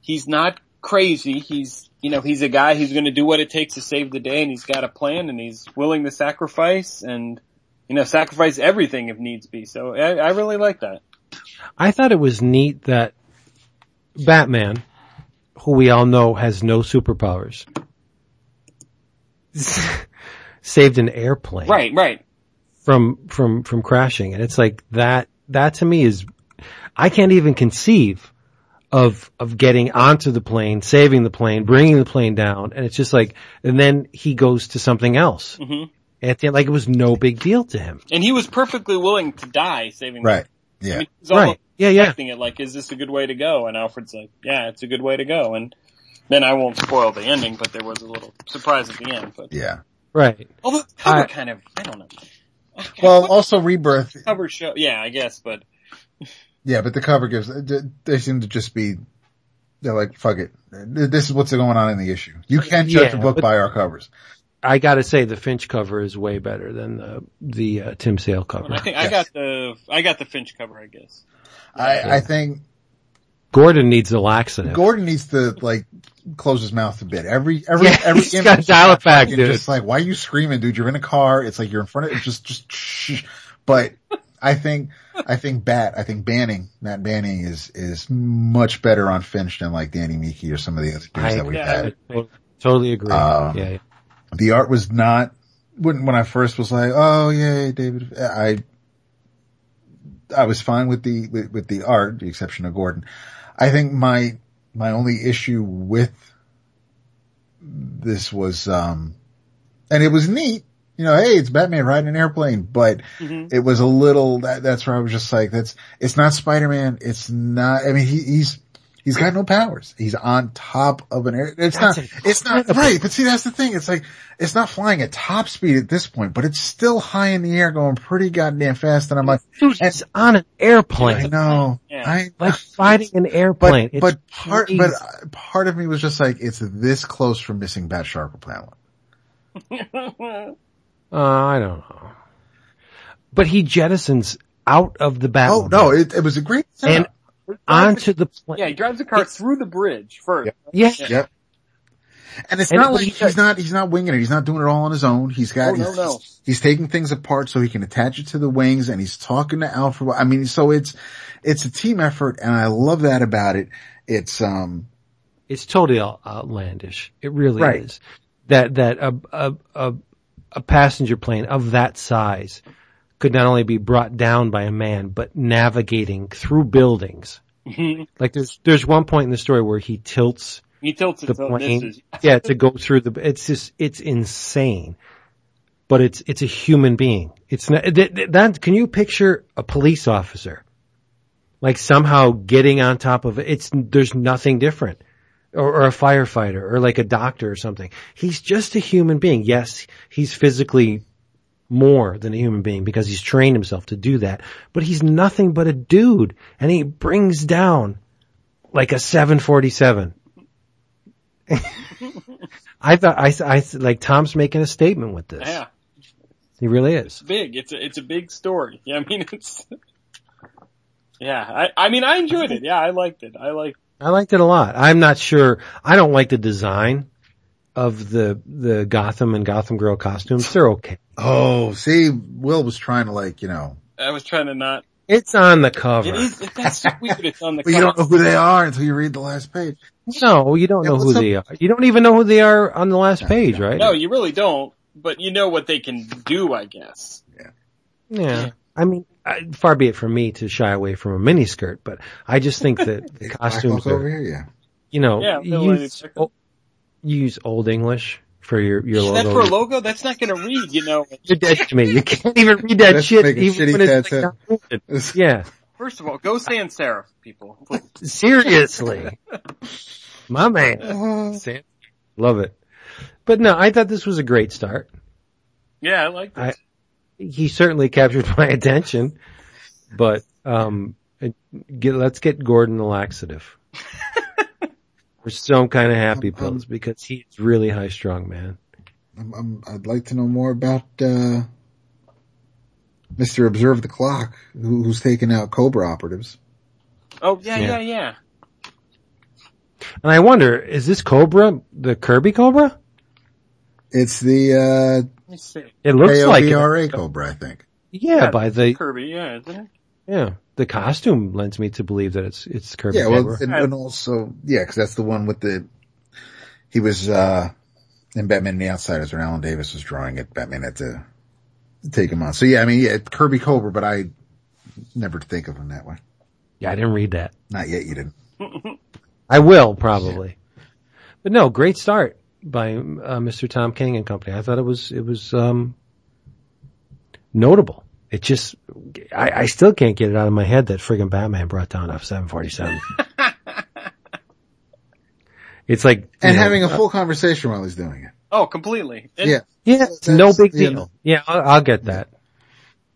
he's not crazy. He's you know he's a guy who's going to do what it takes to save the day, and he's got a plan, and he's willing to sacrifice and you know sacrifice everything if needs be. So I, I really like that. I thought it was neat that Batman, who we all know has no superpowers, saved an airplane Right, right. from, from, from crashing. And it's like that, that to me is, I can't even conceive of, of getting onto the plane, saving the plane, bringing the plane down. And it's just like, and then he goes to something else. hmm At the end, like it was no big deal to him. And he was perfectly willing to die saving. Right. I Yeah. mean, he's Right. Yeah, yeah. expecting it like, is this a good way to go? And Alfred's like, yeah, it's a good way to go. And then I won't spoil the ending, but there was a little surprise at the end. But Yeah. Right. although the cover I- kind of, I don't know. Well, also Rebirth. cover show, yeah, I guess, but Yeah, but the cover gives, they seem to just be, they're like, fuck it. This is what's going on in the issue. You can't judge Yeah, a book but- by our covers. I gotta say the Finch cover is way better than the, the, uh, Tim Sale cover. I think I got the, I got the Finch cover, I guess. I, I think Gordon needs a laxative. Gordon needs to like close his mouth a bit. Every, every, Yeah, every he's gotta dial is it back, dude. Just like, why are you screaming, dude? You're in a car. It's like you're in front of, just, just shh. But I think, I think Bat, I think Banning, Matt Banning is, is much better on Finch than like Danny Miki or some of the other dudes I- that we've yeah, had. I totally agree. Um, yeah, yeah. The art was not when when I first was like, oh yay, David. I I was fine with the with, with the art, the exception of Gordon. I think my my only issue with this was, um, and it was neat. You know, hey, it's Batman riding an airplane, but Mhm. it was a little. That, that's where I was just like, that's. It's not Spider Man. It's not. I mean, he, he's. He's got no powers. He's on top of an air. It's That's not, it's not, incredible. right. But see, that's the thing. It's like, it's not flying at top speed at this point, but it's still high in the air going pretty goddamn fast. And I'm like, Dude, it's on an airplane. I know, Yeah. I, Like fighting an airplane. but, but part, crazy. but uh, part of me was just like, it's this close from missing Bat Shark Repellent. Uh, I don't know. But he jettisons out of the Batmobile. Oh no, it, it was a great and setup. Onto the plane. yeah, he drives the car through the bridge first. Yeah. Yep. And it's And not but like he's does- not, he's not winging it. He's not doing it all on his own. He's got, Oh, no, he's, no. he's taking things apart so he can attach it to the wings and he's talking to Alfred. I mean, so it's, it's a team effort and I love that about it. It's, um, It's totally outlandish. It really Right. is. That, that a, a, a, a passenger plane of that size could not only be brought down by a man, but navigating through buildings mm-hmm. Like there's there's one point in the story where he tilts he tilts the plane. yeah, to go through the. It's just it's insane. But it's it's a human being. It's not that, that- that. Can you picture a police officer, like somehow getting on top of it? It's there's nothing different, or, or a firefighter, or like a doctor or something. He's just a human being. Yes, he's physically more than a human being because he's trained himself to do that. But he's nothing but a dude, and he brings down like a 747. I thought I, I like Tom's making a statement with this. Yeah, He really is. it's big. It's a, it's a big story. Yeah, I mean it's. Yeah, I I mean I enjoyed it. Yeah, I liked it. I like. I liked it a lot. I'm not sure. I don't like the design of the the Gotham and Gotham Girl costumes. They're okay. Oh, see, Will was trying to like, you know, I was trying to not. It's on the cover. It is. That's weird. It's on the. but you don't know who they are until you read the last page. No, you don't Yeah, know who up? they are. You don't even know who they are on the last page, right? No, you really don't. But you know what they can do, I guess. Yeah. Yeah. I mean, I, far be it from me to shy away from a miniskirt, but I just think that the costumes Blackhawk over are, here, yeah. you know, Yeah, you you use old English for your, your That's logo. for a logo. That's not going to read. You know. You're dead to me. You can't even read that Let's shit even when it's like not. Yeah. First of all, go sans serif, people. Please. Seriously. My man. Sam- Love it. But no, I thought this was a great start. Yeah, I like I- He certainly captured my attention, but, um, it- get, let's get Gordon the laxative. For some kind of happy Um, pills because he's really high strung, man. I'm, I'm, I'd like to know more about, uh, Mr. Observe the Clock, who, who's taking out Kobra operatives. Oh yeah, Yeah. yeah, yeah. And I wonder, is this Kobra the Kirby Kobra? It's the, Let me see. It uh, looks like it. KOBRA Cobra, I think. Yeah, Yeah, by the Kirby, yeah, isn't it? yeah, the costume lends me to believe that it's it's Kirby Yeah, well, and, and also, yeah, cause that's the one with the, he was, uh, in Batman and the Outsiders when Alan Davis was drawing it, Batman had to take him on. So yeah, I mean, yeah, Kirby Kobra, but I never think of him that way. yeah, I didn't read that. Not yet, you didn't. I will probably, but no, great start by uh, Mr. Tom King and company. I thought it was it was um notable. It just I, I still can't get it out of my head that friggin' Batman brought down F seven forty seven. It's like you And know, having a full conversation while he's doing it. Oh, completely. And Yeah. yeah, it's That's- no big you deal. know. Yeah, I'll, I'll get that.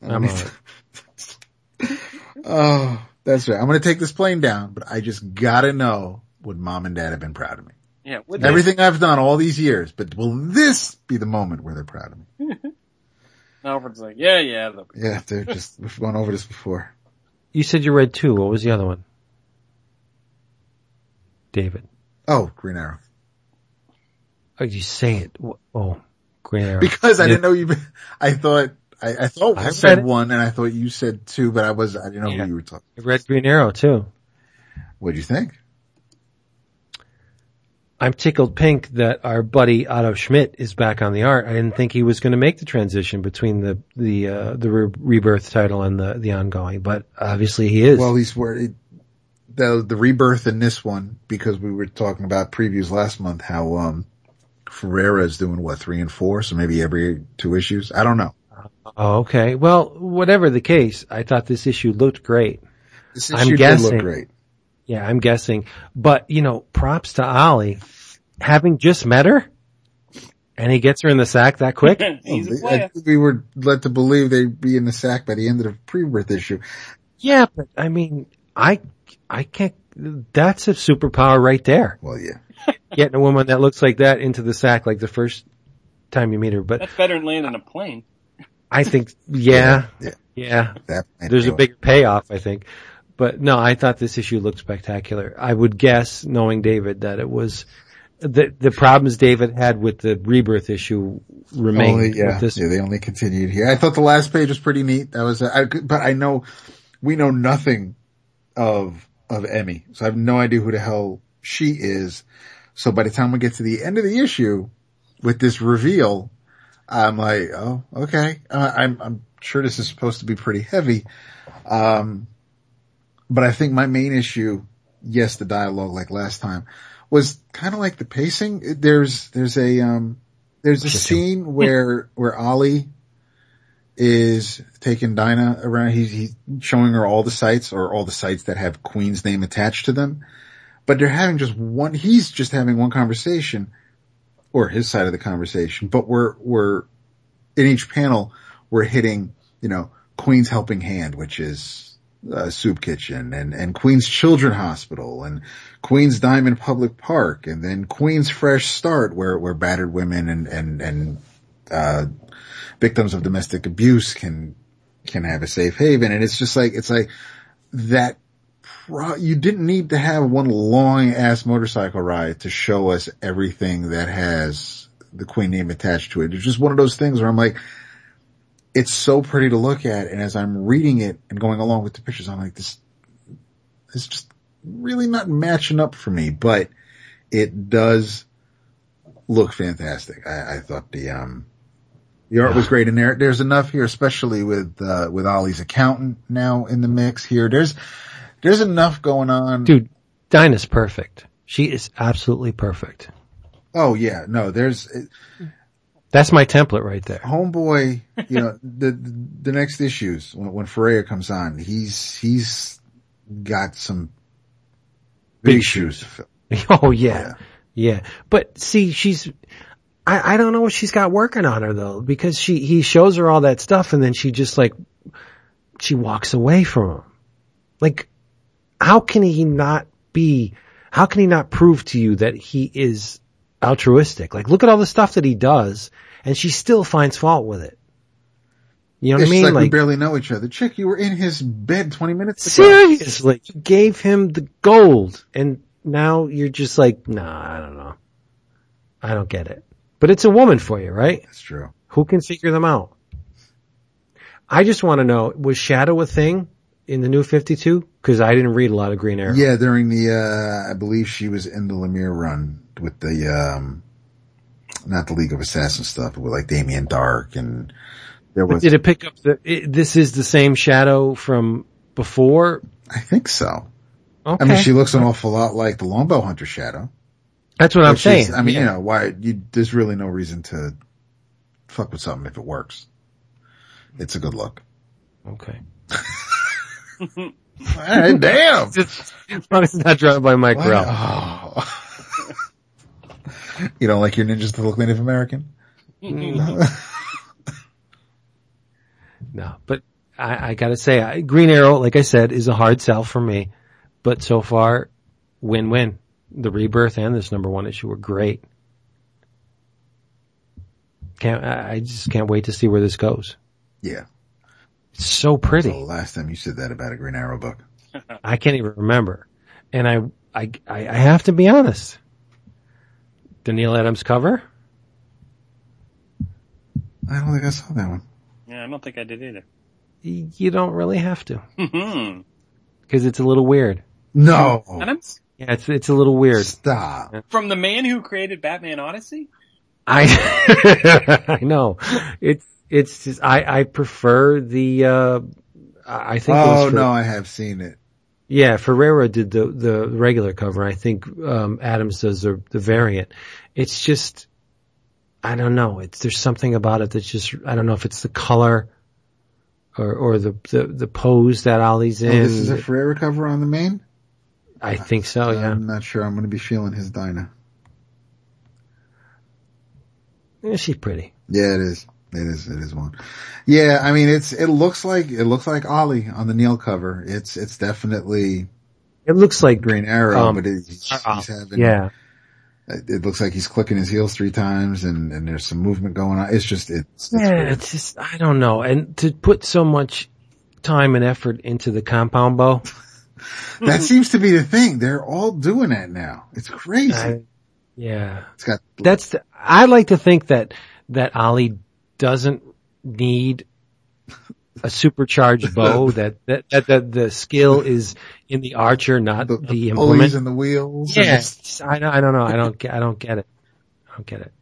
I I'm mean, all right. oh, that's right. I'm going to take this plane down, but I just gotta know would mom and dad have been proud of me? Yeah, with that- Everything I've done all these years, but will this be the moment where they're proud of me? Mm-hmm. Alfred's like, yeah, yeah. The, Yeah, they're just, we've gone over this before. You said you read two. What was the other one? David. Oh, Green Arrow. Oh, you say it. Oh, Green Arrow. Because I Yeah. didn't know you, I thought, I, I thought I I said it. one and I thought you said two, but I was, I didn't know Yeah. who you were talking. I read Green Arrow too. What'd you think? I'm tickled pink that our buddy Otto Schmidt is back on the art. I didn't think he was going to make the transition between the the uh, the re- rebirth title and the the ongoing, but obviously he is. Well, he's where it, the the rebirth in this one because we were talking about previews last month how um Ferreyra is doing what three and four, so maybe every two issues. I don't know. oh, okay. Well, whatever the case, I thought this issue looked great. This I'm issue did guessing- look great. Yeah, I'm guessing. But, you know, props to Ollie. Having just met her, and he gets her in the sack that quick. he's a I player. think we were led to believe they'd be in the sack by the end of the pre-birth issue. yeah, but I mean, I, I can't, that's a superpower right there. Well, yeah. Getting a woman that looks like that into the sack like the first time you meet her. But That's better than landing a plane. I think, yeah, Yeah. yeah, That there's a bigger payoff, I think. But no, I thought this issue looked spectacular. I would guess, knowing David, that it was, the, the problems David had with the rebirth issue remained Only, yeah, with this yeah, they only continued here. I thought the last page was pretty neat. That was, I, but I know we know nothing of of Emmy, so I have no idea who the hell she is. So by the time we get to the end of the issue with this reveal, I'm like, oh, okay. Uh, I'm I'm sure this is supposed to be pretty heavy. Um, but I think my main issue, yes, the dialogue like last time was kind of like the pacing. There's, there's a, um, there's a scene where, where Ollie is taking Dinah around. He's, he's showing her all the sites or all the sites that have Queen's name attached to them. But they're having just one, he's just having one conversation or his side of the conversation, but we're, we're in each panel, we're hitting, you know, Queen's Helping Hand, which is a soup kitchen and, and Queen's Children Hospital and Queen's Diamond Public Park and then Queen's Fresh Start where, where battered women and, and, and, uh, victims of domestic abuse can, can have a safe haven. And it's just like, it's like that pro- you didn't need to have one long ass motorcycle ride to show us everything that has the Queen name attached to it. It's just one of those things where I'm like, it's so pretty to look at. And as I'm reading it and going along with the pictures, I'm like, this, it's just really not matching up for me, but it does look fantastic. I, I thought the, um, the art was great in there. There's enough here, especially with, uh, with Ollie's accountant now in the mix here. There's, there's enough going on. Dude, Dinah's perfect. She is absolutely perfect. Oh yeah, no, there's, That's my template right there. homeboy, you know, the, the next issues when, when Ferreyra comes on, he's, he's got some big, Big shoes to fill. Oh yeah. Yeah. But see, she's, I, I don't know what she's got working on her though, because she, he shows her all that stuff and then she just like, she walks away from him. Like, how can he not be, how can he not prove to you that he is altruistic? Like, look at all the stuff that he does and she still finds fault with it. You know what It's I mean? like, we barely know each other. Chick, you were in his bed 20 minutes ago. Seriously, you gave him the gold, and now you're just like, nah, I don't know. I don't get it. But it's a woman for you, right? That's true. Who can figure them out? I just want to know, was Shado a thing in the new 52? Cause I didn't read a lot of Green Arrow. Yeah, during the, uh, I believe she was in the Lemire run with the, um, not the League of Assassins stuff, but with like Damian Darhk and there But was, did it pick up the, it, this is the same Shado from before? I think so. Okay. I mean, she looks an awful lot like the Longbow Hunter Shado. That's what I'm saying. is- I mean, Yeah. you know, why, you, there's really no reason to fuck with something if it works. It's a good look. Okay. Damn! As long as it's not drawn by Mike Why- oh. you don't like your ninjas to look Native American? No, but I, I gotta say, I, Green Arrow, like I said, is a hard sell for me. But so far, win-win. The rebirth and this number one issue were great. Can't, I I just can't wait to see where this goes. Yeah. It's so pretty. The last time you said that about a Green Arrow book. I can't even remember. And I, I I have to be honest. The Neal Adams cover? I don't think I saw that one. Yeah, I don't think I did either. y- You don't really have to. Hmm. Cause it's a little weird. No! And Yeah, it's, it's a little weird. Stop. from the man who created Batman Odyssey. I I know it's it's just I I prefer the uh I think it was Oh for- no, I have seen it. Yeah Ferreyra did the the regular cover. I think um Adams does the the variant. It's just I don't know. It's there's something about it that's just I don't know if it's the color or or the the, the pose that Ollie's Oh, in. this is a Ferreyra cover on the main? I think so yeah. I'm not sure. I'm gonna be feeling his Dinah. yeah she's pretty. Yeah, it is. It is. It is one. Yeah, I mean, it's. It looks like it looks like Ollie on the Neal cover. It's it's definitely it looks like Green Arrow, Um, but it, he's, uh, he's having. yeah It looks like he's clicking his heels three times, and and there's some movement going on. It's just it's. it's Yeah, weird. it's just I don't know, and to put so much time and effort into the compound bow, that seems to be the thing. They're all doing that now. It's crazy. I, yeah, it's got. that's the, I like to think that that Ollie doesn't need a supercharged bow. that that that, that the skill is in the archer, not the, the, the implement. and the wheels. Yes, I don't, I don't know. I don't get, I don't get it. I don't get it.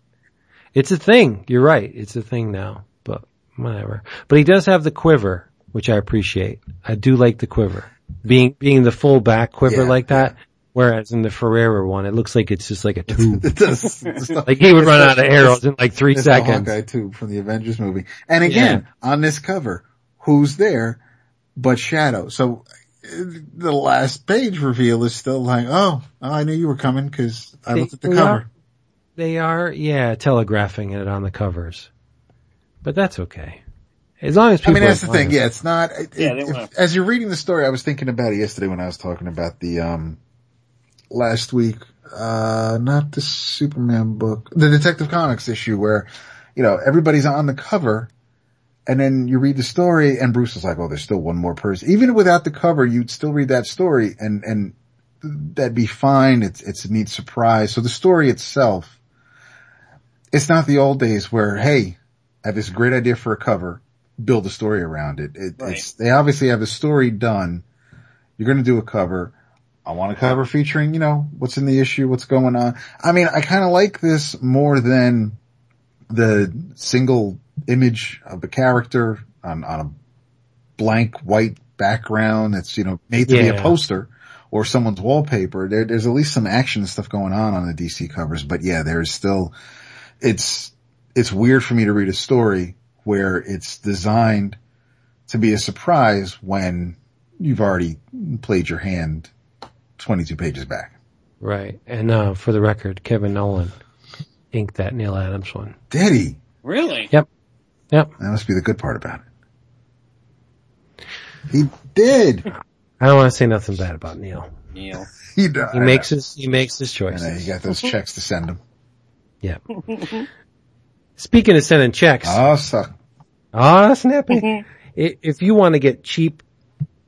It's a thing. You're right. It's a thing now, but whatever. But he does have the quiver, which I appreciate. I do like the quiver. being being the full back quiver Yeah, like that. Whereas in the Ferreyra one, it looks like it's just like a tube. It does. It's the- like he would run out of arrows in like three it's the seconds. Hawkeye tube from the Avengers movie. And again, on this cover, who's there but Shado? So the last page reveal is still like, oh, I knew you were coming because I They- looked at the they cover. are- They are, yeah, telegraphing it on the covers. But that's okay. As long as people I mean, that's the thing. Yeah, it's not. It, Yeah, it- they if- wanna- as you're reading the story, I was thinking about it yesterday when I was talking about the um last week. Uh, not the Superman book, the Detective Comics issue, where you know everybody's on the cover, and then you read the story, and Bruce is like, "Oh, there's still one more person." Even without the cover, you'd still read that story, and and that'd be fine. It's it's a neat surprise. So the story itself, it's not the old days where, hey, I have this great idea for a cover build a story around it. it Right. It's they obviously have a story done. You're going to do a cover. I want a cover featuring, you know, what's in the issue, what's going on. I mean, I kind of like this more than the single image of a character on, on a blank white background that's, you know, made to be a poster or someone's wallpaper. There, there's at least some action stuff going on on the DC covers, but yeah, there's still, it's, it's weird for me to read a story where it's designed to be a surprise when you've already played your hand 22 pages back. Right. And, uh, for the record, Kevin Nowlan inked that Neal Adams one. Did he? Really? Yep. Yep. That must be the good part about it. He did. I don't want to say nothing bad about Neal. Neal. He, He makes his, he makes his And then choices. he got those checks to send him. Yeah. Speaking of sending checks, Oh, so Ah, snappy. If you want to get cheap,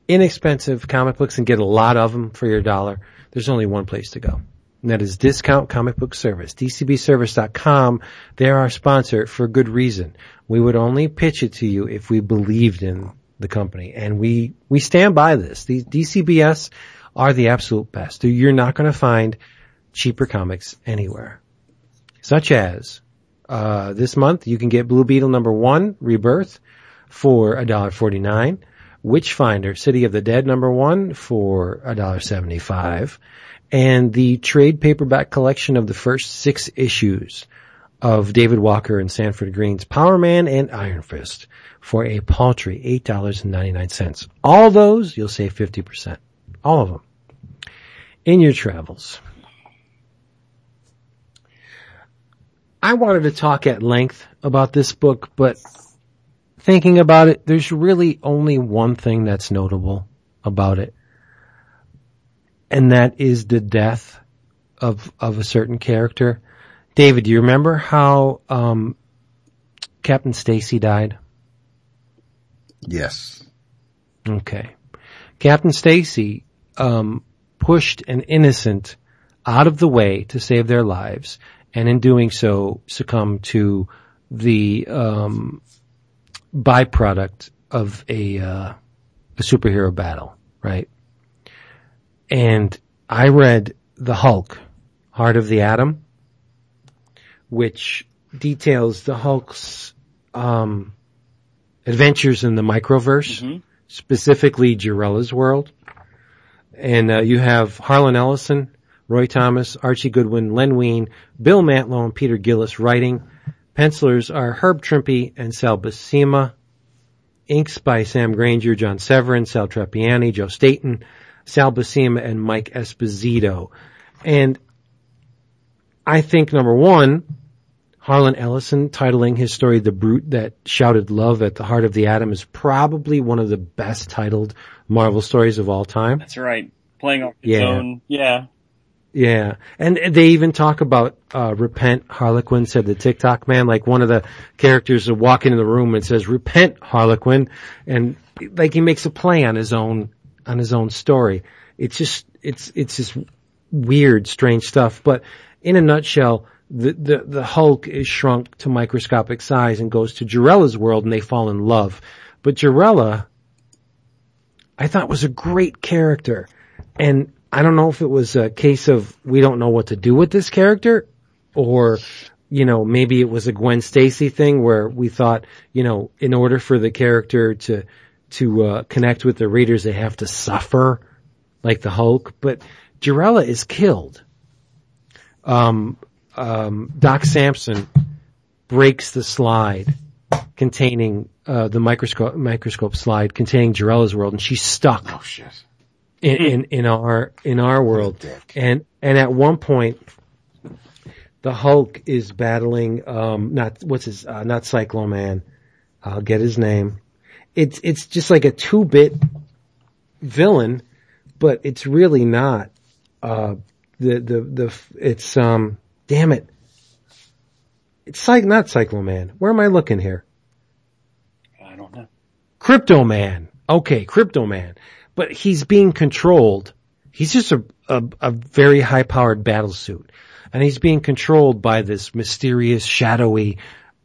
inexpensive comic books and get a lot of them for your dollar, there's only one place to go. And that is Discount Comic Book Service. DCBService.com. They're our sponsor for good reason. We would only pitch it to you if we believed in the company. And we, we stand by this. These DCBS are the absolute best. You're not going to find cheaper comics anywhere. Such as uh, this month you can get Blue Beetle number one, Rebirth, for $1.49. Witchfinder, City of the Dead number one for $1.75. And the trade paperback collection of the first six issues of David Walker and Sanford Greene's Power Man and Iron Fist for a paltry $8.99. All those you'll save 50%. All of them. In your travels. I wanted to talk at length about this book, but thinking about it, there's really only one thing that's notable about it. And that is the death of, of a certain character. David, do you remember how, um, Captain Stacy died? yes. Okay. Captain Stacy um, pushed an innocent out of the way to save their lives, and in doing so, succumbed to the um, byproduct of a uh, a superhero battle, right? And I read the Hulk, Heart of the Atom, which details the Hulk's um, adventures in the microverse Mhm. specifically Jarella's world. And uh, you have Harlan Ellison, Roy Thomas, Archie Goodwin, Len Wein, Bill Mantlo, and Peter Gillis writing. Pencilers are Herb Trimpe and Sal Buscema. Inks by Sam Grainger, John Severin, Sal Trapani, Joe Staton, Sal Buscema, and Mike Esposito. And I think number one, Harlan Ellison titling his story The Brute That Shouted Love at the Heart of the Atom is probably one of the best titled Marvel stories of all time. That's right. Playing off his Yeah. own. Yeah. Yeah. And they even talk about, uh, repent, Harlequin said the Ticktockman, like one of the characters will walk into the room and says, repent, Harlequin. And like he makes a play on his own, on his own story. It's just, it's, it's just weird, strange stuff. But in a nutshell, the, the, the Hulk is shrunk to microscopic size and goes to Jarella's world and they fall in love. But Jarella, I thought was a great character. And I don't know if it was a case of we don't know what to do with this character or, you know, maybe it was a Gwen Stacy thing where we thought, you know, in order for the character to, to uh, connect with the readers, they have to suffer like the Hulk. But Jarella is killed. Um, um, Doc Samson breaks the slide containing uh, the microscope microscope slide containing Jarella's world, and she's stuck Oh shit. In, in, in our in our world. And and at one point, the Hulk is battling um not what's his uh, not Cyclone Man. I'll get his name. It's it's just like a two bit villain, but it's really not. Uh, the the the it's um damn it. It's like not Cyclone Man. Where am I looking here? I don't know. Crypto Man. Okay, Crypto Man. But he's being controlled. He's just a, a, a very high powered battle suit. And he's being controlled by this mysterious, shadowy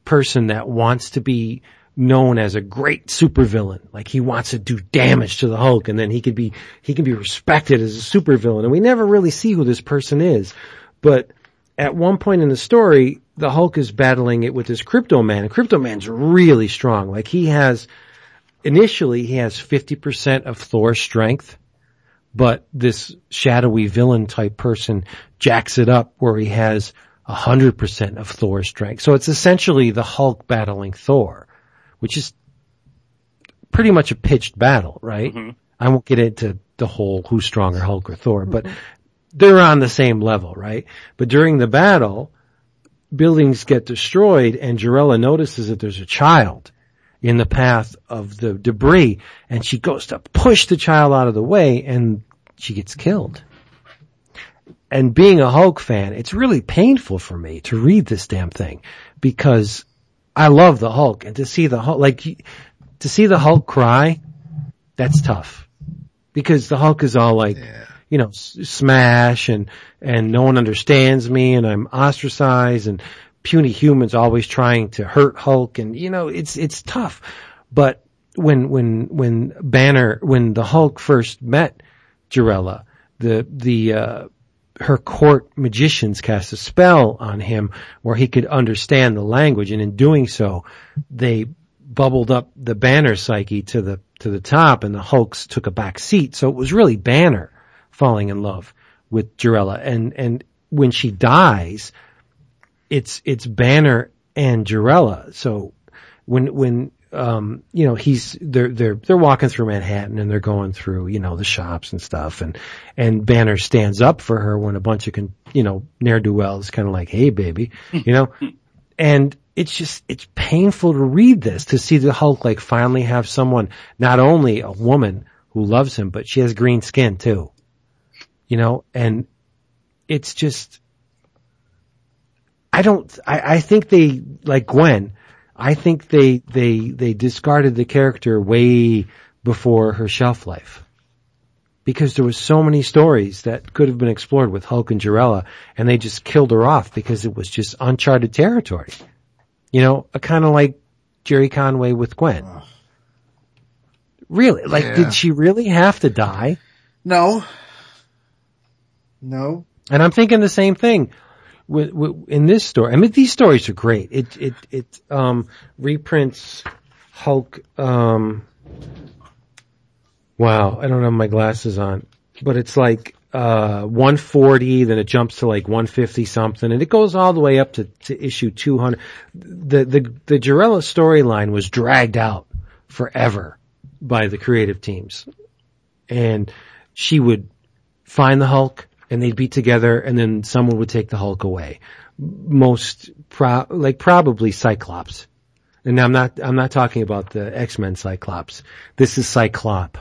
person that wants to be known as a great supervillain. Like he wants to do damage to the Hulk and then he could be, he can be respected as a supervillain. And we never really see who this person is. But at one point in the story, the Hulk is battling it with this Crypto Man. And Crypto Man's really strong. Like he has, initially he has 50% of Thor's strength, but this shadowy villain type person jacks it up where he has 100% of Thor's strength. So it's essentially the Hulk battling Thor, which is pretty much a pitched battle, right? Mm-hmm. I won't get into the whole who's stronger, Hulk or Thor, but they're on the same level, right? But during the battle, buildings get destroyed and Jarella notices that there's a child in the path of the debris and she goes to push the child out of the way and she gets killed. And being a Hulk fan, it's really painful for me to read this damn thing because I love the Hulk and to see the Hulk, like, to see the Hulk cry, that's tough because the Hulk is all like, you know, s- smash and, and no one understands me and I'm ostracized and puny humans always trying to hurt Hulk and, you know, it's, it's tough. But when, when, when Banner, when the Hulk first met Jarella, the, the, uh, her court magicians cast a spell on him where he could understand the language and in doing so, they bubbled up the Banner psyche to the, to the top and the Hulks took a back seat. So it was really Banner falling in love with Jarella. And, and when she dies, it's, it's Banner and Jarella. So when, when, um, you know, he's, they're, they're, they're walking through Manhattan and they're going through, you know, the shops and stuff and, and Banner stands up for her when a bunch of, con, you know, ne'er-do-wells kind of like, hey baby, you know, and it's just, it's painful to read this, to see the Hulk like finally have someone, not only a woman who loves him, but she has green skin too. You know, and it's just, I don't, I, I think they, like Gwen, I think they, they, they discarded the character way before her shelf life. Because there was so many stories that could have been explored with Hulk and Jarella, and they just killed her off because it was just uncharted territory. You know, a kind of like Gerry Conway with Gwen. Really? Like, Yeah. did she really have to die? No. No. And I'm thinking the same thing with, with, in this story. I mean, these stories are great. It, it, it, um, reprints Hulk, um, wow, I don't have my glasses on, but it's like, uh, 140, then it jumps to like 150 something, and it goes all the way up to, to issue 200. The, the, the Jarella storyline was dragged out forever by the creative teams. And she would find the Hulk and they'd be together and then someone would take the Hulk away. Most pro, like probably Cyclops. And I'm not, I'm not talking about the X-Men Cyclops. This is Cyclop.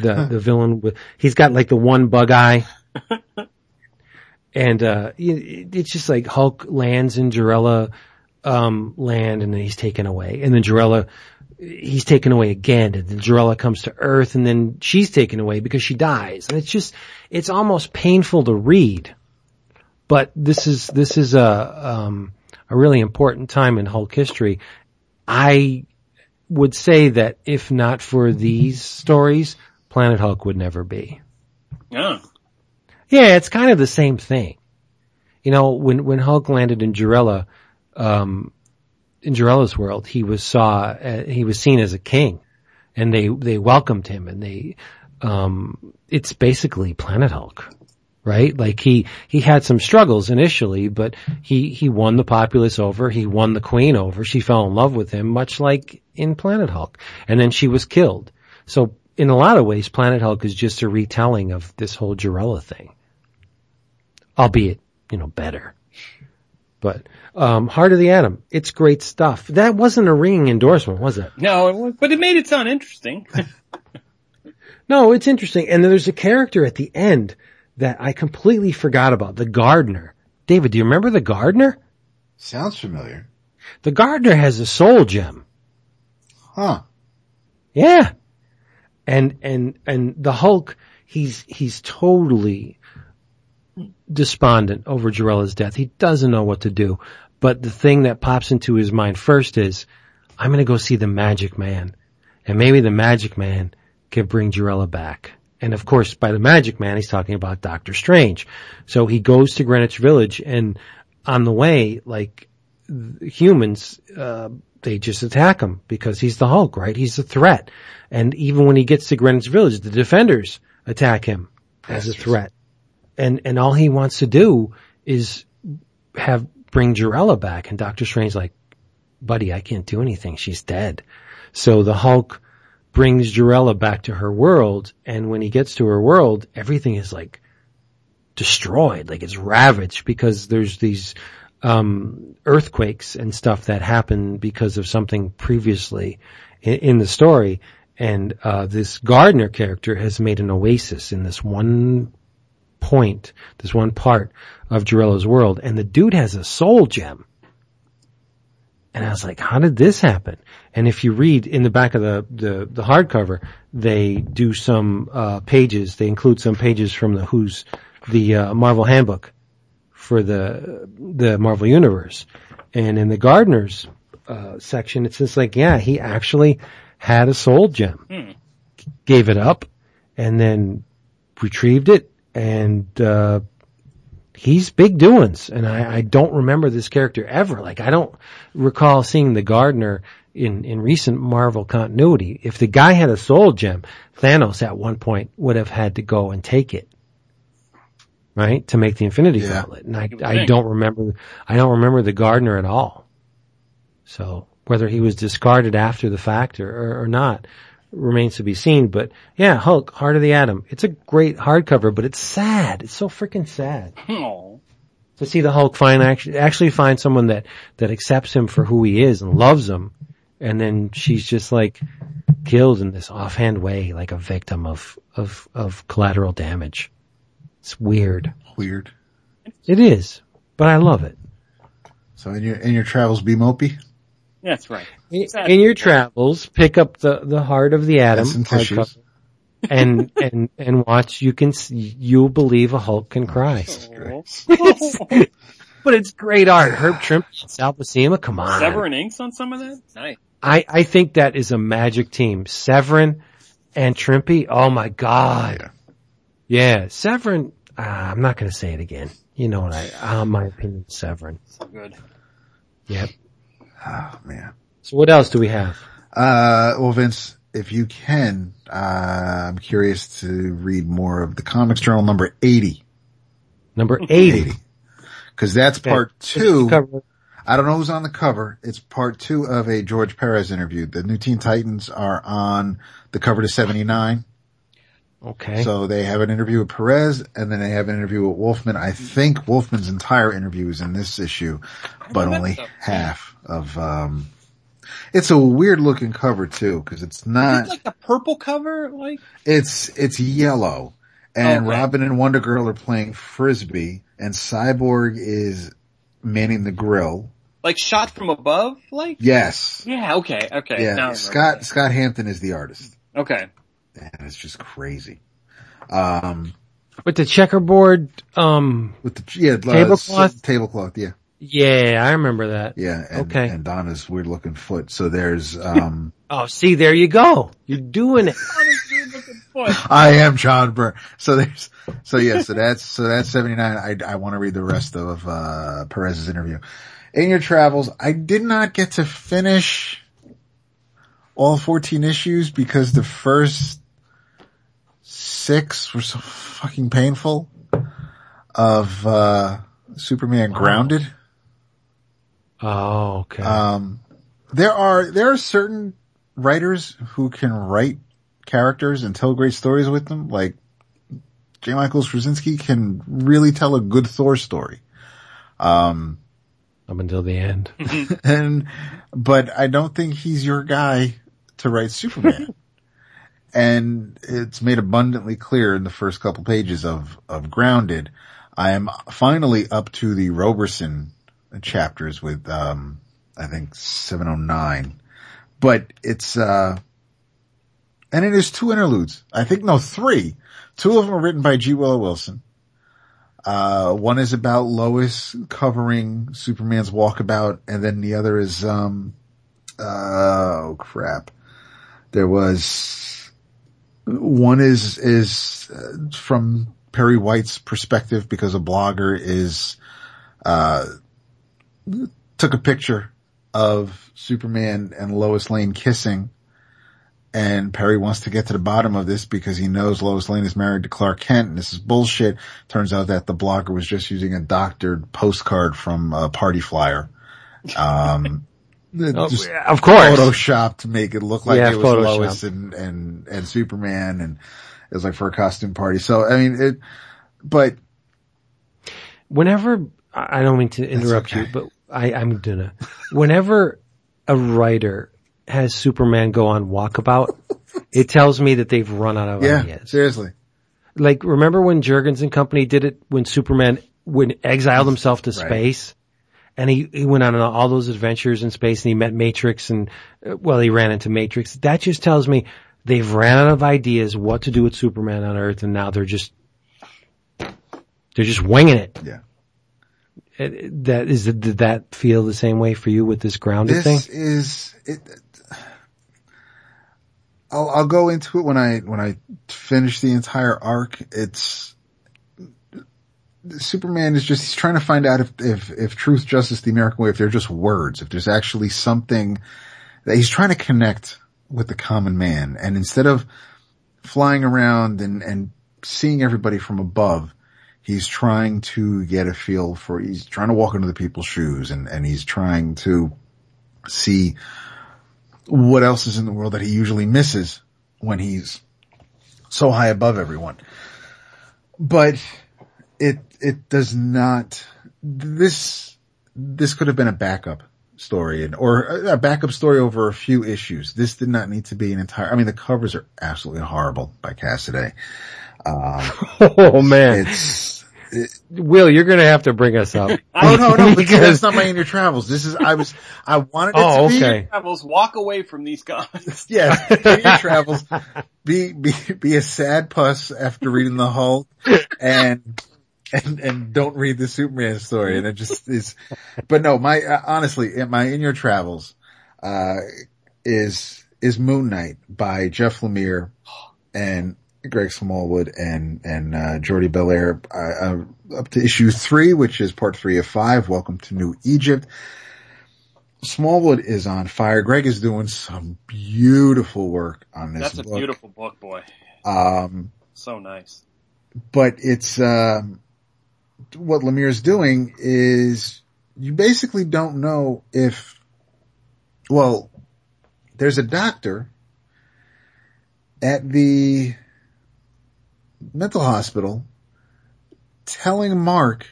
The, the villain with, he's got like the one bug eye. and, uh, it- it's just like Hulk lands in Jarella, um, land and then he's taken away. And then Jarella, he's taken away again and then Jarella comes to Earth and then she's taken away because she dies. And it's just, it's almost painful to read. But this is, this is a, um, a really important time in Hulk history. I would say that if not for these stories, Planet Hulk would never be. Yeah. Yeah, it's kind of the same thing. You know, when, when Hulk landed in Jarella, um, in Jarella's world, he was saw, uh, he was seen as a king. and they, they welcomed him and they, um, it's basically Planet Hulk, right? Like he, he had some struggles initially, but he, he won the populace over. He won the queen over. She fell in love with him, much like in Planet Hulk. And then she was killed. So in a lot of ways, Planet Hulk is just a retelling of this whole Jarella thing. Albeit, you know, better. But, um, Heart of the Atom, it's great stuff. That wasn't a ringing endorsement, was it? No, it was, but it made it sound interesting. No, it's interesting. And then there's a character at the end that I completely forgot about, the gardener. David, do you remember the gardener? Sounds familiar. The gardener has a soul gem. Huh. Yeah. And, and, and the Hulk, he's, he's totally despondent over Jarella's death. He doesn't know what to do. But the thing that pops into his mind first is, I'm gonna go see the magic man. And maybe the magic man can bring Jarella back. And of course, by the magic man, he's talking about Doctor Strange. So he goes to Greenwich Village and on the way, like, humans, uh, they just attack him because he's the Hulk, right? He's a threat. And even when he gets to Greenwich Village, the defenders attack him as a threat. And, and all he wants to do is have, bring Jarella back. And Doctor Strange's like, buddy, I can't do anything. She's dead. So the Hulk brings Jarella back to her world. And when he gets to her world, everything is like destroyed, like it's ravaged because there's these, um, earthquakes and stuff that happen because of something previously in, in the story. And, uh, this gardener character has made an oasis in this one point, this one part of Jarella's world. And the dude has a soul gem. And I was like, how did this happen? And if you read in the back of the, the, the hardcover, they do some, uh, pages, they include some pages from the Who's, the, uh, Marvel handbook for the, the Marvel universe. And in the gardeners, uh, section, it's just like, yeah, he actually had a soul gem, gave it up and then retrieved it and, uh, he's big doings and I, I don't remember this character ever. Like I don't recall seeing the gardener in, in recent Marvel continuity. If the guy had a soul gem, Thanos at one point would have had to go and take it. Right? To make the Infinity Yeah. Gauntlet. And I, I don't remember, I don't remember the gardener at all. So whether he was discarded after the fact or, or, or not remains to be seen. But yeah, Hulk, Heart of the Atom. It's a great hardcover, but it's sad. It's so freaking sad oh, to see the Hulk find actually actually find someone that that accepts him for who he is and loves him, and then she's just like killed in this offhand way, like a victim of of of collateral damage. It's weird. Weird. It is, but I love it. So in your in your travels, be mopey. That's right. In, in your travels, pick up the the Heart of the Atom Get some tissues. hardcover and and and watch. You can s- you'll believe a Hulk can cry. Oh. But it's great art. Herb Trimpe, Sal Buscema, come on. Severin inks on some of that? Nice. I, I think that is a magic team. Severin and Trimpy, oh my god. Yeah, Severin, uh, I'm not gonna say it again. You know what I, uh, my opinion, Severin. So good. Yep. Oh man. So what else do we have? Uh, well, Vince, if you can, uh, I'm curious to read more of the Comics Journal number 80. Number 80. Cause that's Okay. part two. I don't know who's on the cover. It's part two of a George Perez interview. The new Teen Titans are on the cover to 79. Okay. So they have an interview with Perez and then they have an interview with Wolfman. I think Wolfman's entire interview is in this issue, but only so. half of, um, it's a weird looking cover too, cause it's Is not, it like the purple cover? Like, it's, it's yellow and Okay. Robin and Wonder Girl are playing Frisbee and Cyborg is manning the grill. like shot from above? Like? Yes. Yeah, okay, okay. Yeah. remember Scott, Scott Hampton is the artist. Okay. And it's just crazy. Um, With the checkerboard, um, with the, yeah, uh, Tablecloth? s- tablecloth, yeah. yeah, I remember that. Yeah. And, Okay. and Donna's weird looking foot. So there's, um, Oh, see, there you go. You're doing it. I am John Byrne. So there's, so yeah, so that's, so that's 79. I, I want to read the rest of, uh, Perez's interview. In your travels, I did not get to finish all 14 issues because the first six were so fucking painful of, uh, Superman grounded. Oh, okay. Um, there are, there are certain writers who can write characters and tell great stories with them. Like J. Michael Straczynski can really tell a good Thor story. Um, Up until the end. and, but I don't think he's your guy to write Superman. and it's made abundantly clear in the first couple pages of, of Grounded. I am finally up to the Roberson chapters with, um, I think 709, but it's, uh, and it is two interludes. I think, no, three. Two of them are written by G. Willow Wilson. Uh, one is about Lois covering Superman's walkabout, and then the other is, um, uh, oh crap. There was, one is, is uh, from Perry White's perspective because a blogger is, uh, took a picture of Superman and Lois Lane kissing and Perry wants to get to the bottom of this because he knows Lois Lane is married to Clark Kent and this is bullshit. Turns out that the blogger was just using a doctored postcard from a party flyer. Um, Oh, of course. Photoshop to make it look like Yeah, it was Photoshop. Lois and, and, and Superman and it was like for a costume party. So, I mean, it, but whenever I I don't mean to interrupt okay. you, but I, I'm gonna. Whenever a writer has Superman go on walkabout, it tells me that they've run out of yeah, ideas. seriously. Like remember when Jurgens and company did it when Superman when exiled himself to Right. space, and he he went on all those adventures in space and he met Matrix and uh, well he ran into Matrix. That just tells me they've ran out of ideas what to do with Superman on Earth, and now they're just they're just winging it. Yeah. It- that is did that feel the same way for you with this grounded thing? This is it. I'll, I'll go into it when I when I finish the entire arc. It's Superman is just he's trying to find out if if if truth, justice, the American way, if they're just words, if there's actually something that he's trying to connect with the common man, and instead of flying around and and seeing everybody from above, he's trying to get a feel for, he's trying to walk into the people's shoes and, and he's trying to see what else is in the world that he usually misses when he's so high above everyone. But it, it does not, this, this could have been a backup story and, or a backup story over a few issues. This did not need to be an entire, I mean, the covers are absolutely horrible by Cassaday. Um, Oh man, it's, Will, you're gonna have to bring us up. Oh no, no, because that's not my in your travels. This is I was I wanted it Oh, to be okay. Travels, walk away from these guys. yeah, in your travels. Be be be a sad puss after reading the Hulk and and and don't read the Superman story and it just is but no, my uh, honestly, my in your travels uh is is Moon Knight by Jeff Lemire and Greg Smallwood and and uh, Jordie Bellaire uh, uh, up to issue three, which is part three of five. Welcome to New Egypt. Smallwood is on fire. Greg is doing some beautiful work on this That's a book. beautiful book, boy. Um, So nice. but it's um, what Lemire's doing is you basically don't know if well there's a doctor at the mental hospital telling Mark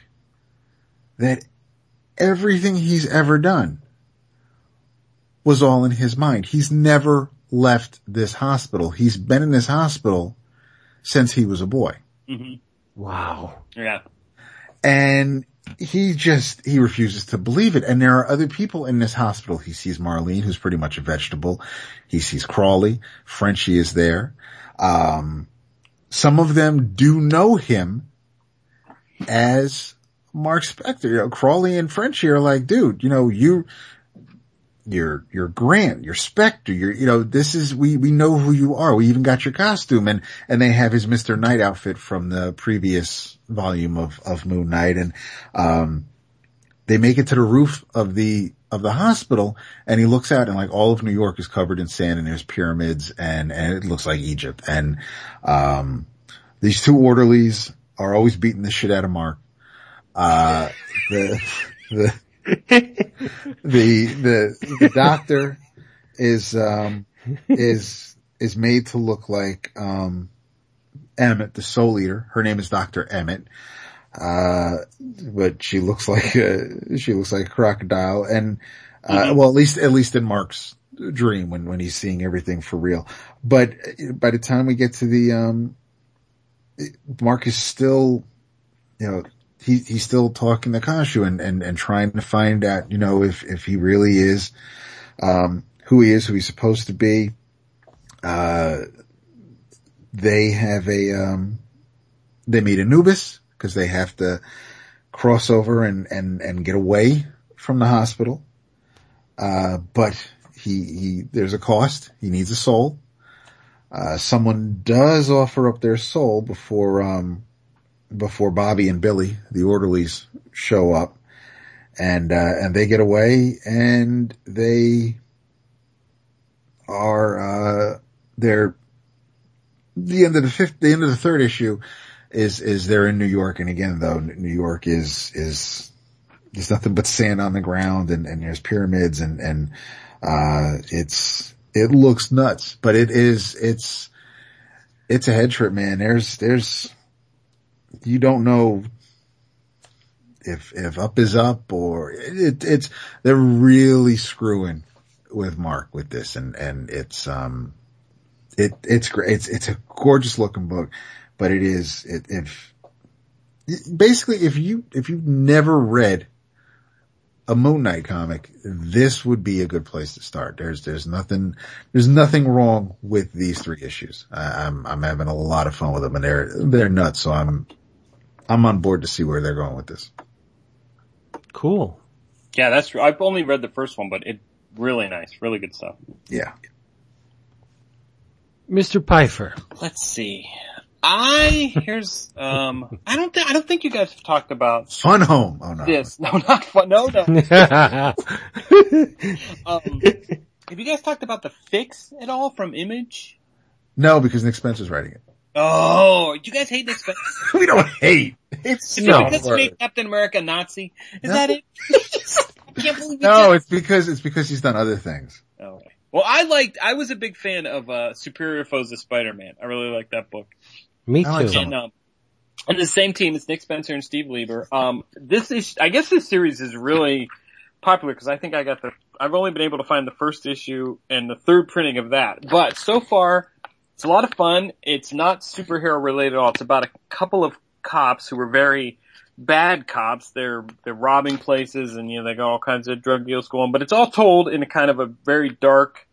that everything he's ever done was all in his mind. He's never left this hospital. He's been in this hospital since he was a boy. hmm Wow. Yeah. And he just, he refuses to believe it. And there are other people in this hospital. He sees Marlene, who's pretty much a vegetable. He sees Crawley. Frenchie is there. Um, some of them do know him as Mark Spector. You know, Crawley and Frenchie are like, dude, you know, you, you're, you're Grant, you're Spector, you're, you know, this is, we, we know who you are. We even got your costume and, and they have his Mr. Knight outfit from the previous volume of, of Moon Knight and, um, they make it to the roof of the of the hospital and he looks out and like all of New York is covered in sand and there's pyramids and, and it looks like Egypt. And, um, these two orderlies are always beating the shit out of Mark. Uh, the, the, the, the, the doctor is, um, is, is made to look like, um, Emmett, the soul eater. Her name is Dr. Emmett. Uh, but she looks like a, she looks like a crocodile and, uh, mm-hmm. well, at least, at least in Mark's dream when, when he's seeing everything for real. But by the time we get to the, um, Mark is still, you know, he, he's still talking to Khonshu and, and, and trying to find out, you know, if, if he really is, um, who he is, who he's supposed to be. Uh, they have a, um, they meet Anubis because they have to cross over and, and, and get away from the hospital. Uh, but he, he, there's a cost. He needs a soul. Uh, someone does offer up their soul before, um, before Bobby and Billy, the orderlies, show up, and uh, and they get away, and they are uh, they're the end of the fifth, the end of the third issue is is they're in New York, and again though New York is is there's nothing but sand on the ground, and and there's pyramids, and and uh, it's it looks nuts, but it is it's it's a head trip, man. There's there's you don't know if if up is up or it, it's they're really screwing with Mark with this and and it's um it it's great it's it's a gorgeous looking book but it is it if basically if you if you've never read a Moon Knight comic, this would be a good place to start. There's, there's nothing, there's nothing wrong with these three issues. I, I'm, I'm having a lot of fun with them and they're, they're nuts. So I'm, I'm on board to see where they're going with this. Cool. Yeah, that's true. I've only read the first one, but it really nice, really good stuff. Yeah. Mr. Pfeifer. Let's see. I here's um I don't think I don't think you guys have talked about Fun Home. Oh no. This no not fun no no. um, have you guys talked about the fix at all from Image? No, because Nick Spencer's writing it. Oh, you guys hate Nick Spencer? we don't hate. It's no, because he made Captain America Nazi. Is no. that it? I can't believe No, it's because it's because he's done other things. Okay. Well, I liked. I was a big fan of uh Superior Foes of Spider-Man. I really liked that book. Me too. And, um, and the same team is Nick Spencer and Steve Lieber. Um, this is, I guess this series is really popular because I think I got the, I've only been able to find the first issue and the third printing of that. But so far, it's a lot of fun. It's not superhero related at all. It's about a couple of cops who were very bad cops. They're they're robbing places and you know they got all kinds of drug deals going. But it's all told in a kind of a very dark,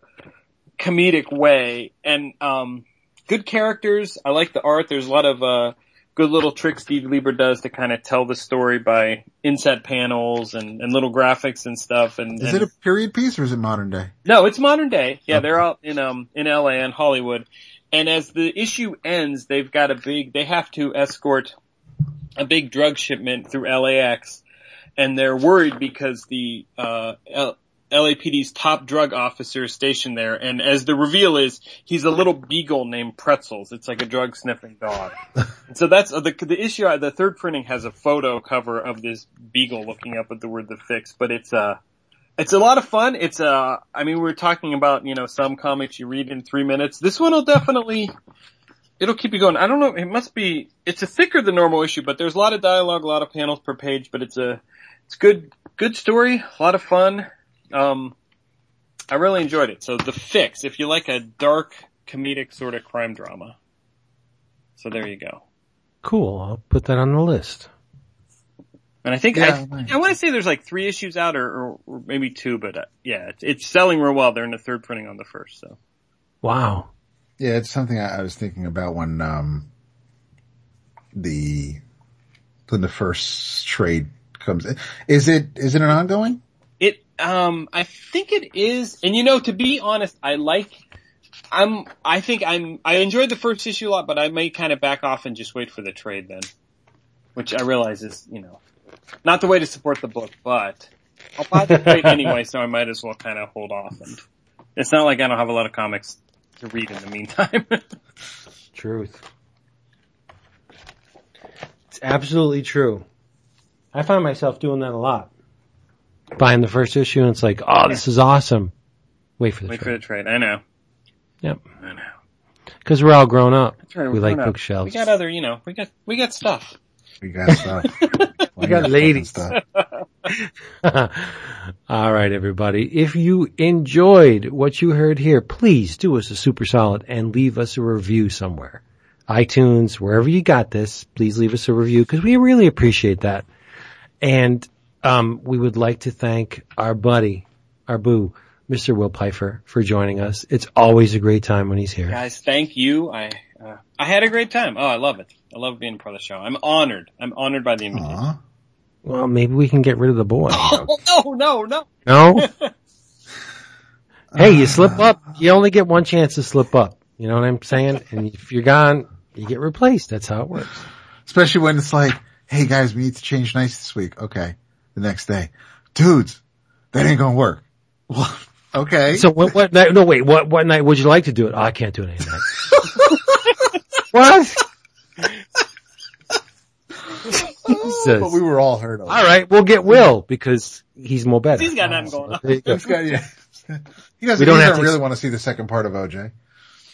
comedic way. And um, good characters. I like the art. There's a lot of uh, good little tricks Steve Lieber does to kind of tell the story by inset panels and, and little graphics and stuff. And is and, it a period piece or is it modern day? No, it's modern day. Yeah, okay. they're out in um in L.A. and Hollywood, and as the issue ends, they've got a big, they have to escort a big drug shipment through LAX and they're worried because the, uh, L- LAPD's top drug officer is stationed there, and as the reveal is, he's a little beagle named Pretzels. It's like a drug sniffing dog. so that's uh, the the issue. Uh, the third printing has a photo cover of this beagle looking up at the word "the fix," but it's uh it's a lot of fun. It's uh, I mean, we are talking about you know some comics you read in three minutes. This one will definitely, it'll keep you going. I don't know. It must be. It's a thicker than normal issue, but there's a lot of dialogue, a lot of panels per page. But it's a, it's good, good story, a lot of fun. Um, I really enjoyed it. So the fix, if you like a dark comedic sort of crime drama. So there you go. Cool. I'll put that on the list. And I think yeah, I, I want to say there's like three issues out, or, or, or maybe two, but uh, yeah, it's, it's, selling real well. They're in the third printing on the first, so. Wow. Yeah, it's something I, I was thinking about when um, the when the first trade comes. in. Is it is it an ongoing? It um I think it is, and you know, to be honest, I like. I'm. I think I'm. I enjoyed the first issue a lot, but I may kind of back off and just wait for the trade then, which I realize is you know not the way to support the book, but I'll buy the trade anyway, so I might as well kind of hold off. And it's not like I don't have a lot of comics to read in the meantime. Truth. It's absolutely true. I find myself doing that a lot. Buying the first issue and it's like, oh, this is awesome. Wait for the Wait for the trade. I know. Yep. I know. Cause we're all grown up. That's right, we we're like up. bookshelves. We got other, you know, we got we got stuff. We got stuff. we got ladies. Stuff. All right, everybody. If you enjoyed what you heard here, please do us a super solid and leave us a review somewhere. iTunes, wherever you got this, please leave us a review because we really appreciate that. And um, we would like to thank our buddy, our boo, Mr. Will Pfeifer, for joining us. It's always a great time when he's here. Guys, thank you. I uh, I had a great time. Oh, I love it. I love being part of the show. I'm honored. I'm honored by the invitation. Well, maybe we can get rid of the boy. Oh, no, no, no. No? hey, you slip uh, up. You only get one chance to slip up. You know what I'm saying? And if you're gone, you get replaced. That's how it works. Especially when it's like, hey guys, we need to change nights this week. Okay. The next day. Dudes, that ain't gonna work. Well, okay. So what, what night, no wait, what, what night would you like to do it? Oh, I can't do it any night. what? Jesus. but we were all hurt of. All right, we'll get Will because he's more better. He's got nothing going on. There you go. This guy, yeah. He doesn't, We don't he have doesn't to- really want to see the second part of OJ.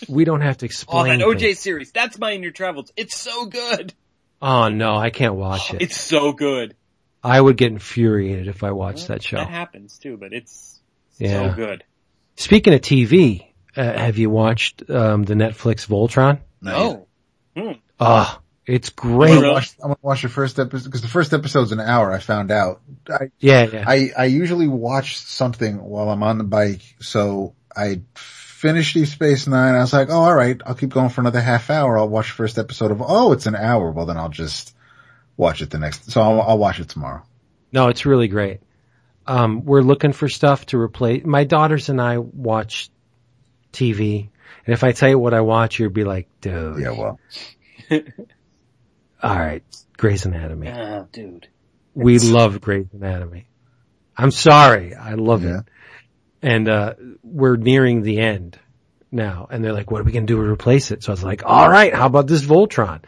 We don't have to explain. Oh, that OJ things. series. That's my in your travels. It's so good. Oh no, I can't watch it. It's so good. I would get infuriated if I watched that show. That happens too, but it's Yeah. so good. Speaking of TV, uh, have you watched um, the Netflix Voltron? No. Ah, it's I'm great. gonna watch, I'm gonna watch the first episode, because the first episode's an hour, I found out. I, Yeah, yeah. I, I usually watch something while I'm on the bike, so I finished Deep Space Nine, I was like, oh alright, I'll keep going for another half hour, I'll watch the first episode of, oh, it's an hour, well then I'll just watch it the next, so I'll, I'll watch it tomorrow. no, it's really great. Um, we're looking for stuff to replace. My daughters and I watch TV, and if I tell you what I watch, you'd be like, dude. Yeah, well. All right, Grey's Anatomy. Oh, dude. We love Grey's Anatomy. I'm sorry, I love Yeah. it. And uh, we're nearing the end now, and they're like, "What are we gonna do to replace it?" So I was like, "All right, how about this Voltron?"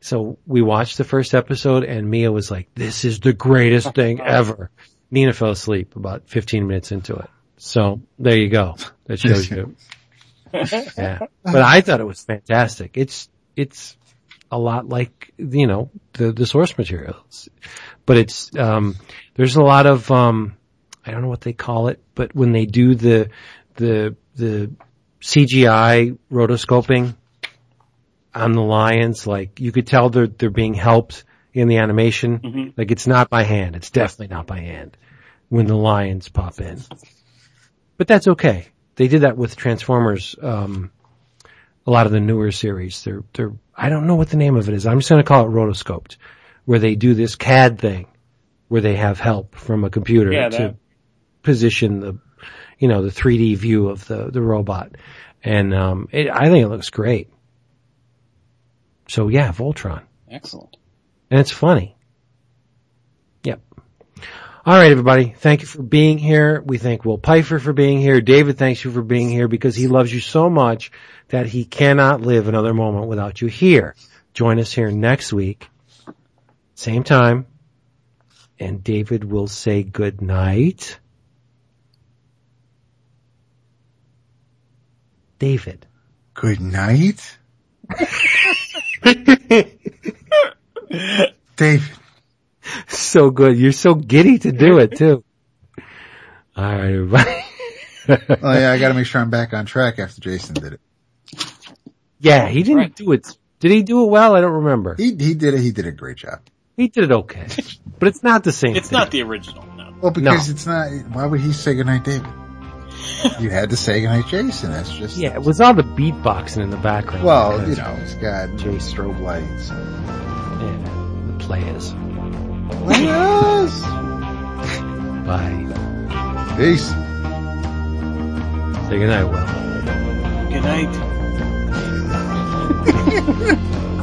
So we watched the first episode, and Mia was like, "This is the greatest thing ever." Nina fell asleep about 15 minutes into it. So there you go. That shows you. yeah, but I thought it was fantastic. It's it's a lot like you know the the source materials, but it's um there's a lot of um I don't know what they call it, but when they do the the the CGI rotoscoping on the lions, like you could tell they're they're being helped in the animation. Mhm. Like it's not by hand. It's definitely not by hand when the lions pop in. But that's okay. They did that with Transformers. Um, a lot of the newer series. They're they're I don't know what the name of it is. I'm just going to call it rotoscoped, where they do this CAD thing, where they have help from a computer Yeah, to position the, you know, the 3D view of the the robot, and um, it, I think it looks great. So yeah, Voltron, Excellent. and it's funny. All right, everybody. Thank you for being here. We thank Will Pfeifer for being here. David thanks you for being here because he loves you so much that he cannot live another moment without you here. Join us here next week, same time, and David will say good night. David. Good night? David. So good. You're so giddy to do it too. All right, everybody. Oh yeah, I gotta make sure I'm back on track after Jason did it. yeah, he didn't Right. do it. Did he do it well? I don't remember. He, he did it, he did a great job. He did it okay, but it's not the same. It's thing. not the original, no. Well, because it's not, why would he say goodnight, David? you had to say goodnight, Jason. That's just, Yeah, it was all the beatboxing in the background. well, you know, it's got Jason. strobe lights. yeah, the players. Yes. Bye. Peace. Say goodnight, Will. Good night.